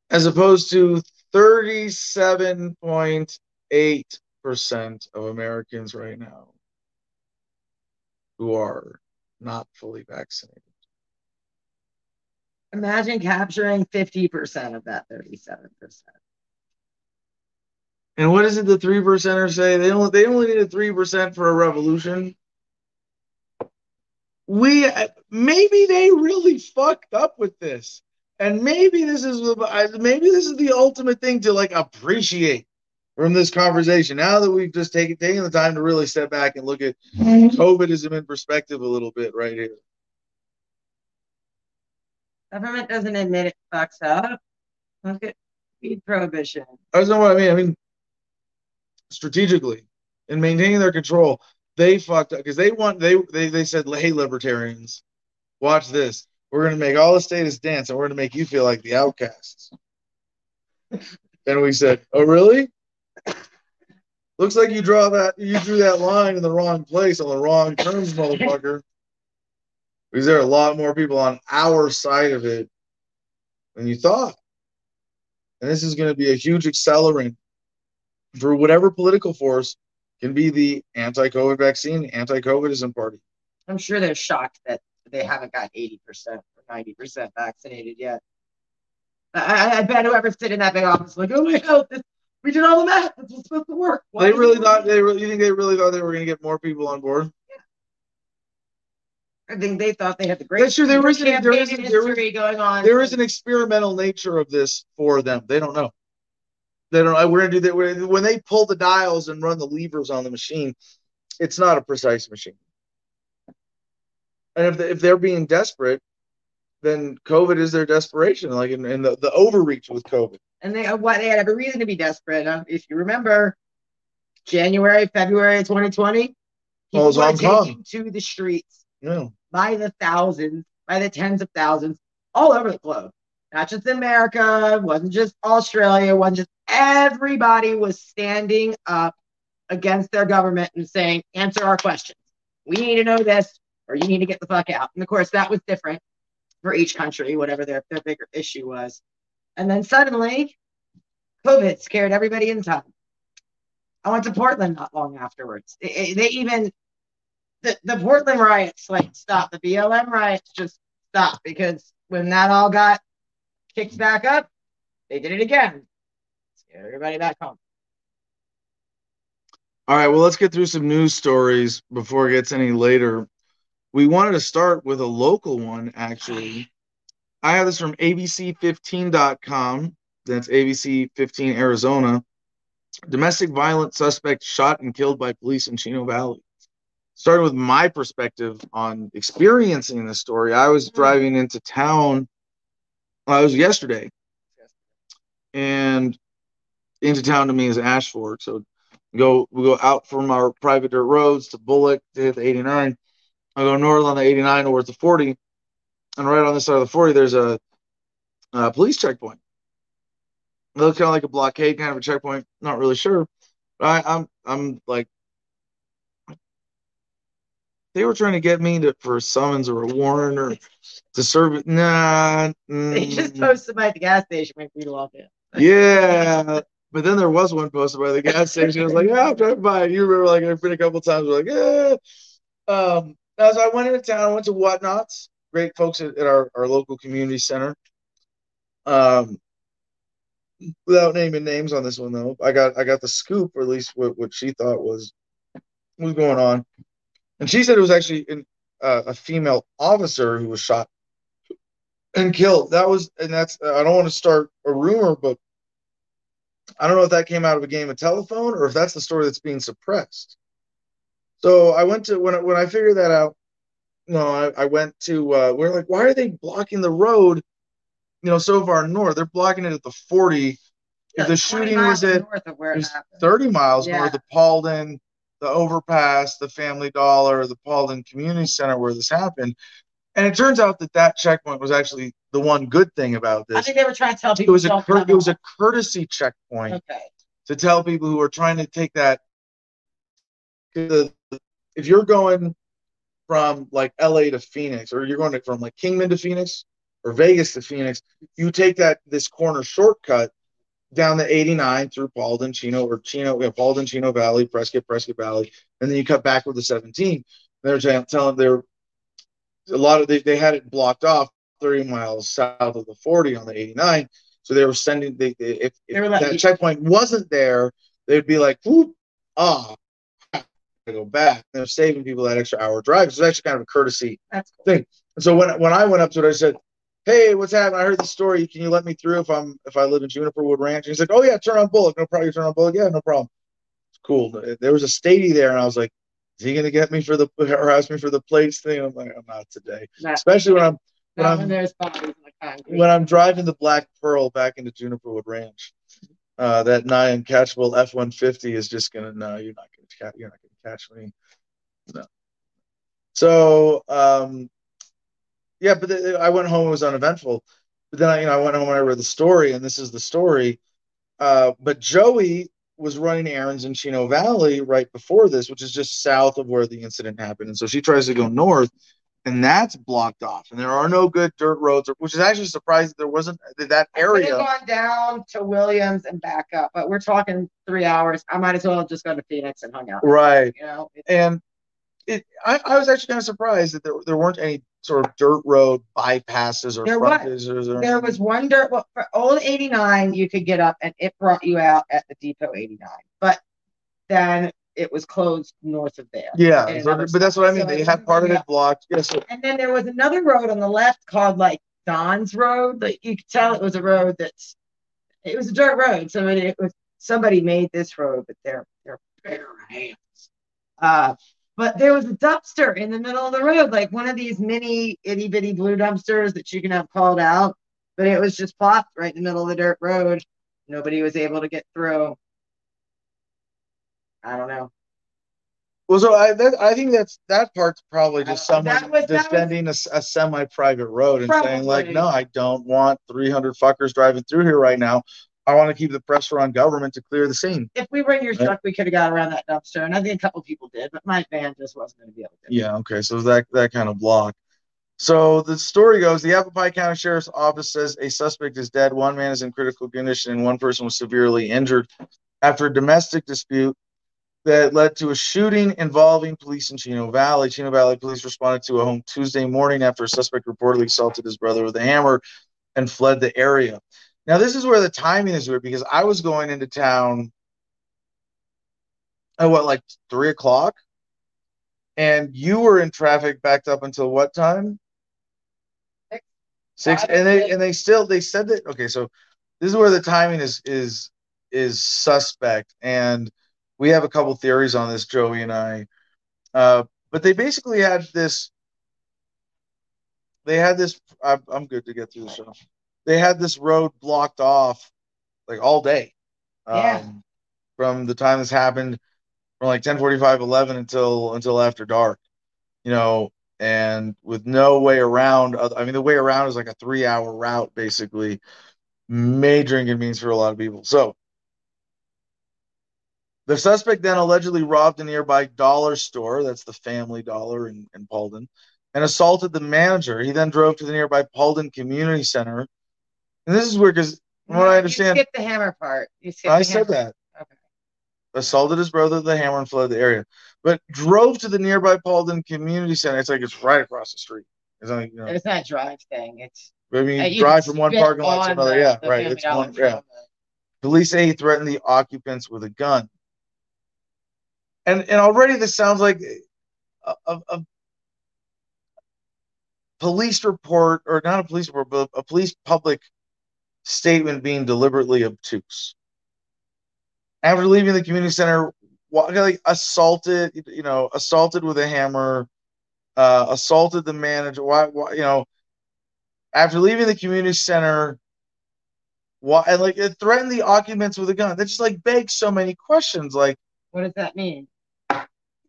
as opposed to 37.8 percent of Americans right now who are not fully vaccinated. Imagine capturing 50% of that 37%. And what does it the three percenters say? They only they only needed three percent for a revolution. We maybe they really fucked up with this, and maybe this is maybe this is the ultimate thing to like appreciate from this conversation. Now that we've just taken taken the time to really step back and look at mm-hmm. COVIDism in perspective a little bit right here. Government doesn't admit it fucks up. Look at weed prohibition. I don't know what I mean. I mean, strategically in maintaining their control, they fucked up because they want they they they said, "Hey, libertarians, watch this. We're gonna make all the statists dance, and we're gonna make you feel like the outcasts." [laughs] and we said, "Oh, really? Looks like you draw that you drew that line in the wrong place on the wrong terms, motherfucker." Because there are a lot more people on our side of it than you thought. And this is going to be a huge accelerant for whatever political force can be the anti-COVID vaccine, anti-COVIDism party. I'm sure they're shocked that they haven't got 80% or 90% vaccinated yet. I, I bet whoever's sitting in that big office like, oh my god, this, we did all the math. This was supposed to work. Why they really thought they really. You think they really thought they were going to get more people on board? I think they thought they had the great That's true. There is, an, there, is, there, is, going on. there is an experimental nature of this for them. They don't know. They don't. We're gonna do that. When they pull the dials and run the levers on the machine, it's not a precise machine. And if, they, if they're being desperate, then COVID is their desperation, like in, in the, the overreach with COVID. And they what they had every reason to be desperate. Um, if you remember, January, February 2020, people were taking to the streets yeah. by the thousands, by the tens of thousands, all over the globe. Not just America, it wasn't just Australia, it wasn't just everybody was standing up against their government and saying, answer our questions. We need to know this, or you need to get the fuck out. And of course, that was different for each country, whatever their, their bigger issue was. And then suddenly, COVID scared everybody in town. I went to Portland not long afterwards. They even the, Portland riots like stopped. The BLM riots just stopped because when that all got kicked back up, they did it again. Get everybody back home. All right, well, let's get through some news stories before it gets any later. We wanted to start with a local one, actually. I have this from ABC15.com. That's ABC 15 Arizona. Domestic violence suspect shot and killed by police in Chino Valley starting with my perspective on experiencing this story, I was mm-hmm. driving into town. I was yesterday, and into town to me is Ash Fork. So go we go out from our private dirt roads to Bullock to hit the 89. I go north on the 89 towards the 40, and right on the side of the 40 there's a, a police checkpoint. It looks kind of like a blockade, kind of a checkpoint. Not really sure. I, I'm I'm like they were trying to get me to for a summons or a warrant or to serve it. Nah. Mm. They just posted by the gas station when we walk in. Yeah. But then there was one posted by the gas station. I was like, yeah, I'm driving by. You remember, like, I've been a couple times. We're like, yeah. Um, as I went into town, I went to Whatnots. Great folks at, at our, our local community center. Um, without naming names on this one though, I got I got the scoop, or at least what, what she thought was was going on. And she said it was actually in, uh, a female officer who was shot and killed. That was, and that's, I don't want to start a rumor, but I don't know if that came out of a game of telephone or if that's the story that's being suppressed. So I went to, when I, when I figured that out, you know, I, I went to, uh, we are like, why are they blocking the road, you know, so far north? They're blocking it at the 40. Yeah, if the shooting was at was 30 miles yeah. north of Paulden, the overpass, the Family Dollar, the Paulden Community Center where this happened. And it turns out that that checkpoint was actually the one good thing about this. I think they were trying to tell people it was a cur- it was a courtesy checkpoint okay. to tell people who are trying to take that. If you're going from like LA to Phoenix, or you're going to, from like Kingman to Phoenix, or Vegas to Phoenix, you take that this corner shortcut down the 89 through Paulden, Chino, or Chino, yeah, Paulden, Chino Valley, Prescott, Prescott Valley, and then you cut back with the 17. They're telling they're a lot of they, they had it blocked off 30 miles south of the 40 on the 89. So they were sending they, they if, if They that checkpoint wasn't there, they'd be like, whoop, ah, I go back. They're saving people that extra hour drive. So it's actually kind of a courtesy cool. thing. And so when when I went up to it, I said, "Hey, what's happening? I heard the story. Can you let me through if I'm if I live in Juniper Wood Ranch?" And he's like, "Oh yeah, turn on Bullock. No problem. You turn on Bullock. Yeah, no problem." It's cool. There was a statey there, and I was like, "Is he gonna get me for the or ask me for the plates thing?" I'm like, "I'm not today." Not- Especially when I'm when I'm when there's bodies in the when I'm driving the Black Pearl back into Juniper Wood Ranch. Uh, that nine catchable F one fifty is just gonna no, you're not gonna catch you're not gonna catch me. No. So um, yeah, but the, I went home. It was uneventful. But then I, you know, I went home and I read the story, and this is the story. Uh, but Joey was running errands in Chino Valley right before this, which is just south of where the incident happened. And so she tries to go north, and that's blocked off. And there are no good dirt roads, which is actually surprised that there wasn't that, that I could have area. gone down to Williams and back up, but we're talking three hours. I might as well have just gone to Phoenix and hung out. Right. You know, And it, I, I was actually kind of surprised that there, there weren't any sort of dirt road bypasses or There was. Or, there was one dirt. Well, for old eighty nine, you could get up and it brought you out at the depot eighty nine, but then it was closed north of there. yeah, so- but that's what I mean. So They had part of it blocked. Yes. Yeah, so And then there was another road on the left called like Don's Road. Like you could tell it was a road that's it was a dirt road. So it was somebody made this road, but they're they're bare hands. Uh but there was a dumpster in the middle of the road, like one of these mini itty bitty blue dumpsters that you can have called out. But it was just plopped right in the middle of the dirt road. Nobody was able to get through. I don't know. Well, so I that, I think that's that part's probably just Uh, someone was- that was- defending a semi-private road and saying like, no, I don't want 300 fuckers driving through here right now. I want to keep the pressure on government to clear the scene. If we were in your Right. truck, we could have got around that dumpster. And I think a couple people did, but my van just wasn't going to be able to. Yeah, okay, so that that kind of block. So the story goes: the Yavapai County Sheriff's Office says a suspect is dead, one man is in critical condition, and one person was severely injured after a domestic dispute that led to a shooting involving police in Chino Valley. Chino Valley police responded to a home Tuesday morning after a suspect reportedly assaulted his brother with a hammer and fled the area. Now, this is where the timing is weird because I was going into town at what, like three o'clock? And you were in traffic backed up until what time? Six. Six. And they and they still they said that okay, so this is where the timing is is is suspect. And we have a couple theories on this, Joey and I. Uh, but they basically had this they had this I'm, I'm good to get through the show. They had this road blocked off like all day. Um, Yeah. from the time this happened from like 10 45 11 until until after dark you know and with no way around i mean the way around is like a three hour route basically major inconvenience for a lot of people so the suspect then allegedly robbed a nearby dollar store that's the family dollar in, in Paulden and assaulted the manager he then drove to the nearby Paulden community center and this is weird because from what i understand, You skipped the hammer part. You skipped i the said hammer. that Okay. assaulted his brother with the hammer and fled the area, but drove to the nearby Paulden Community Center. It's like it's right across the street. It's only, you know, It's not a drive thing. It's I mean, uh, you drive from one parking lot to on another. the- yeah, the right. Family It's Dollar one. Yeah. Police say he threatened the occupants with a gun. And and already this sounds like a, a, a police report, or not a police report, but a police public statement being deliberately obtuse. After leaving the community center, like assaulted, you know, assaulted with a hammer, uh, assaulted the manager. Why, why, you know, after leaving the community center, why, and like it threatened the occupants with a gun. That just like begs so many questions. Like, What does that mean?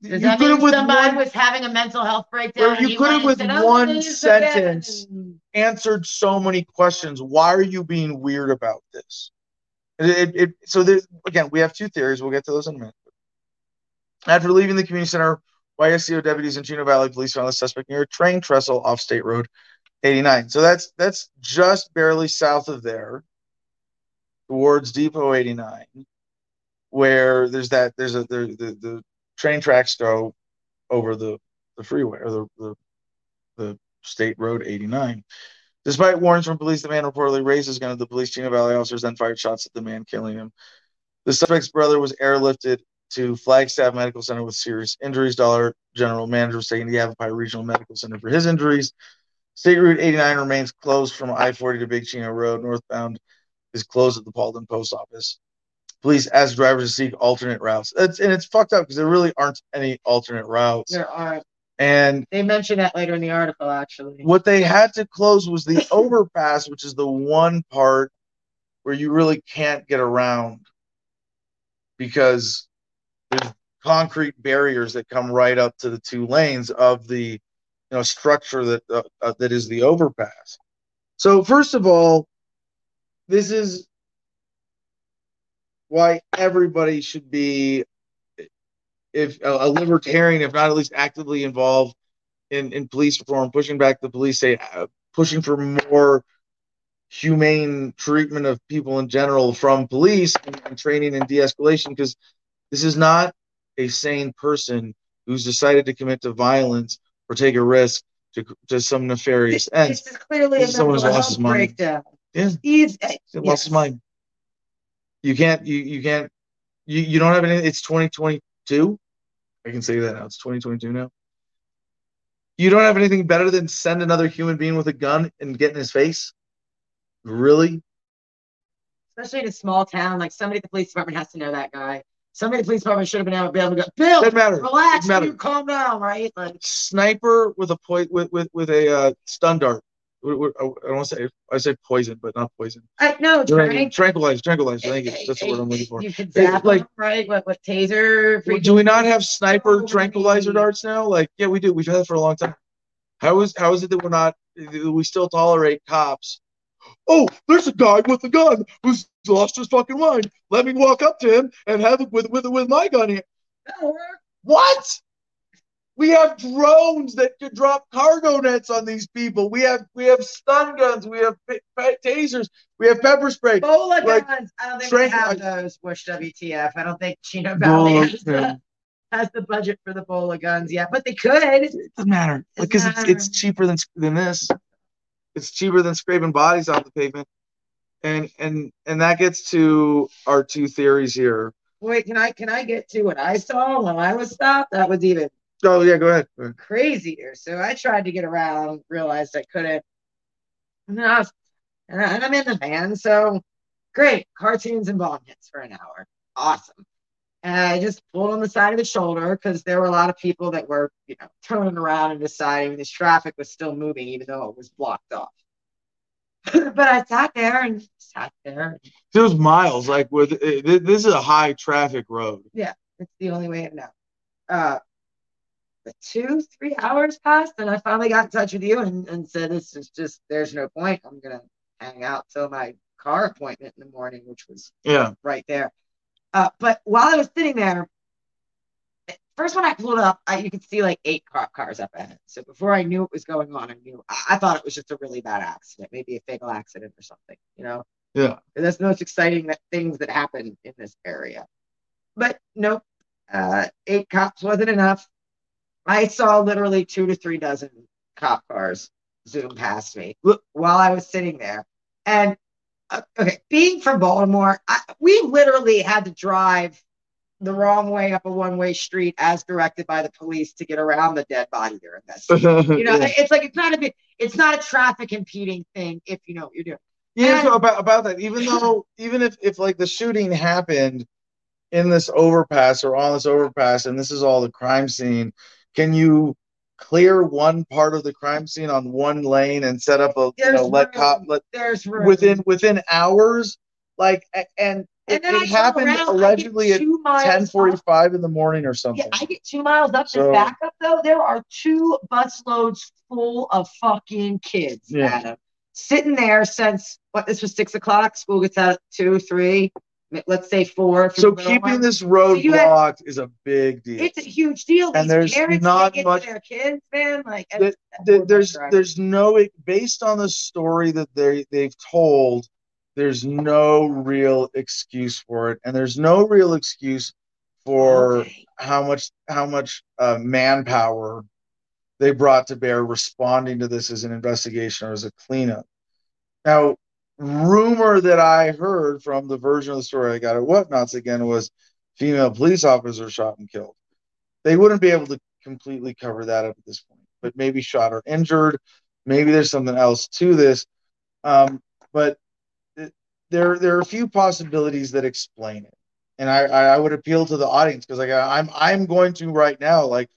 You Does that could have with somebody one was having a mental health breakdown? And you he could have went with and said, "I'm one sentence. and- answered so many questions. Why are you being weird about this? It, it, it- so there's again, we have two theories. We'll get to those in a minute. After leaving the community center, YSCO deputies in Chino Valley Police found the suspect near a train trestle off State Road 89. So that's that's just barely south of there, towards Depot 89, where there's that there's a there, the the train tracks go over the the freeway or the the, the State Road 89. Despite warnings from police, the man reportedly raised his gun at the police. Chino Valley officers then fired shots at the man, killing him. The suspect's brother was airlifted to Flagstaff Medical Center with serious injuries. Dollar General Manager was taken to Yavapai Regional Medical Center for his injuries. State Route 89 remains closed from I 40 to Big Chino Road. Northbound is closed at the Paulden Post Office. Police ask drivers to seek alternate routes. It's, and it's fucked up because there really aren't any alternate routes. There are. And They mention that later in the article, actually. what they had to close was the [laughs] overpass, which is the one part where you really can't get around because there's concrete barriers that come right up to the two lanes of the you know structure that uh, uh, that is the overpass. So first of all, this is why everybody should be if a, a libertarian, if not at least actively involved in, in police reform, pushing back the police, say uh, pushing for more humane treatment of people in general from police and, and training and de-escalation, because this is not a sane person who's decided to commit to violence or take a risk to, to some nefarious This, end. this is clearly This a someone who's mental lost his mind. breakdown. Yeah. He's, uh, lost his mind. You can't. You you can't. You you don't have any. It's 2022. I can say that now. It's 2022 now. You don't have anything better than send another human being with a gun and get in his face. Really? especially in a small town, like somebody at the police department has to know that guy. Somebody at the police department should have been able to be able to go, Bill, Doesn't matter. relax, Doesn't matter. you calm down, right? Like, Sniper with a point with with with a uh, stun dart. I don't want to say. I say poison, but not poison. I no, Tranquilizer. Trank. Tranquilizer. Tranquilizer. Thank you. That's the word I'm looking for. You could zap like- like right. What what taser? Well, Do we not have sniper tranquilizer darts now? Like, yeah, we do. We've had it for a long time. How is how is it that we're not? We still tolerate cops. Oh, there's a guy with a gun who's lost his fucking mind. Let me walk up to him and have it with with with my gun here. What? We have drones that could drop cargo nets on these people. We have we have stun guns. We have pa- pa- tasers. We have pepper spray. Bola Like, guns. I don't think we have those. Bush WTF. I don't think Chino Valley Bola, has, the, has the budget for the Bola guns yet, but they could. It doesn't matter Doesn't because it's, it's cheaper than than this. It's cheaper than scraping bodies off the pavement, and and and that gets to our two theories here. Wait, can I can I get to what I saw when I was stopped? That was even Oh yeah, go ahead. Go ahead. crazier. So I tried to get around, realized I couldn't. And I was, and, I, and I'm in the van, so great cartoons and bomb hits for an hour, awesome. And I just pulled on the side of the shoulder because there were a lot of people that were, you know, turning around and deciding this traffic was still moving, even though it was blocked off. [laughs] but I sat there and sat there. There's miles like with eh, this is a high traffic road. Yeah, it's the only way to know. Uh, but two, three hours passed, and I finally got in touch with you and, and said, This is just, there's no point. I'm going to hang out till my car appointment in the morning, which was Yeah. right there. Uh, but while I was sitting there, first when I pulled up, I, you could see like eight cop cars up ahead. So before I knew what was going on, I knew I, I thought it was just a really bad accident, maybe a fatal accident or something, you know? Yeah. And that's the most exciting that, things that happen in this area. But nope, uh, eight cops wasn't enough. I saw literally two to three dozen cop cars zoom past me while I was sitting there. And uh, okay, being from Baltimore, I, we literally had to drive the wrong way up a one-way street as directed by the police to get around the dead body investigating. [laughs] You know, yeah. it's like it's not a big, it's not a traffic impeding thing if you know what you're doing. Yeah, so about about that. Even though, [laughs] even if if like the shooting happened in this overpass or on this overpass, and this is all the crime scene, can you clear one part of the crime scene on one lane and set up a you know let cop let There's room. within within hours? Like a- and it, then it I happened around, allegedly at two miles ten forty up. five in the morning or something. Yeah, I get two miles up So- and back up though. There are two bus loads full of fucking kids, Yeah. Adam, sitting there since what? This was six o'clock. School gets out at two, three. Let's say four. so the keeping one. this road So blocked is a big deal. it's a huge deal. And These there's not much- their kids, man. Like There- poor there's there's no based on the story that they they've told there's no real excuse for it and there's no real excuse for Okay. how much how much uh, manpower they brought to bear responding to this as an investigation or as a cleanup Now, rumor that I heard from the version of the story I got at Whatnots again was female police officer shot and killed. They wouldn't be able to completely cover that up at this point, but maybe shot or injured. Maybe there's something else to this. Um, but there, there are a few possibilities that explain it, and I, I would appeal to the audience because like I'm, I'm going to right now like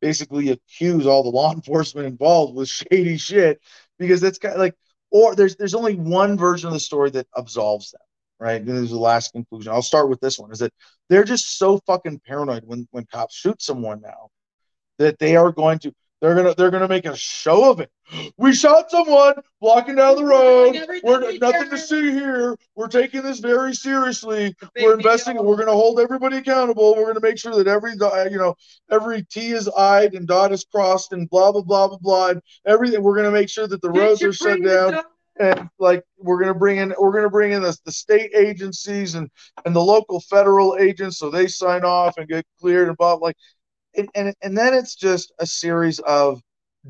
basically accuse all the law [laughs] enforcement involved with shady shit because that's kind of like or there's there's only one version of the story that absolves them right? And this is the last conclusion. I'll start with this one is that they're just so fucking paranoid when when cops shoot someone now that they are going to they're gonna they're gonna make a show of it. [gasps] We shot someone walking down the road. we're nothing to see here. We're taking this very seriously. We're investing we're going to hold everybody accountable. We're going to make sure that every uh, you know every t is i'd and dot is crossed and blah blah blah blah blah. And everything we're going to make sure that the roads are shut down. and like we're going to bring in we're to bring in the, the state agencies and and the local federal agents so they sign off and get cleared and blah like and, and and then it's just a series of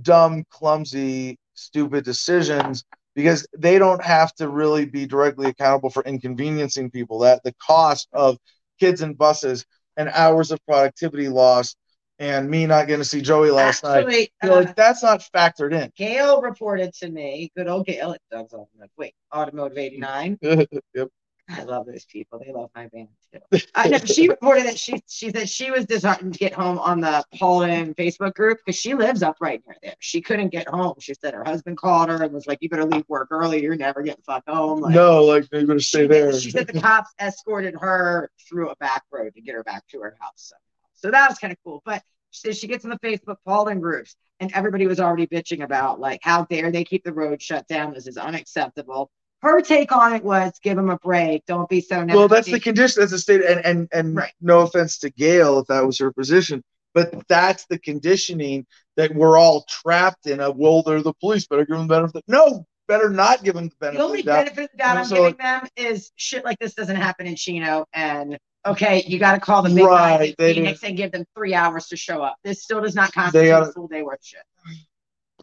dumb clumsy stupid decisions because they don't have to really be directly accountable for inconveniencing people that the cost of kids and buses and hours of productivity lost and me not getting to see joey last night. You know, uh, like that's not factored in Gail reported to me, good old Gail, it does all like, wait, Automotive 89. [laughs] yep I love those people. They love my band too. Uh, I know she [laughs] reported that she she said she was disheartened to get home on the Paulden Facebook group because she lives up right near there. She couldn't get home. She said her husband called her and was like, "You better leave work early. You're never getting fuck home." Like, no like they're going to stay she, there She said the cops escorted her through a back road to get her back to her house. somehow. So that was kind of cool. But she said she gets in the Facebook Paulden groups and everybody was already bitching about like how dare they keep the road shut down. This is unacceptable. Her take on it was give them a break. Don't be so nasty. well that's the condition that's the state and and and Right. no offense to gail if that was her position but that's the conditioning that we're all trapped in of well they're the police better give them the benefit no better not give them the benefit The only benefit that I'm So- giving them is shit like this doesn't happen in Chino. And okay, you got to call the big Right, they Phoenix and give them three hours to show up. This still does not They constitute gotta- a full day worth shit.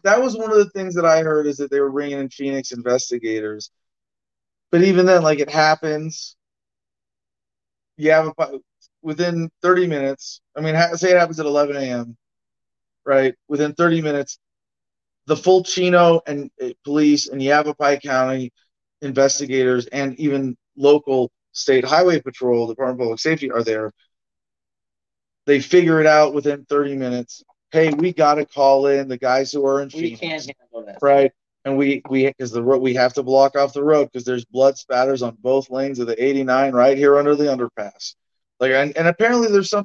that was one of the things that I heard is that they were bringing in Phoenix investigators. But even then, like it happens, you have a within 30 minutes. I mean, say it happens at 11 a.m. Right within 30 minutes, the full Chino and uh, police and Yavapai County investigators and even local state highway patrol, Department of Public Safety are there. They figure it out within 30 minutes. Hey, we got to call in the guys who are in We Phoenix can't handle this. right? And we we because the road we have to block off the road because there's blood spatters on both lanes of the 89 right here under the underpass. Like and, and apparently there's some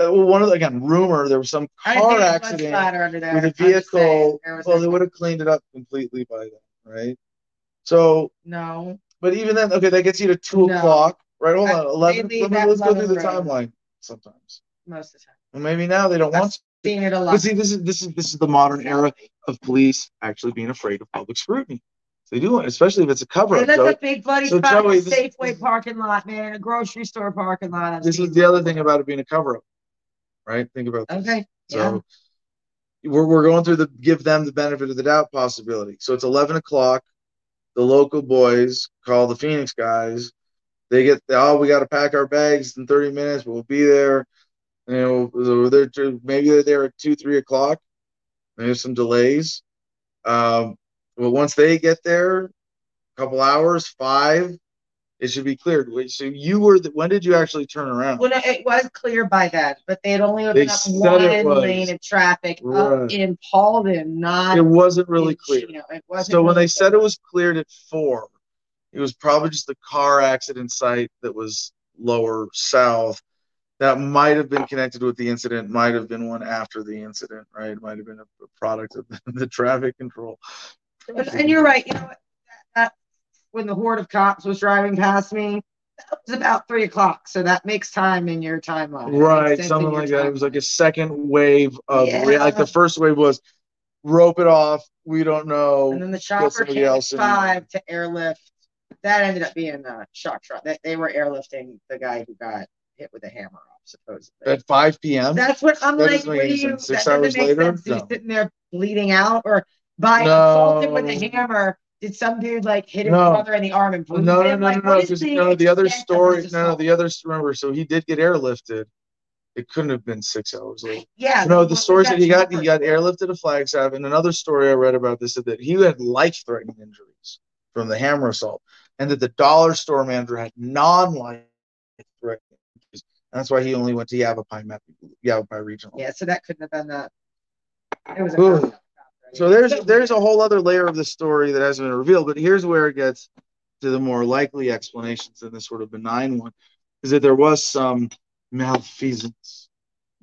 uh, well, one of the again rumor there was some car think it was accident under there. with a saying, vehicle. was Well, they would have cleaned it up completely by then, right? So, no. but even then, okay, that gets you to two No. o'clock, right? Hold I- on, eleven. Let me, let's go through the 11 road. timeline. Sometimes, Most of the time. well, maybe now they don't I've want. Seen it a lot. But see, this is this is this is the modern era of police actually being afraid of public scrutiny. They do, especially if it's a cover up. that's Joey. a big bloody So, spot in Joey, a this- Safeway parking lot, man. A grocery store parking lot. This is the other thing about it being a cover up, right? Think about this. Okay. Yeah. So we're, we're going through the give them the benefit of the doubt possibility. So it's 11 o'clock. The local boys call the Phoenix guys. They get, oh, we got to pack our bags in 30 minutes, we'll be there. You know, they're, maybe they're there at 2, 3 o'clock. There's some delays. Um, but once they get there, a couple hours, five, it should be cleared. Wait, so you were, the, when did you actually turn around? When it was clear by then, but they had only They opened up one lane of traffic Right. up in Paulden, not It wasn't really in clear. Chino. It wasn't So when really they said it was cleared at four, it was probably just the car accident site that was lower south. That might have been connected with the incident, might have been one after the incident, right? Might have been a, product of [laughs] the traffic control. But- and you're right. You know what? That, when the horde of cops was driving past me, that was about three o'clock. So that makes time in your timeline. Right, in something like that. It was like a second wave of Yeah. like the first wave was rope it off. We don't know. And then the chopper came else in. five to airlift. That ended up being a shock truck. They, they were airlifting the guy who got hit with a hammer off, supposedly. At 5 p.m. That's what I'm That like. What do you? Six that hours later? sense. No. sitting there bleeding out, or by No. assaulted with a hammer. Did some dude like hit his No. brother in the arm and bruise No, no, him? no, Like, no, no. the no, the other story. No, no, the other. Remember, so he did get airlifted. It couldn't have been six hours later. Yeah. No, the story that he got he got airlifted to Flagstaff. And another story I read about this is that he had life-threatening injuries from the hammer assault, and that the dollar store manager had. And that's why he only went to Yavapai, Met- Yavapai Regional. Yeah, so that couldn't have been that. It was a? So there's there's a whole other layer of the story that hasn't been revealed, but here's where it gets to the more likely explanations than the sort of benign one, is that there was some malfeasance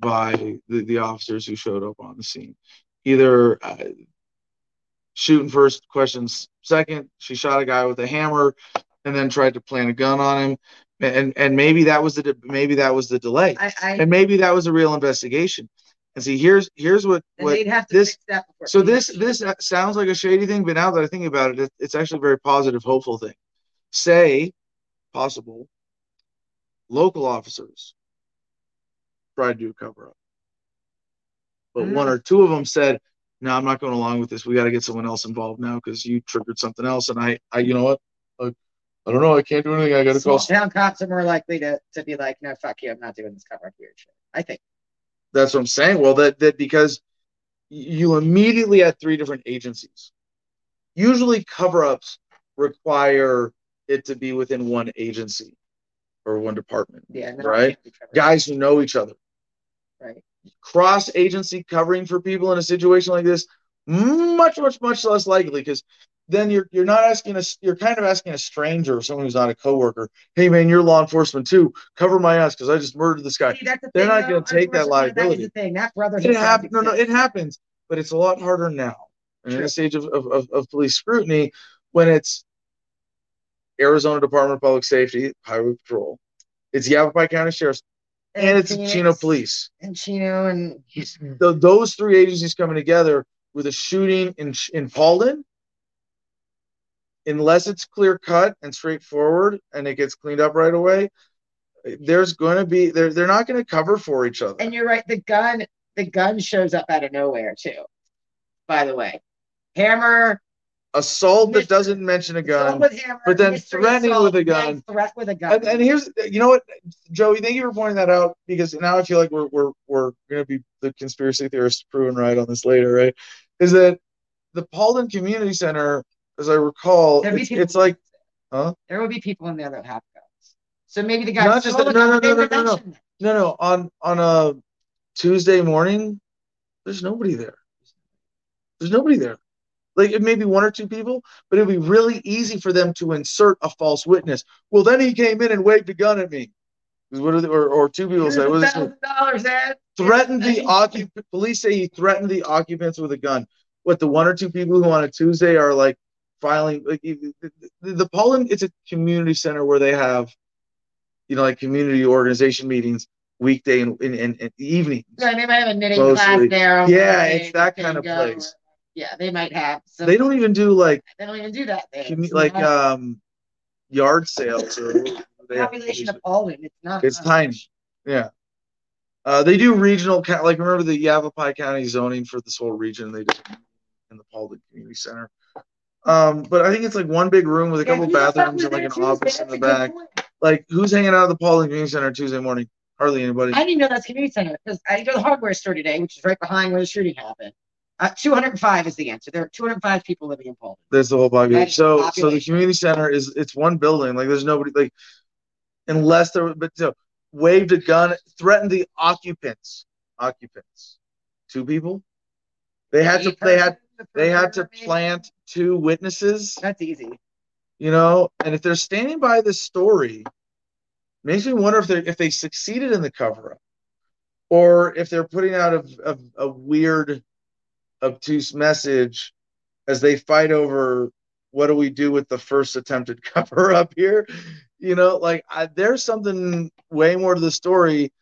by the, the officers who showed up on the scene. Either uh, shooting first, questions second, she shot a guy with a hammer and then tried to plant a gun on him. And and maybe that was the maybe that was the delay. I, I, And maybe that was a real investigation. And see, here's here's what, what they'd have to this so this this uh, sounds like a shady thing, but now that I think about it, it it's actually a very positive, hopeful thing. Say, possible, local officers tried to do a cover up, but one or two of them said, "No, I'm not going along with this. We got to get someone else involved now because you triggered something else." And I, I, you know what? I, I don't know. I can't do anything. I got to Small call. town cops are more likely to, to be like, no, fuck you, I'm not doing this cover up weird shit. I think. That's what I'm saying. Well, that that because you immediately had three different agencies. Usually, cover-ups require it to be within one agency or one department. Yeah. no, Right. can't be covered up, Guys who know each other. Right. Cross agency covering for people in a situation like this, much, much, much less likely because then you're you're not asking us you're kind of asking a stranger or someone who's not a coworker, hey man, you're law enforcement too. Cover my ass because I just murdered this guy. See, the They're thing, not gonna take that Unfortunately, That liability. is the thing. That brother. It happens. No, no, it happens, but it's a lot harder now. And in this age of, of, of, police scrutiny, when it's Arizona Department of Public Safety, Highway Patrol, it's Yavapai County Sheriff's, and it's Chino Police. And Chino and Th- those three agencies coming together with a shooting in in Paulden, unless it's clear cut and straightforward and it gets cleaned up right away, there's going to be they're they're not going to cover for each other. and you're right. The gun, the gun shows up out of nowhere too. By the way, hammer. Assault that doesn't mention a gun. with hammer, but then threatening assault, with a gun. Threat with a gun. And, and here's you know what, Joey, thank you for pointing that out because now I feel like we're we're we're gonna be the conspiracy theorists proven right on this later, right? Is that the Paulden Community Center, as I recall, There'd be it's, people- it's like huh? there will be people in there that have guns. So maybe the guy. Not just stole that- the no, no, they no, no, no, no. No, no, on on a Tuesday morning, there's nobody there. There's nobody there. Like it may be one or two people, but it'd be really easy for them to insert a false witness. Well, then he came in and waved a gun at me. 'Cause What are the, or, or two people Here's say, what is dollars, Ed. threatened the [laughs] occupant. Police say he threatened the occupants with a gun. What the one or two people who on a Tuesday are like filing like the, Paulden? It's a community center where they have, you know, like community organization meetings weekday and in, in, in evenings. They might have a knitting Mostly. class there. Yeah, it's that kind of place. or- Yeah, they might have. Some, They don't even do like They don't even do that there. commu- like um yard sales or [laughs] population of Paulden. It's not. It's much. tiny. Yeah. Uh, they do regional, like remember the Yavapai County zoning for this whole region. They do in the Paulden Community Center. Um, but I think it's like one big room with a couple bathrooms and like an Tuesday? office in the back. point. Like who's hanging out at the Paulden Community Center Tuesday morning? Hardly anybody. I didn't know that's community center because I go to the hardware store today, which is right behind where the shooting happened. Uh, 205 is the answer. There are 205 people living in Paulden. There's the whole population. That is So, so the community center is it's one building. Like there's nobody like unless there. But so waved a gun, threatened the occupants. Occupants, two people. They had to. They had. They had to plant two witnesses. That's easy. You know, and if they're standing by this story, makes me wonder if they if they succeeded in the cover up, or if they're putting out a, a, a weird, obtuse message as they fight over what do we do with the first attempted [laughs] cover up here. You know, like I, there's something way more to the story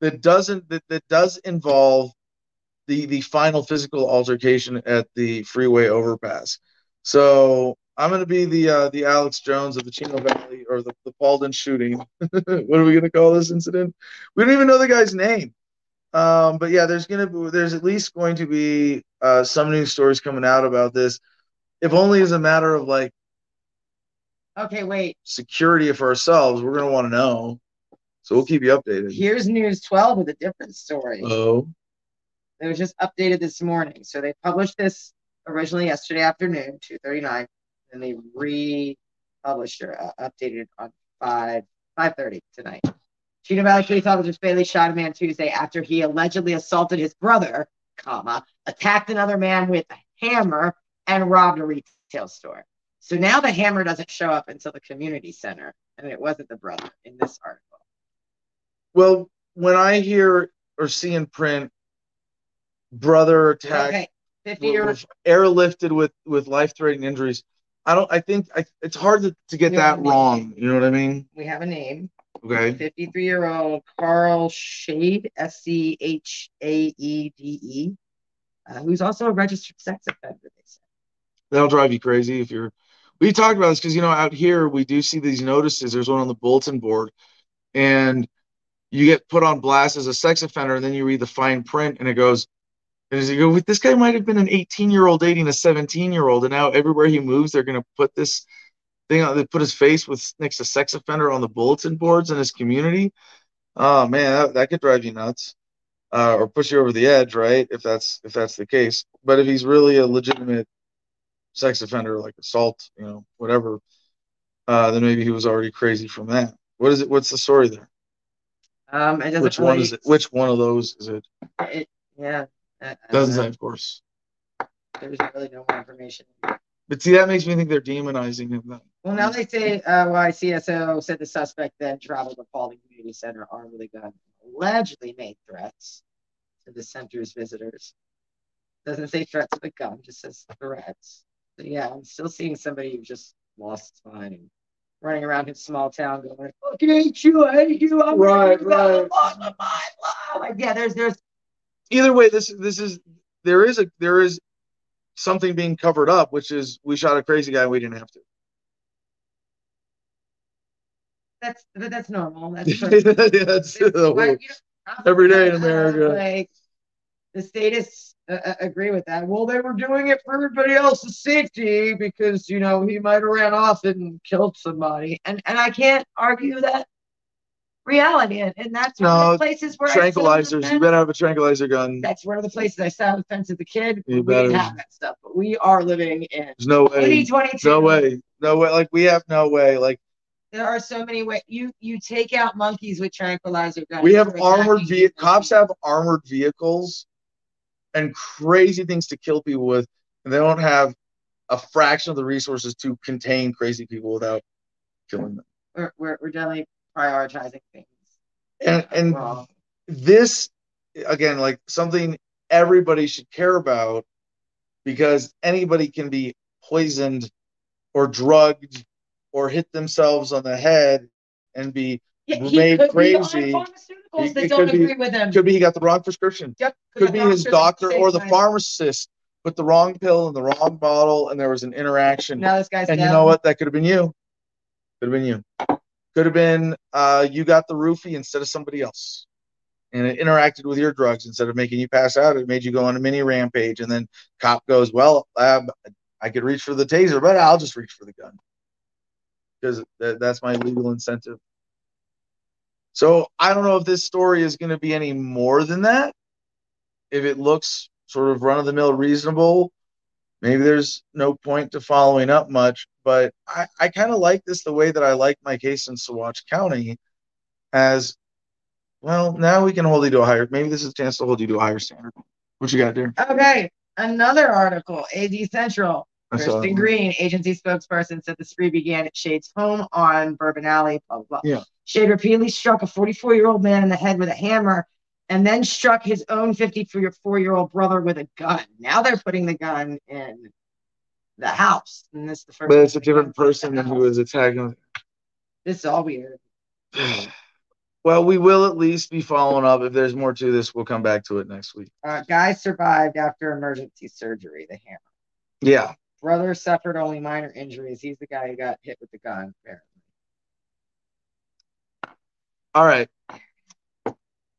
that doesn't that, that does involve the the final physical altercation at the freeway overpass. So I'm going to be the uh, the Alex Jones of the Chino Valley or the, the Paulden shooting. [laughs] what are we going to call this incident? We don't even know the guy's name. Um, but yeah, there's going to be there's at least going to be uh, some news stories coming out about this. if only as a matter of like Okay, wait. security for ourselves, we're gonna want to know. So we'll keep you updated. Here's News 12 with a different story. Oh, It was just updated this morning. So they published this originally yesterday afternoon, 2:39, and they republished or uh, updated on 5 5:30 tonight. Chino Valley police officers Bailey shot a man Tuesday after he allegedly assaulted his brother, comma, attacked another man with a hammer, and robbed a retail store. So now the hammer doesn't show up until the community center, and it wasn't the brother in this article. well, when I hear or see in print, brother attack Okay, 50 w- year w- airlifted with with life threatening injuries. I don't. I think I, it's hard to, to get Yeah. that wrong. You know what I mean? we have a name. Okay. 53 year old Carl Schaede, S C H A E D E, uh, who's also a registered sex offender. They said. That'll drive you crazy if you're. We talked about this because you know out here we do see these notices. There's one on the bulletin board, and you get put on blast as a sex offender, and then you read the fine print, and it goes, as you go, this guy might have been an 18 year old dating a 17 year old, and now everywhere he moves, they're gonna put this thing on. They put his face with next to sex offender on the bulletin boards in his community. Oh man, that, that could drive you nuts, uh, or push you over the edge, right? If that's if that's the case. But if he's really a legitimate sex offender, like assault, you know, whatever, uh, then maybe he was already crazy from that. What is it? What's the story there? Um, Which one is it? Which one of those is it? it- yeah. Uh, Doesn't say, of course. There's really no more information. But see, that makes me think they're demonizing him. Then. Well, now they say uh, CSO said the suspect then traveled to Paulden Community Center armed with a gun, allegedly made threats to the center's visitors. Doesn't say threats with a gun, just says threats. So yeah, I'm still seeing somebody who just lost his mind and running around his small town going, "I fucking hate you, I hate you, I'm Right, right. blah, blah, blah, blah." Like, yeah, there's there's Either way, this this is there is a there is something being covered up, which is we shot a crazy guy. and We didn't have to. that's that's normal. That's [laughs] That's It's- the you know, every day in uh, America. Like the statists uh, uh, agree with that. Well, they were doing it for everybody else's safety because you know he might have ran off and killed somebody, and and I can't argue that reality. And, and that's one of No, the places where I saw the tranquilizers. You fence. better have a tranquilizer gun. That's one of the places I saw the fence as a kid. You we didn't better. have that stuff, but we are living in There's no way. 2022. No way. No way. Like we have no way. Like There are so many ways. You you take out monkeys with tranquilizer guns. we have armored attacking ve- people. cops have armored vehicles and crazy things to kill people with, and they don't have a fraction of the resources to contain crazy people without killing them. We're, we're, we're definitely prioritizing things. And and wrong. this again, like something everybody should care about because anybody can be poisoned or drugged or hit themselves on the head and be Yeah, made could be on crazy. pharmaceuticals It- that it don't could be- agree with him. could be he got the wrong prescription. Yep, could be his doctor or the time. pharmacist put the wrong pill in the wrong bottle and there was an interaction. Now this guy's and you know what? That could have been you. Could have been you. Could have been uh, you got the roofie instead of somebody else. And it interacted with your drugs instead of making you pass out. It made you go on a mini rampage. And then cop goes, Well, um, I could reach for the taser, but I'll just reach for the gun. Because th- that's my legal incentive. So I don't know if this story is going to be any more than that. If it looks sort of run of the mill reasonable, maybe there's no point to following up much. But I, I kind of like this the way that I like my case in Saguache County as well. Now we can hold you to a higher, maybe this is a chance to hold you to a higher standard. What you got there? Okay, another article. AZ Central. Kristen. Green, agency spokesperson, said the spree began at Schaede's home on Bourbon Alley. Blah blah. blah. Yeah. Shade repeatedly struck a 44 year old man in the head with a hammer, and then struck his own 54 year old brother with a gun. Now they're putting the gun in the house, and this is the first. But it's a different person who was attacking. This is all weird. [sighs] Well, we will at least be following up. If there's more to this, we'll come back to it next week. Uh, guy survived after emergency surgery. The hammer. Yeah. Brother suffered only minor injuries. He's the guy who got hit with the gun. apparently. All right.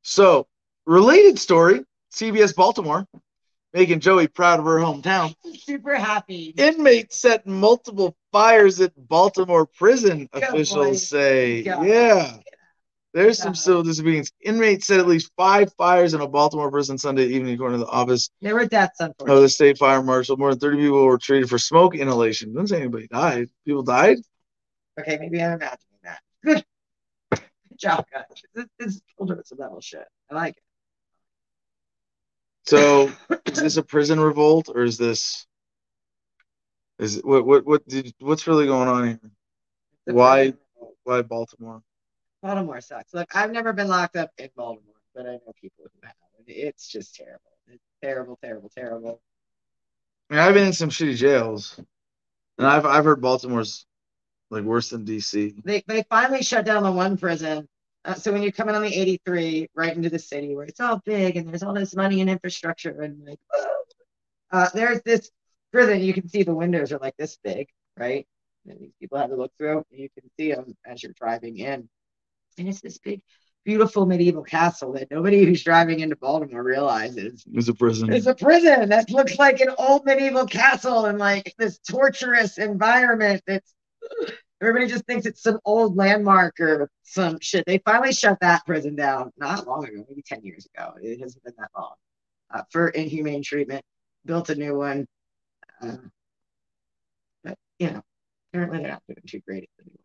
So, related story CBS Baltimore making Joey proud of her hometown. Super happy. Inmate set multiple fires at Baltimore prison, Good officials boy. say. Yeah. Yeah. There's some civil disobedience. Inmates set at least five fires in a Baltimore prison Sunday evening, according to the office There were deaths, of the state fire marshal. More than 30 people were treated for smoke inhalation. Doesn't say anybody died. People died. Okay, maybe I'm imagining that. Good. Good job, guys. This, this is children's level shit. I like it. So is this a prison revolt or is this is what what what did what's really going on here? The Why why Baltimore? Baltimore sucks. Look, I've never been locked up in Baltimore, but I know people who have. It's just terrible. It's terrible, terrible, terrible. I mean, I've been in some shitty jails, and I've I've heard Baltimore's like worse than DC. They they finally shut down the one prison. Uh, so when you're coming on the 83 right into the city where it's all big and there's all this money and infrastructure and like, uh, there's this prison. You can see the windows are like this big, right? And these people have to look through. And you can see them as you're driving in, and it's this big, beautiful medieval castle that nobody who's driving into Baltimore realizes It's a prison. it's a prison that looks like an old medieval castle and like this torturous environment that's everybody just thinks it's some old landmark or some shit. They finally shut that prison down not long ago, maybe 10 years ago. It hasn't been that long. Uh, for inhumane treatment, built a new one. Uh, but you know, apparently they're not doing too great at the new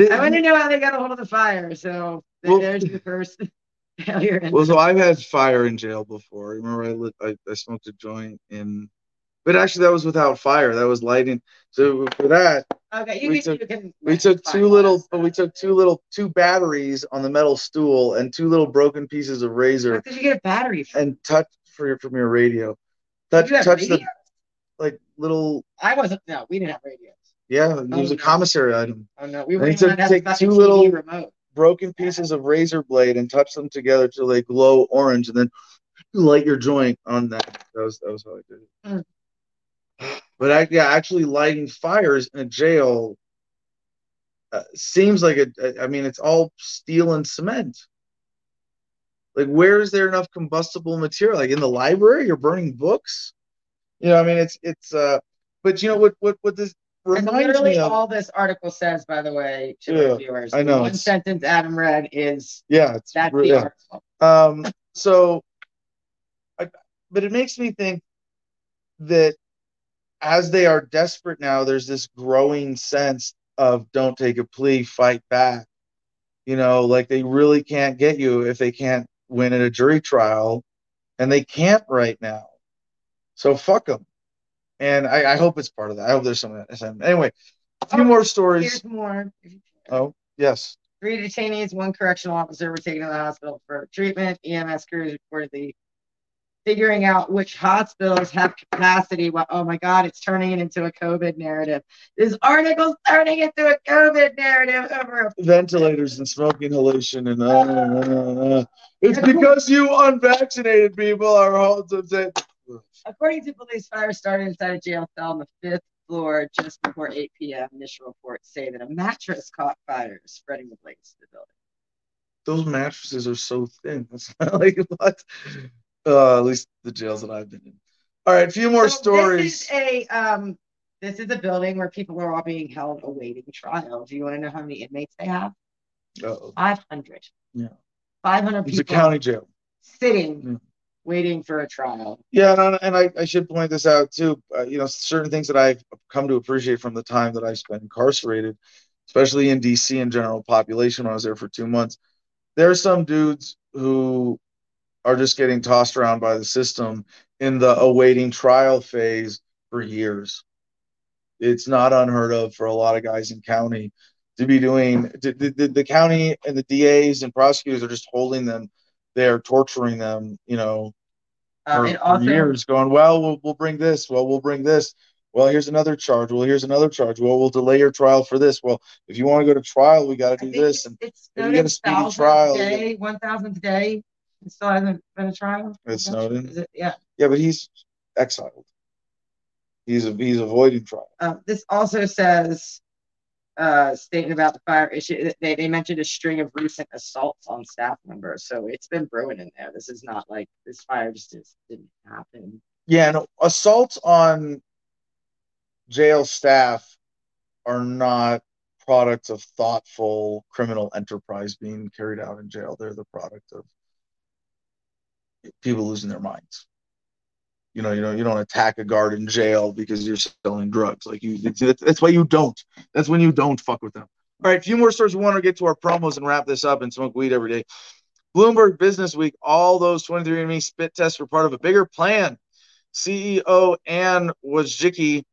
ones. I want to know how they got a hold of the fire. So Well- there's the first [laughs] failure. Well, so I've had fire in jail before. Remember, I lit, I, I smoked a joint in, but actually that was without fire. That was lighting. So for that, Okay, you We took- we took two little, we took two little, two batteries on the metal stool and two little broken pieces of razor Where did you get a battery from? and touch for your from your radio. Touch, You touch the radio? like little. I wasn't. No, we didn't have radios. Yeah, oh, it was Oh, a no. commissary item. Oh no, we were to take two little- remote. broken pieces of razor blade and touch them together till they glow orange, and then light your joint on that. That was that was how I did it. Mm. But I, yeah, actually lighting fires in a jail uh, seems like a. I mean, it's all steel and cement. Like, where is there enough combustible material? Like in the library, you're burning books. You know, I mean, it's it's. uh But you know what? What what this And reminds literally me of? all this article says, by the way, to Yeah, viewers, I know, one sentence Adam read is yeah, it's that's the yeah. article. Um, so, I, but it makes me think that as they are desperate now, there's this growing sense of don't take a plea, fight back. You know, like they really can't get you if they can't win at a jury trial, and they can't right now. So fuck them. And I, I hope it's part of that. I hope there's some anyway. A few Oh, more stories. Here's more. Oh yes. Three detainees, one correctional officer were taken to the hospital for treatment. EMS crews reportedly figuring out which hospitals have capacity. Well, oh my God, it's turning it into a COVID narrative. This article's turning into a COVID narrative over ventilators and smoke inhalation and uh, uh, uh, uh. it's because you unvaccinated people are all According to police, fire started inside a jail cell on the fifth floor just before 8 p.m. Initial reports say that a mattress caught fire, spreading the blaze to the building. those mattresses are so thin. That's not [laughs] like what. Uh, at least the jails that I've been in. All right, a few more So stories. This is a um, this is a building where people are all being held awaiting trial. Do you want to know how many inmates they have? Uh-oh. 500. Yeah. 500 It's a county jail. sitting, Yeah. waiting for a trial. Yeah, and, I- and I, I should point this out too. Uh, you know, certain things that I've come to appreciate from the time that I spent incarcerated, especially in DC and general population when I was there for two months. There are some dudes who are just getting tossed around by the system in the awaiting trial phase for years. It's not unheard of for a lot of guys in county to be doing. The, the, the county and the DAs and prosecutors are just holding them there, torturing them. You know, Um, for, it for years going well we'll we'll bring this well we'll bring this well here's another charge well here's another charge well we'll delay your trial for this well if you want to go to trial we got to do this it's, and it's if you get a speedy trial, you today, 1,000 today. It still hasn't been a trial. At Snowden? Is it? Yeah. yeah but he's exiled he's he's avoiding trial Um, this also says uh, statement about the fire issue. They, they mentioned a string of recent assaults on staff members. So it's been brewing in there. This is not like this fire just is, didn't happen. Yeah, no, assaults on jail staff are not products of thoughtful criminal enterprise being carried out in jail. They're the product of people losing their minds. You know, you know, you don't attack a guard in jail because you're selling drugs. Like you, that's, why you don't. That's when you don't fuck with them. All right, a few more stories. We want to get to our promos and wrap this up and smoke weed every day. Bloomberg Business Week. All those 23andMe spit tests were part of a bigger plan. CEO Anne Wojcicki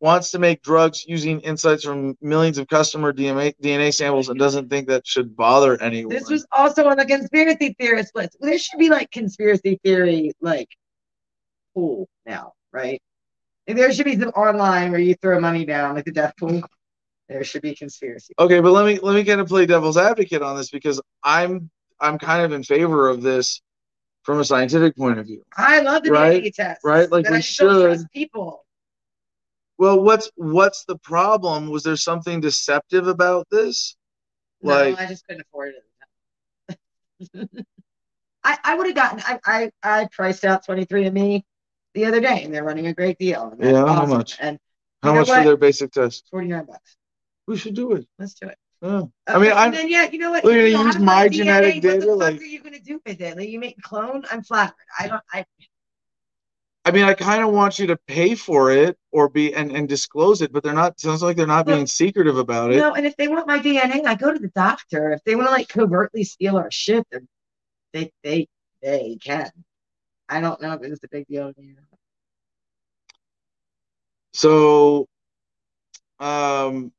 wants to make drugs using insights from millions of customer DNA, DNA samples and doesn't think that should bother anyone. This was also on the conspiracy theorist list. There should be like conspiracy theory like pool now, right? Like, there should be some online where you throw money down, like the death pool. There should be conspiracy. Okay, but let me let me kind of play devil's advocate on this because I'm I'm kind of in favor of this from a scientific point of view. I love the Right, DNA test. right, like we I should. trust people. Well, what's what's the problem? Was there something deceptive about this? Like no, I just couldn't afford it. [laughs] I, I would have gotten I, I I priced out 23andMe the other day and they're running a great deal. Yeah, how much? And how much what? for their basic test? 49 bucks. We should do it. Let's do it. Yeah. Uh, I mean, I'm then yeah, you know what? We're gonna use my DNA, genetic What data, the fuck like- are you gonna do with it? Like you make clone? I'm flattered. I don't. I I mean, I kind of want you to pay for it or be and, and disclose it, but they're not. Sounds like they're not Look, being secretive about it. no. And if they want my DNA, I go to the doctor. If they want to like covertly steal our shit, they're, they they they can. I don't know if it's a big deal to me. or not. So, um,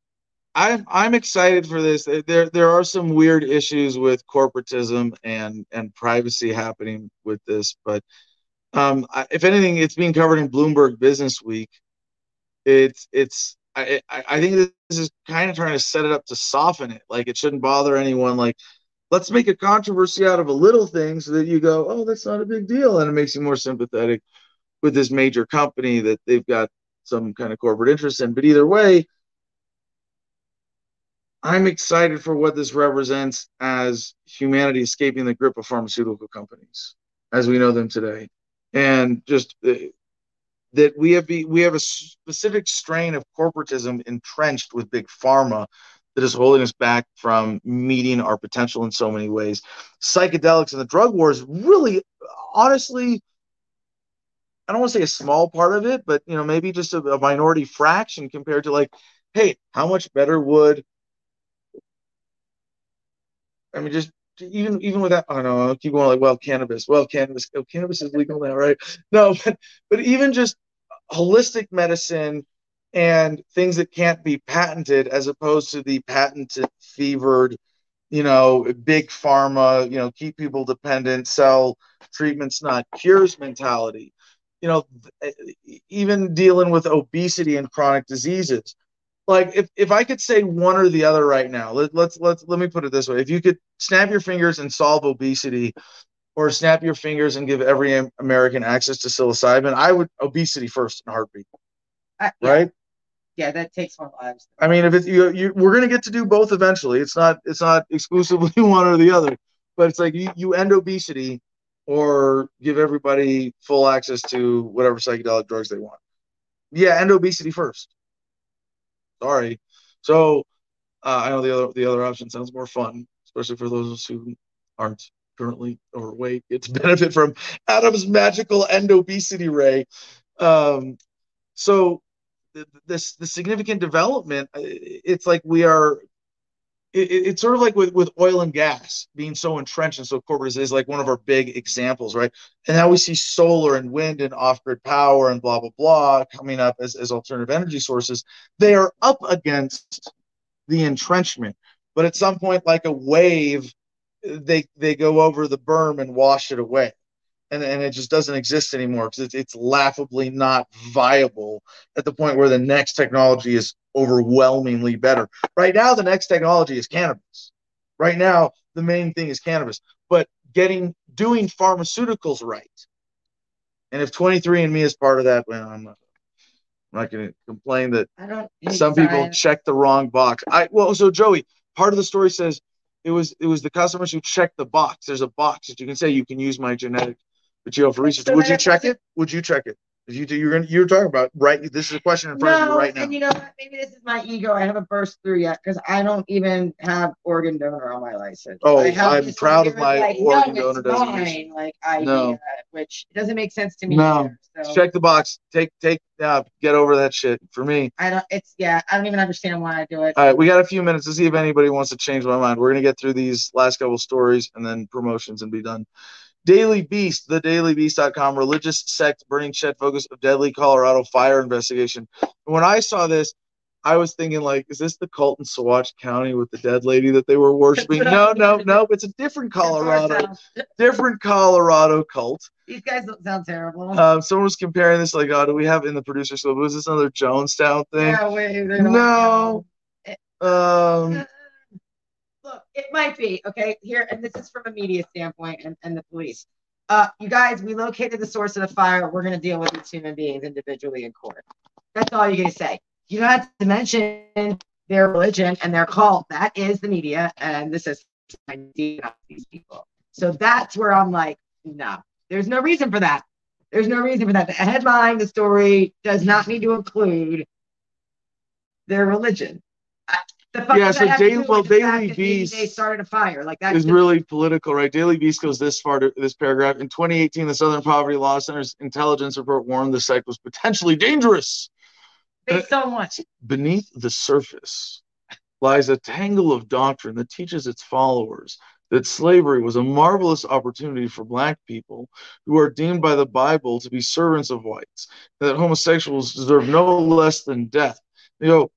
I'm I'm excited for this. There there are some weird issues with corporatism and and privacy happening with this, but um, if anything, it's being covered in Bloomberg Business Week. It's it's I I think this is kind of trying to set it up to soften it. Like it shouldn't bother anyone. Like let's make a controversy out of a little thing so that you go, oh, that's not a big deal, and it makes you more sympathetic with this major company that they've got some kind of corporate interest in. But either way, I'm excited for what this represents as humanity escaping the grip of pharmaceutical companies as we know them today, and just uh, that we have we have a specific strain of corporatism entrenched with big pharma that is holding us back from meeting our potential in so many ways. Psychedelics and the drug wars really, honestly, I don't want to say a small part of it, but you know, maybe just a, a minority fraction compared to like, hey, how much better would I mean just even even with that, I don't know, I'll keep going like, well, cannabis, well, cannabis, oh, cannabis is legal now, right? [laughs] No, but but even just holistic medicine and things that can't be patented as opposed to the patented fevered, you know, big pharma, you know, keep people dependent, sell treatments, not cures mentality you know, even dealing with obesity and chronic diseases. Like if, if I could say one or the other right now, let, let's let's let me put it this way: if you could snap your fingers and solve obesity, or snap your fingers and give every American access to psilocybin, I would obesity first in a heartbeat, I, yeah, right? Yeah, that takes more lives. I mean, if it's you, you we're gonna get to do both eventually. It's not it's not exclusively [laughs] one or the other, but it's like you, you end obesity or give everybody full access to whatever psychedelic drugs they want. Yeah, end obesity first. Sorry. So uh, I know the other the other option sounds more fun, especially for those who aren't currently overweight. To [laughs] benefit from Adam's magical end obesity ray. Um, so th- this the significant development. uh, It's like we are it, it- it's sort of like with, with oil and gas being so entrenched and so corporate is like one of our big examples, right? And now we see solar and wind and off-grid power and blah blah blah coming up as, as alternative energy sources. They are up against the entrenchment, but at some point, like a wave, they they go over the berm and wash it away. And, and it just doesn't exist anymore because it's, it's laughably not viable at the point where the next technology is overwhelmingly better. Right now, the next technology is cannabis. Right now, the main thing is cannabis. But getting doing pharmaceuticals right. And if 23andMe is part of that, well, I'm not. I'm not going to complain that some people checked the wrong box. I well, so Joey, part of the story says it was it was the customers who checked the box. There's a box that you can say you can use my genetic material for research. So Would you check it? Would you check it? You do, you're gonna you're talking about right. This is a question in front of you right now. and you know what? Maybe this is my ego. I haven't burst through yet because I don't even have organ donor on my license. Oh, I have I'm proud of my like, organ no, donor designation. Like idea, No. which doesn't make sense to me. No. either, so Check the box. Take take uh, get over that shit. For me, I don't. It's yeah. I don't even understand why I do it. All right, we got a few minutes to see if anybody wants to change my mind. We're gonna get through these last couple stories and then promotions and be done. Daily Beast, the thedailybeast.com, religious sect burning shed focus of deadly Colorado fire investigation. When I saw this, I was thinking like, is this the cult in Saguache County with the dead lady that they were worshiping? No, [laughs] no, no, it's a different Colorado, different Colorado cult. These guys don't sound terrible. Um, someone was comparing this like, oh, do we have in the producer's club? Was this another Jonestown thing? yeah, wait, No. Um, [laughs] it might be okay here, and this is from a media standpoint and, and the police. Uh, you guys, we located the source of the fire. We're gonna deal with these human beings individually in court. That's all you're gonna say. You don't have to mention their religion and their cult. That is the media, and this is these people. So that's where I'm like, no, there's no reason for that. There's no reason for that. The headline, the story does not need to include their religion. The Yeah, so that Daily- well, the Daily Beast they started a fire like that. is really political, right? Daily Beast goes this far to this paragraph. In 2018, the Southern Poverty Law Center's intelligence report warned the site was potentially dangerous. based on what? Beneath the surface lies a tangle of doctrine that teaches its followers that slavery was a marvelous opportunity for black people who are deemed by the Bible to be servants of whites, and that homosexuals deserve no less than death. You know,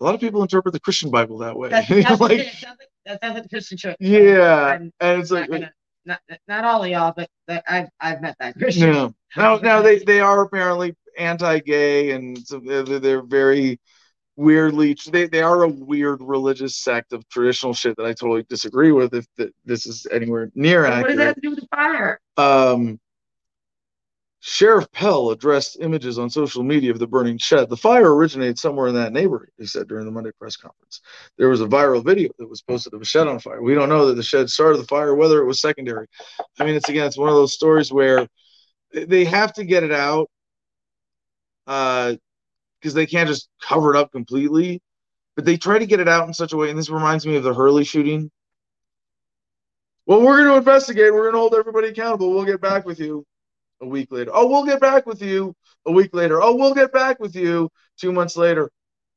a lot of people interpret the Christian Bible that way. That's, that's, [laughs] like, it sounds like, that sounds like the Christian church. yeah, I'm and it's not, like, gonna, not, not all of y'all, but, but I've I've met that Christian. No, now, [laughs] now they, they are apparently anti-gay and they're, they're very weirdly they, they are a weird religious sect of traditional shit that I totally disagree with if th- this is anywhere near But what does that have to do with the fire? Um, Sheriff Pell addressed images on social media of the burning shed. The fire originated somewhere in that neighborhood, he said during the Monday press conference. There was a viral video that was posted of a shed on fire. We don't know that the shed started the fire, whether it was secondary. I mean, it's again, it's one of those stories where they- have to get it out uh, because they can't just cover it up completely. But they try to get it out in such a way, and this reminds me of the Hurley shooting. Well, we're going to investigate. We're going to hold everybody accountable. We'll get back with you a week later. Oh, we'll get back with you a week later. Oh, we'll get back with you two months later.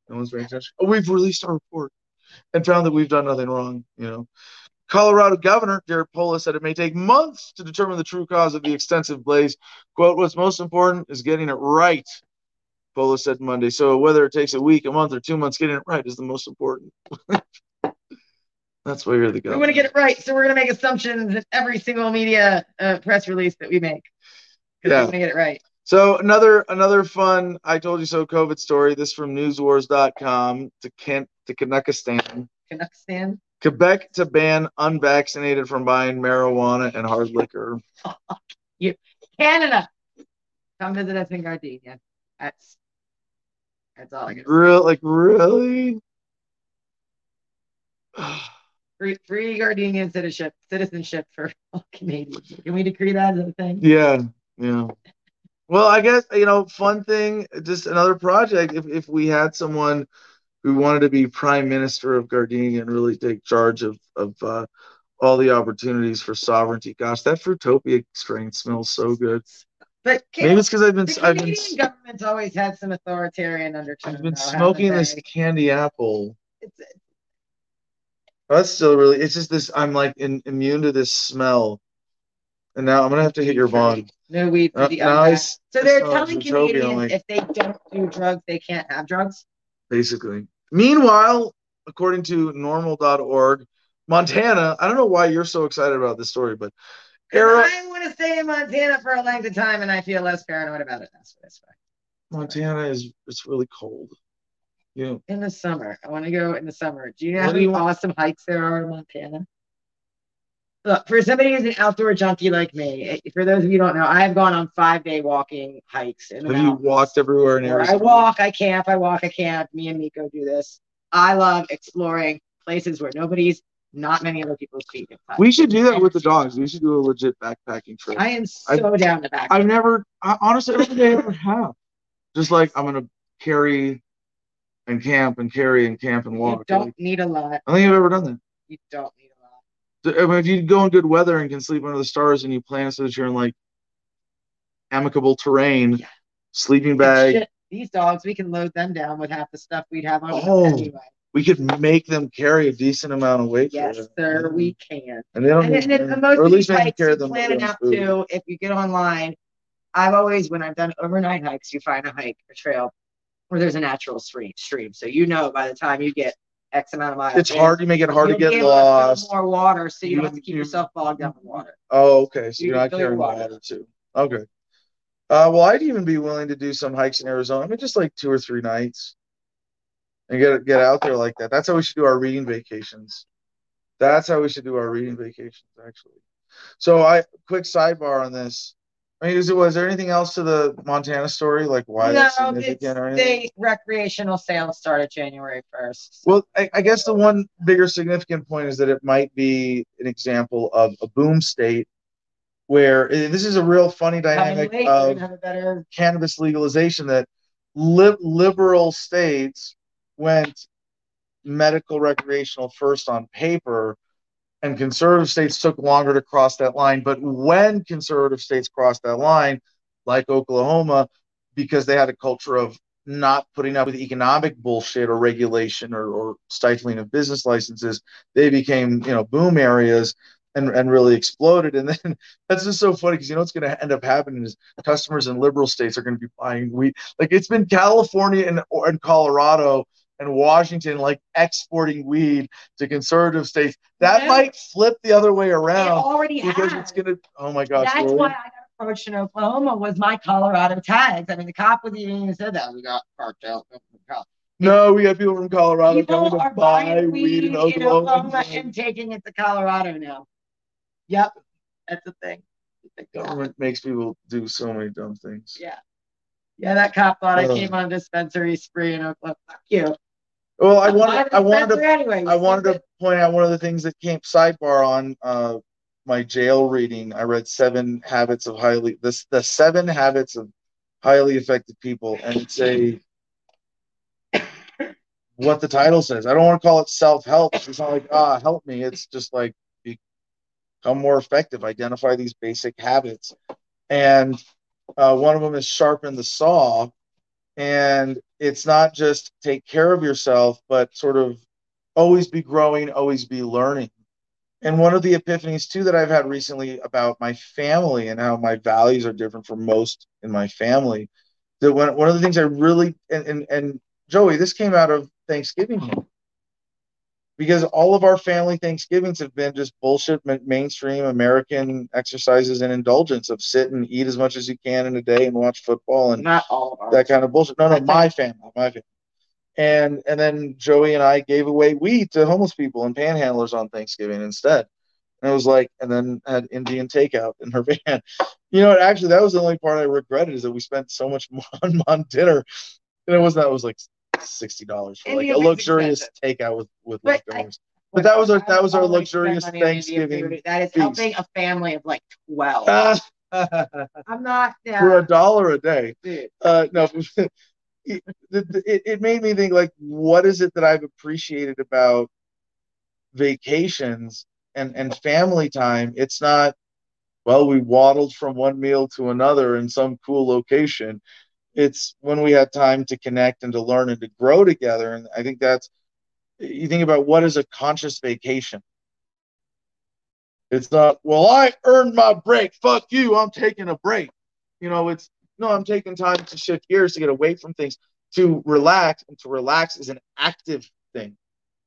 No one's paying attention. Oh, we've released our report and found that we've done nothing wrong. You know, Colorado Governor Jared Polis said it may take months to determine the true cause of the extensive blaze. Quote, what's most important is getting it right. Polis said Monday. So whether it takes a week, a month, or two months, getting it right is the most important. [laughs] That's why you're the governor. We want to get it right, so we're gonna make assumptions in every single media uh, press release that we make. 'Cause Yeah. want to get it right. So another another fun I told you so COVID story. This from newswars.com to Kent to Kanakistan. Canuckstan. Quebec to ban unvaccinated from buying marijuana and hard liquor. [laughs] you Canada. Come visit us in Gardenia. That's that's all I got. Real like really? [sighs] Free, free Gardenian citizenship citizenship for all Canadians. Can we decree that as a thing? yeah, yeah. Well, I guess you know, fun thing, just another project. If if we had someone who wanted to be prime minister of Gardenia and really take charge of of uh, all the opportunities for sovereignty. Gosh, that Fruitopia strain smells so good. But Maybe it's because I've been the I've been Canadian government's always had some authoritarian undertones. I've been though, smoking this candy apple. It's- That's still really. It's just this. I'm like in, immune to this smell, and now I'm gonna have to hit your bond. No weed for Uh, the I unvax- So they're smell telling Canadians like- if they don't do drugs, they can't have drugs. basically. Meanwhile, according to norml.org, Montana. I don't know why you're so excited about this story, but Ara- I want to stay in Montana for a length of time, and I feel less paranoid about it. That's what it's. Montana is it's really cold. Know, In the summer, I want to go in the summer. Do you know What how many awesome hikes there are in Montana? Look, for somebody who's an outdoor junkie like me, eh, for those of you who don't know, I've gone on five day walking hikes in Have you walked everywhere in Where I walk, I camp, I walk, I camp. Me and Miko do this. I love exploring places where nobody's, not many other people's feet. We should do that with the dogs. We should do a legit backpacking trip. I am so down to back. I've never, I, honestly, I don't think I ever have. Just like I'm gonna carry and camp and carry and camp and walk. You don't Like, need a lot. I don't think I've ever done that. You don't need a lot. I mean, if you go in good weather and can sleep under the stars and you plan so that you're in like amicable terrain, Yeah. sleeping bag, shit, these dogs, we can load them down with half the stuff we'd have on Oh, anyway. we could make them carry a decent amount of weight. Yes, sir, we can. And they don't And, need, and, and most or at least hikes, carry you them. plan it out food. too. If you get online, I've always, when I've done overnight hikes, you find a hike, a trail where there's a natural stream. Stream, so you know by the time you get X amount of miles, It's hard. You make it hard to get able to fill lost. more water, so you, don't have to keep yourself bogged down with water. Oh, okay. So You you're not carrying water. water too. Okay. Uh, well, I'd even be willing to do some hikes in Arizona. I mean, just like two or three nights, and get get out there like that. That's how we should do our reading vacations. That's how we should do our reading vacations, actually. So, I quick sidebar on this. I mean, is it was there anything else to the Montana story, like why that's no, significant or anything? they recreational sales started January first. Well, I, I guess the one bigger significant point is that it might be an example of a boom state where eh, this is a real funny dynamic late, of we're gonna have a better cannabis legalization that li- liberal states went medical recreational first on paper and conservative states took longer to cross that line but when conservative states crossed that line like oklahoma because they had a culture of not putting up with economic bullshit or regulation or, or stifling of business licenses they became you know boom areas and, and really exploded and then [laughs] that's just so funny because you know what's going to end up happening is customers in liberal states are going to be buying wheat. like it's been california and, and colorado and washington like exporting weed to conservative states that Yeah. might flip the other way It around already because has. it's to oh my gosh That's really? why I got approached in Oklahoma was my Colorado tags. I mean, the cop was even said that we got cartel. Oh no we got people from colorado People coming are to buy buying weed in in oklahoma, Oklahoma and taking it to Colorado now. Yep, that's the thing. The government makes people do so many dumb things Yeah, yeah. That cop thought I came on a dispensary spree in Oklahoma. Fuck you. Well i wanted i wanted to anyway. I wanted to point out one of the things that came sidebar on uh, my jail reading. I read Seven Habits of Highly this the Seven Habits of Highly Effective People, and it's a what the title says. I don't want to call it self help. It's not like ah help me. It's just like become more effective. Identify these basic habits, and uh, one of them is sharpen the saw. And it's not just take care of yourself, but sort of always be growing, always be learning. And one of the epiphanies too that I've had recently about my family and how my values are different from most in my family. That one one of the things I really and and, and Joey, this came out of Thanksgiving. Because all of our family Thanksgivings have been just bullshit ma- mainstream American exercises and indulgence of sit and eat as much as you can in a day and watch football and Not all that kind of bullshit. No, no, my family, my family. And and then Joey and I gave away weed to homeless people and panhandlers on Thanksgiving instead. And it was like, and then had Indian takeout in her [laughs] van. You know, actually, that was the only part I regretted is that we spent so much [laughs] on, on dinner, and it wasn't that it was like sixty dollars for like a luxurious expensive. takeout with with But I- leftovers. But that was our that was our I luxurious money on Indian Thanksgiving. That is feast. helping a family of like twelve. [laughs] I'm not. For a dollar a day. dude. uh no [laughs] it, it, it made me think like what is it that i've appreciated about vacations and and family time it's not well we waddled from one meal to another in some cool location it's when we had time to connect and to learn and to grow together and i think that's you think about what is a conscious vacation it's not well i earned my break fuck you i'm taking a break you know it's no, I'm taking time to shift gears to get away from things, to relax, and to relax is an active thing.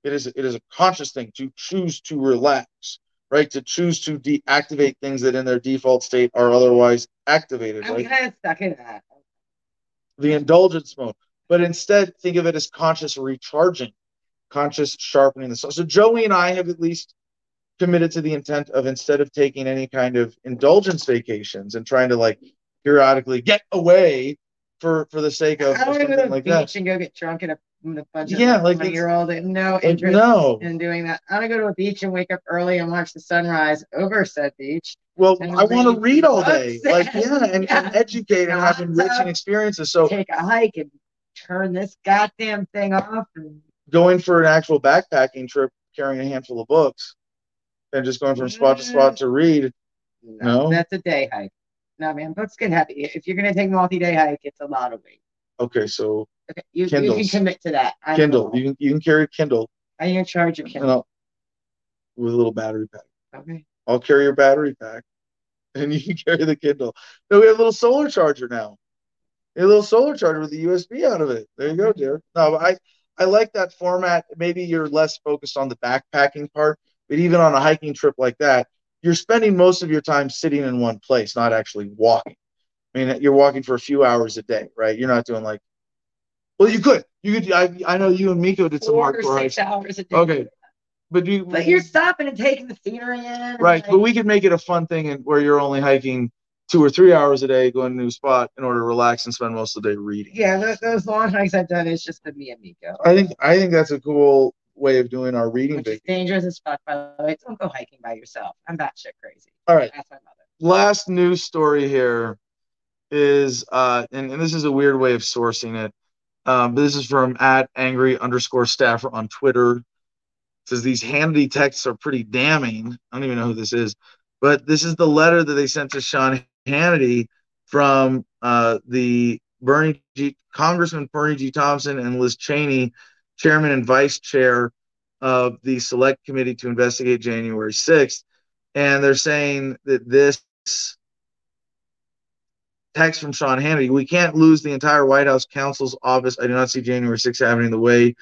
It is it is a conscious thing to choose to relax, right? To choose to deactivate things that in their default state are otherwise activated, I'm right? kind of stuck in that. The indulgence mode. But instead, think of it as conscious recharging, conscious sharpening the saw. So Joey and I have at least committed to the intent of instead of taking any kind of indulgence vacations and trying to like periodically get away for for the sake of, I of don't want to go to something like that. and go get drunk in a, a bunch of Yeah, like it's- year old. No interest no. in doing that. I want to go to a beach and wake up early and watch the sunrise over said beach. Well, and I want to read all day, like yeah, [laughs] and, Yeah. and educate and have enriching experiences. So Take a hike and turn this goddamn thing off. And going for an actual backpacking trip, carrying a handful of books, and just going from spot to spot mm. to read. No? that's a day hike. No, man, books get heavy. If you're gonna take a multi day hike, it's a lot of weight. Okay, so Okay, you, you can Kindles. commit to that. I Kindle, you can you can carry a Kindle I'm gonna charge your and Kindle. I'll, with a little battery pack. Okay. I'll carry your battery pack, [laughs] and you can carry the Kindle. No, we have a little solar charger now. A little solar charger with a USB out of it. There you go, dear. No, I I like that format. Maybe you're less focused on the backpacking part, but even on a hiking trip like that, you're spending most of your time sitting in one place, not actually walking. I mean, you're walking for a few hours a day, right? You're not doing like, well, you could, you could. I, I know you and Miko did some Four hardcore six hours a day. Okay, but you, But you're stopping and taking the scenery in. Right, like, but we could make it a fun thing and where you're only hiking two or three hours a day, going to a new spot in order to relax and spend most of the day reading. yeah, those, those long hikes I've done is just the me and Miko. I think I think that's a cool way of doing our reading which is dangerous as fuck. By the way, don't go hiking by yourself. I'm batshit crazy. All right, Ask my mother. last news story here is uh and, and this is a weird way of sourcing it. Um, but this is from at angry underscore staffer on Twitter. It says these Hannity texts are pretty damning. I don't even know who this is, but this is the letter that they sent to Sean Hannity from uh, the Bennie G, Congressman Bennie G. Thompson and Liz Cheney, chairman and vice chair of the Select Committee to investigate January 6th. And they're saying that this text from Sean Hannity, we can't lose the entire White House counsel's office. I do not see January 6th happening the way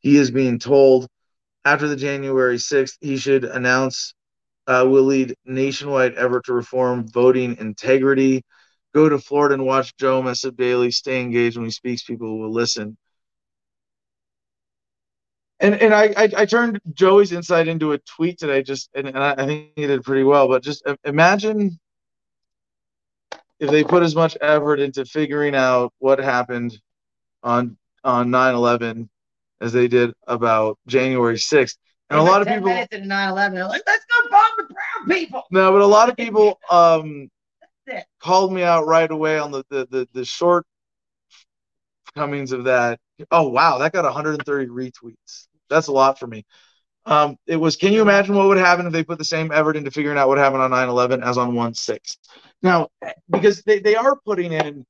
he is being told. After the January 6th, he should announce uh, will lead nationwide effort to reform voting integrity. Go to Florida and watch Joe Messip Daily. Stay engaged when he speaks. People will listen. And and I, I I turned Joey's insight into a tweet today. Just and, and I think he did pretty well. But just imagine if they put as much effort into figuring out what happened on on 9/11 as they did about January 6th. And a lot of people minutes into 9/11. They're like, let's go bomb the brown people. No, but a lot of people [laughs] um called me out right away on the the the, the short comings of that. Oh wow, that got 130 retweets. That's a lot for me. Um, it was. Can you imagine what would happen if they put the same effort into figuring out what happened on 9/11 as on 1/6? Now, because they, they are putting in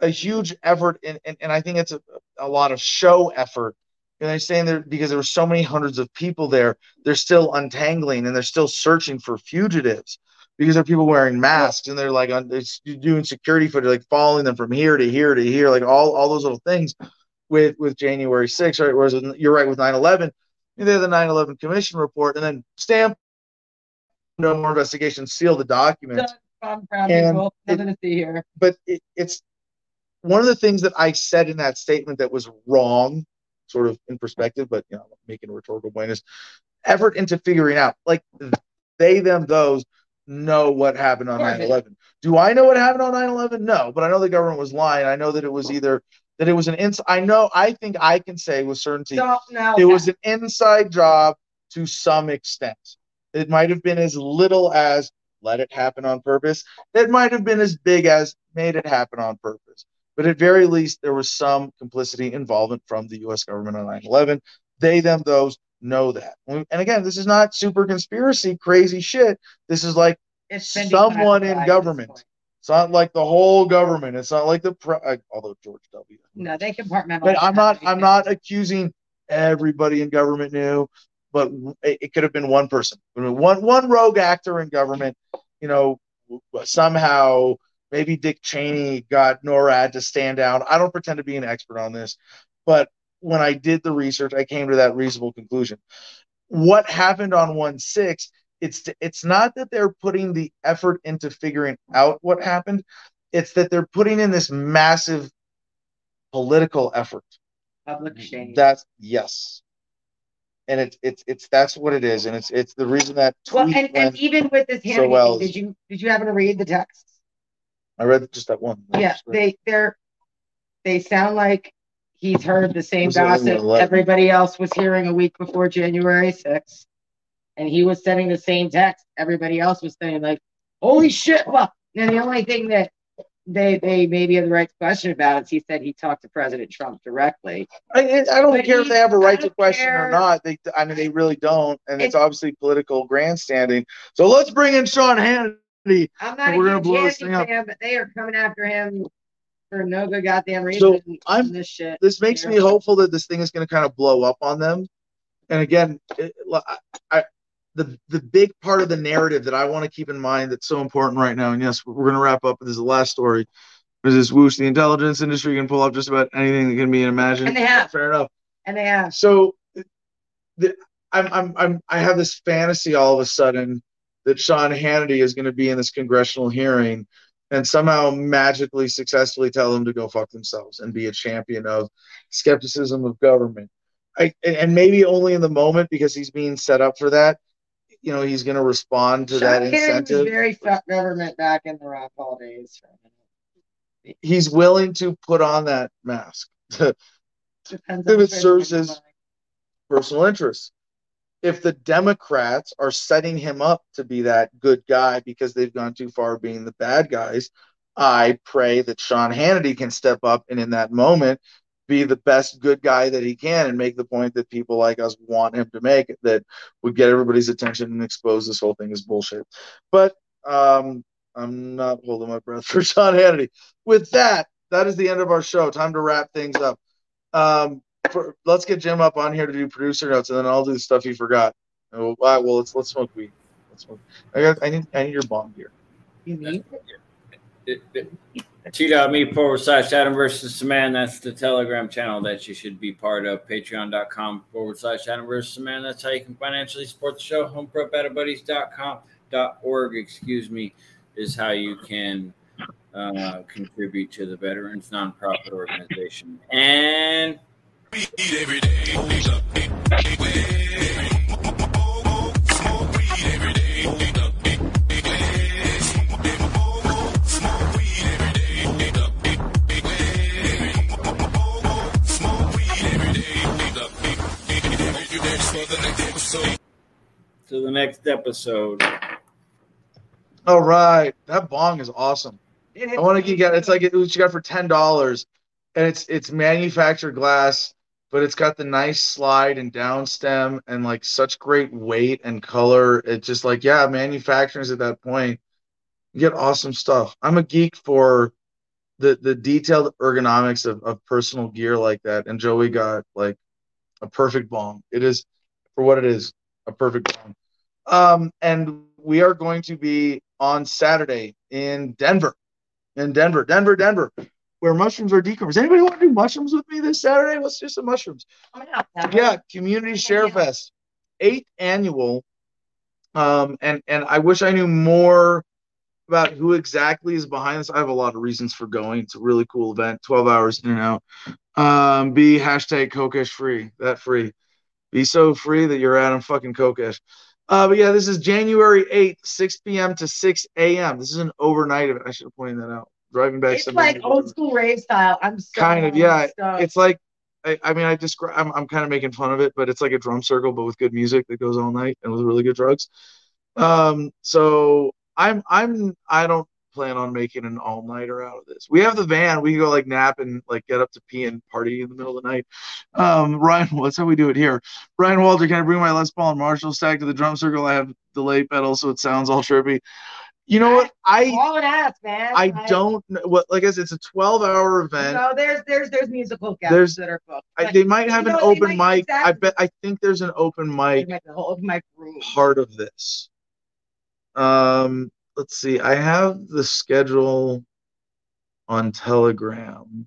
a huge effort, and and, and I think it's a, a lot of show effort. And they're saying there because there were so many hundreds of people there, they're still untangling and they're still searching for fugitives because there are people wearing masks and they're like they're doing security footage, like following them from here to here to here, like all all those little things with with January 6th, right? Whereas you're right with 9/11, they have the 9/11 Commission report and then stamp no more investigation, seal the documents. The brown And it- Nothing to see here. But it, it's one of the things that I said in that statement that was wrong, sort of in perspective, but you know, making a rhetorical point is effort into figuring out like they, them, those know what happened on Of course 9 they 11. Do I know what happened on 9 11? No, but I know the government was lying. I know that it was either that it was an ins. I know, I think I can say with certainty it was an inside job to some extent. It might have been as little as let it happen on purpose. It might have been as big as made it happen on purpose. But at very least, there was some complicity involvement from the U.S. government on 9 11. They, them, those know that. And again, this is not super conspiracy, crazy shit. This is like someone in government. it's not like the whole government. It's not like the pre- uh, although George W. No, they compartmentalize. But I'm not. I'm not accusing everybody in government knew, but it, it could have been one person, one one rogue actor in government. You know, somehow maybe Dick Cheney got NORAD to stand down. I don't pretend to be an expert on this, but when I did the research, I came to that reasonable conclusion. What happened on one six? It's it's not that they're putting the effort into figuring out what happened. It's that they're putting in this massive political effort. Public shame. That's yes. And it's it's it's that's what it is, and it's it's the reason that Well, and, and even with this so well. did you did you happen to read the text? I read just that one. Yeah, they they're they sound like he's heard the same Was it only gossip everybody else was hearing a week before January 6th. And he was sending the same text everybody else was saying, like, holy shit. Well, and the only thing that they they maybe have the right to question about is he said he talked to President Trump directly. I, I don't But care if they have a right to question care. or not. They, I mean, they really don't, and it's It- obviously political grandstanding. So let's bring in Sean Hannity. I'm not we're gonna huge blow this Hannity fan, but they are coming after him for no good goddamn reason. So, I'm- this shit. This makes me hopeful that this thing is going to kind of blow up on them. And again, it, I, I, the the big part of the narrative that I want to keep in mind that's so important right now. And yes, we're going to wrap up. This is the last story. Is this whoosh? The intelligence industry can pull up just about anything that can be imagined. And they have. Fair enough. And they have So, the, I'm, I'm, I'm, I have this fantasy all of a sudden that Sean Hannity is going to be in this congressional hearing and somehow magically successfully tell them to go fuck themselves and be a champion of skepticism of government. I, and, and maybe only in the moment because he's being set up for that. You know, he's going to respond to Sean that was incentive. very fuck government back in the Rock Hall days. He's willing to put on that mask. [laughs] Depends If it serves his- personal interests. If the Democrats are setting him up to be that good guy because they've gone too far being the bad guys, I pray that Sean Hannity can step up and in that moment be the best good guy that he can and make the point that people like us want him to make that would get everybody's attention and expose this whole thing as bullshit. But um, I'm not holding my breath [laughs] for Sean Hannity. With that, that is the end of our show. Time to wrap things up. Um, for, let's get Jim up on here to do producer notes, and then I'll do the stuff he forgot. Oh, all right, well, let's let's smoke weed. Let's smoke. I got. I need. I need your bomb here. You need T.me forward slash Adam versus man. That's the Telegram channel that you should be part of. Patreon.com forward slash Adam versus man. That's how you can financially support the show. HomeProBetterBuddies.com excuse me, is how you can uh, contribute to the Veterans Nonprofit Organization. And to the next episode. All right, that bong is awesome. I want to get. It's like it, what you got for ten dollars, and it's it's manufactured glass, but it's got the nice slide and down stem and like such great weight and color. It's just like yeah, manufacturers at that point get awesome stuff. I'm a geek for the the detailed ergonomics of, of personal gear like that, and Joey got like a perfect bong. It is for what it is, a perfect bong. Um, and we are going to be on Saturday in Denver in Denver, Denver, Denver, where mushrooms are decomposed. Anybody want to do mushrooms with me this Saturday? Let's do some mushrooms. Coming out, Sam. Yeah, Community Share Fest, eighth annual. Um, and and I wish I knew more about who exactly is behind this. I have a lot of reasons for going. It's a really cool event, 12 hours in and out. Um, be hashtag Kokesh free, that free. Be so free that you're Adam fucking Kokesh. Uh, but yeah, this is January 8th, 6 p.m. to 6 a.m. This is an overnight event. I should have pointed that out. Driving back. It's like old school rave style. I'm so Kind of, yeah. stoked. It's like, I, I mean, I describe. I'm, I'm kind of making fun of it, but it's like a drum circle, but with good music that goes all night and with really good drugs. Um, so I'm, I'm, I don't plan on making an all nighter out of this. We have the van. We can go like nap and like get up to pee and party in the middle of the night. Um, Ryan, [laughs] that's how we do it here. Ryan Walter, can I bring my Les Paul and Marshall stack to the drum circle? I have delay pedals, so it sounds all trippy. You know what? I all ass, man. I Like, don't know what like I said, it's a 12 hour event. No, there's there's there's musical guests There's- that are booked. I, they might have an know, open mic. I bet I think there's an open mic the whole open mic room. part of this. Um, let's see. I have the schedule on Telegram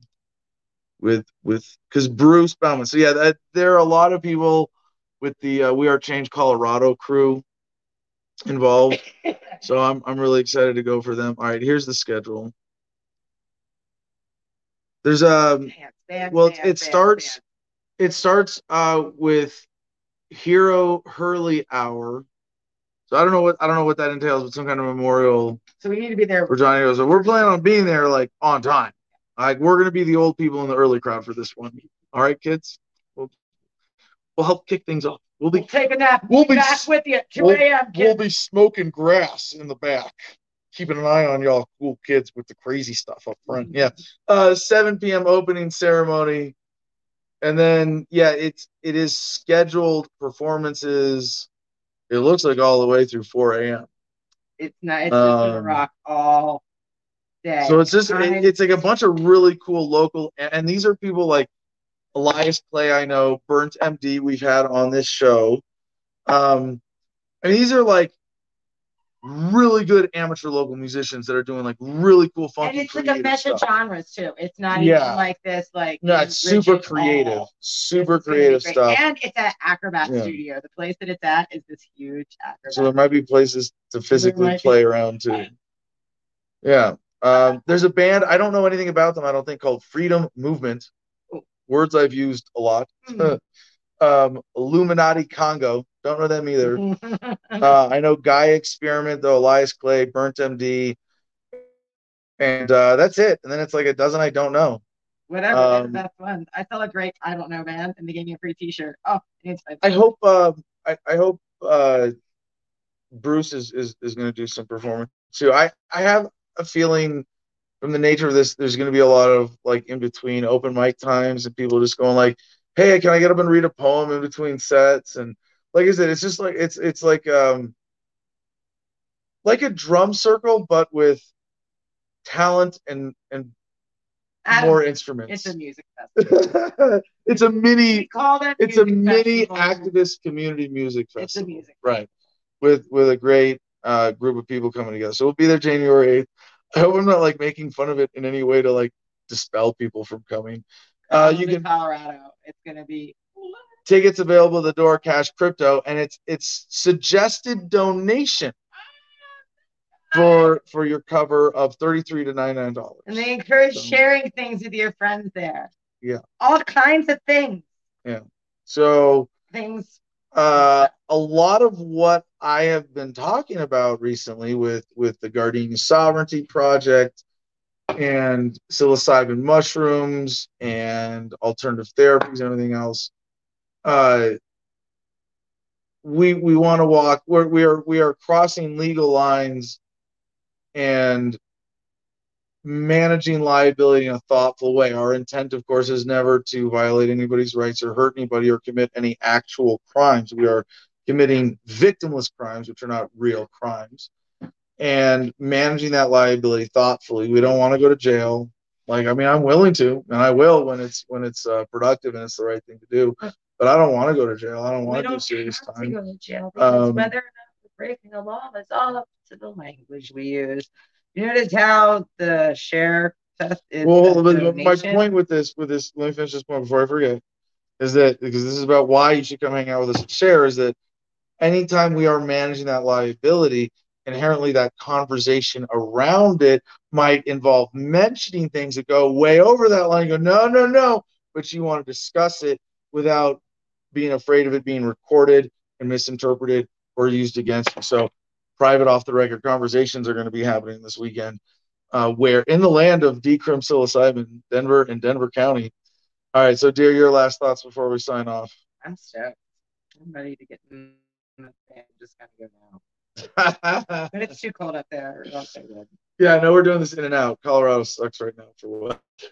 with with because Bruce Bauman. So yeah, that there are a lot of people with the uh, We Are Change Colorado crew involved. [laughs] so I'm I'm really excited to go for them. All right, here's the schedule. There's um Bands, bands, Well, bands, it bands, starts- it starts uh with Hero Hurley Hour. So I don't know what I don't know what that entails, but some kind of memorial So we need to be there. for Johnny O. So we're planning on being there like on time. Like we're gonna be the old people in the early crowd for this one. All right, kids. We'll we'll help kick things off. We'll We'll be take a nap. We'll be back with you. 2 we'll- a.m. we'll be smoking grass in the back. Keeping an eye on y'all cool kids with the crazy stuff up front. Yeah. Uh 7 p.m. opening ceremony. And then yeah, it's it is scheduled performances. It looks like all the way through 4 a.m. It's not. It's just gonna Um, rock all day. So it's just it- it's like a bunch of really cool local and, and these are people like Elias Clay, I know, Burnt MD we've had on this show. Um mean these are like really good amateur local musicians that are doing like really cool and it's like a mesh of genres too. It's not Yeah. even like this like No, it's super creative. all. Super It's creative great. stuff. And it's at Acrobat Yeah. Studio. The place that it's at is this huge Acrobat. So there might be places to physically play around too. Yeah. Um, there's a band, I don't know anything about them, I don't think, called Freedom Movement. Words I've used a lot. Hmm. [laughs] um, Illuminati Congo. Don't know them either. [laughs] Uh, I know Guy Experiment, though, Elias Clay, Burnt MD. And uh, that's it. And then it's like a dozen I don't know. Whatever. Um, that's fun. I saw a great I don't know band and they gave me a free T-shirt. Oh. I hope uh, I, I hope uh, Bruce is, is, is going to do some performance too. I, I have a feeling from the nature of this, there's going to be a lot of like in between open mic times and people just going like, "Hey, can I get up and read a poem in between sets?" And like I said, it's just like it's it's like um like a drum circle, but with talent and and Adam, more instruments. it's a music festival. it's a We mini call them it's a mini activist community music festival. It's a festival music. right with with a great uh group of people coming together so we'll be there january 8th i hope i'm not like making fun of it in any way to like dispel people from coming uh you can Colorado. It's gonna be tickets available at the door cash crypto and it's it's suggested donation for for your cover of 33 to 99 dollars and they encourage So- sharing things with your friends there. Yeah. All kinds of things. Yeah. So Things uh, a lot of what I have been talking about recently with with the Gardenia Sovereignty Project and psilocybin mushrooms and alternative therapies and everything else, uh, we we want to walk. We're, we are we are crossing legal lines and managing liability in a thoughtful way. Our intent, of course, is never to violate anybody's rights or hurt anybody or commit any actual crimes. We are committing victimless crimes, which are not real crimes, and managing that liability thoughtfully. We don't want to go to jail. Like, I mean, I'm willing to, and I will when it's when it's uh, productive and it's the right thing to do. But I don't want to go to jail. I don't want to do serious have to go to jail because Um, whether or not we're breaking the law is all up to the language we use. You notice how the share test is Well, but my point with this, with this, let me finish this point before I forget, is that because this is about why you should come hang out with us at Share, is that anytime we are managing that liability, inherently that conversation around it might involve mentioning things that go way over that line. You go, no, no, no, but you want to discuss it without being afraid of it being recorded and misinterpreted or used against you. So, private off the record conversations are going to be happening this weekend uh, where in the land of decrim psilocybin, Denver and Denver County. All right, so dear, your last thoughts before we sign off. I'm stoked. I'm ready to get in the. Just gonna go now. Yeah, But it's too cold up there. It'll. I know we're doing this in and out. Colorado sucks right now for what? [laughs]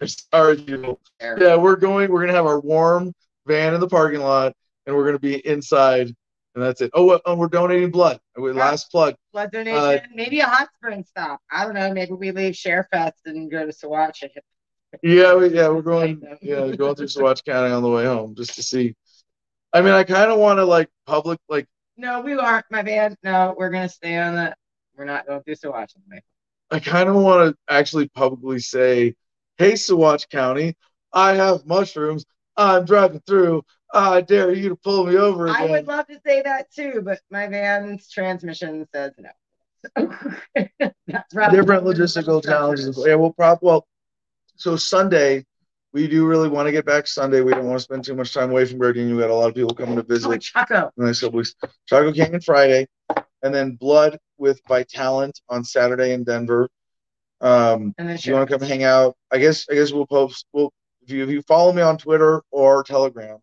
Yeah, we're going. We're gonna have our warm van in the parking lot, and we're gonna be inside, and that's it. Oh, and we're donating blood. We- Last plug. Blood donation, Uh, maybe a hot spring stop. I don't know. Maybe we leave ShareFest and go to Saguache. Yeah, we, yeah, we're going. Yeah, going through Saguache County on the way home just to see. I mean, I kind of want to like public, like No, we aren't, my band. No, we're gonna stay on the. We're not going through Saguache. anyway. I kind of want to actually publicly say, "Hey, Saguache County, I have mushrooms. I'm driving through. I dare you to pull me over I would love to say that too, but my van's transmission says no. [laughs] That's rather Different logistical challenges. Yeah, we'll prop. Well, so Sunday, we we do really want to get back Sunday. We don't want to spend too much time away from Gardenia. We got a lot of people coming to Oh, visit Chaco. the next couple weeks. Chaco Canyon Friday, and then Blood with by Talent on Saturday in Denver. Um, And then if you want to come hang out, I guess I guess we'll post. We'll if you if you follow me on Twitter or Telegram,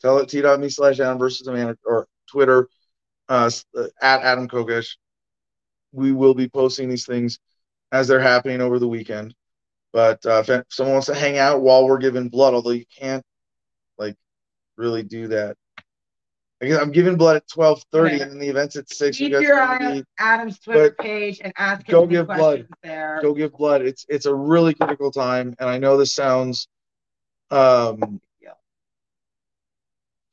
tell it t.me slash Adam versus Amanda or Twitter uh, uh, at Adam Kokesh. We will be posting these things as they're happening over the weekend. But uh, if someone wants to hang out while we're giving blood, although you can't like really do that. I guess I'm giving blood at twelve thirty, Okay. and then the event's at six. You Keep guys your eye on Adam's Twitter page and ask him go give blood. there. go give blood. It's it's a really critical time, and I know this sounds um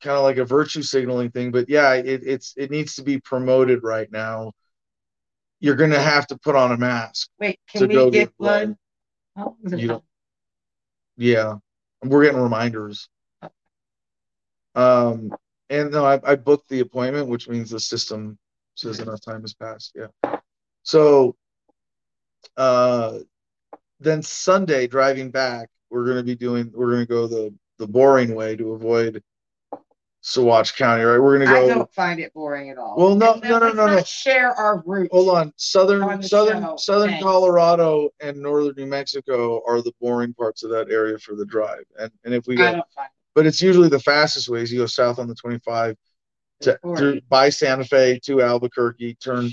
kind of like a virtue signaling thing, but yeah, it, it's it needs to be promoted right now. You're gonna have to put on a mask. Wait, can we go get give blood. blood? Oh, You don't- Yeah, we're getting reminders. Um, and no, I, I booked the appointment, which means the system says enough time has passed. Yeah. So, uh, then Sunday driving back, we're gonna be doing. We're gonna go the the boring way to avoid Saguache County. Right? We're gonna go. I don't find it boring at all. Well, no, no, no, no, no. Share our roots. Hold on, southern on southern show. southern Thanks. Colorado and northern New Mexico are the boring parts of that area for the drive. And and if we I go, don't find but it's usually the fastest ways. You go south on the 25 to through by Santa Fe to Albuquerque, turn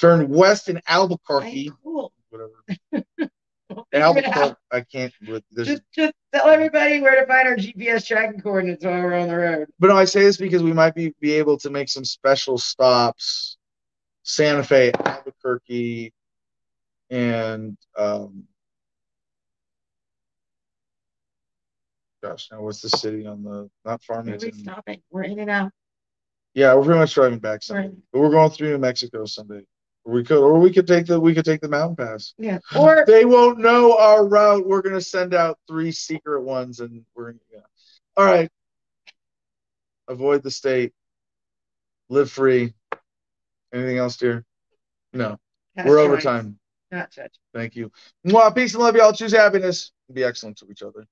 turn west in. Albuquerque, Cool. whatever. [laughs] [laughs] Albuquerque, I can't. with- Just, just tell everybody where to find our GPS tracking coordinates while we're on the road. but no, I say this because we might be be able to make some special stops, Santa Fe, Albuquerque, and um. Gosh, now what's the city on the not are We're stopping? We're in and out. Yeah, we're pretty much driving back Sunday, but we're going through New Mexico Sunday. We could, or we could take the we could take the mountain pass. Yeah. Or [laughs] They won't know our route. We're gonna send out three secret ones, and we're yeah. All right. Avoid the state. Live free. Anything else, dear? No. We're over time. Not judge. Thank you. Mwah, peace and love, y'all. Choose happiness. Be excellent to each other.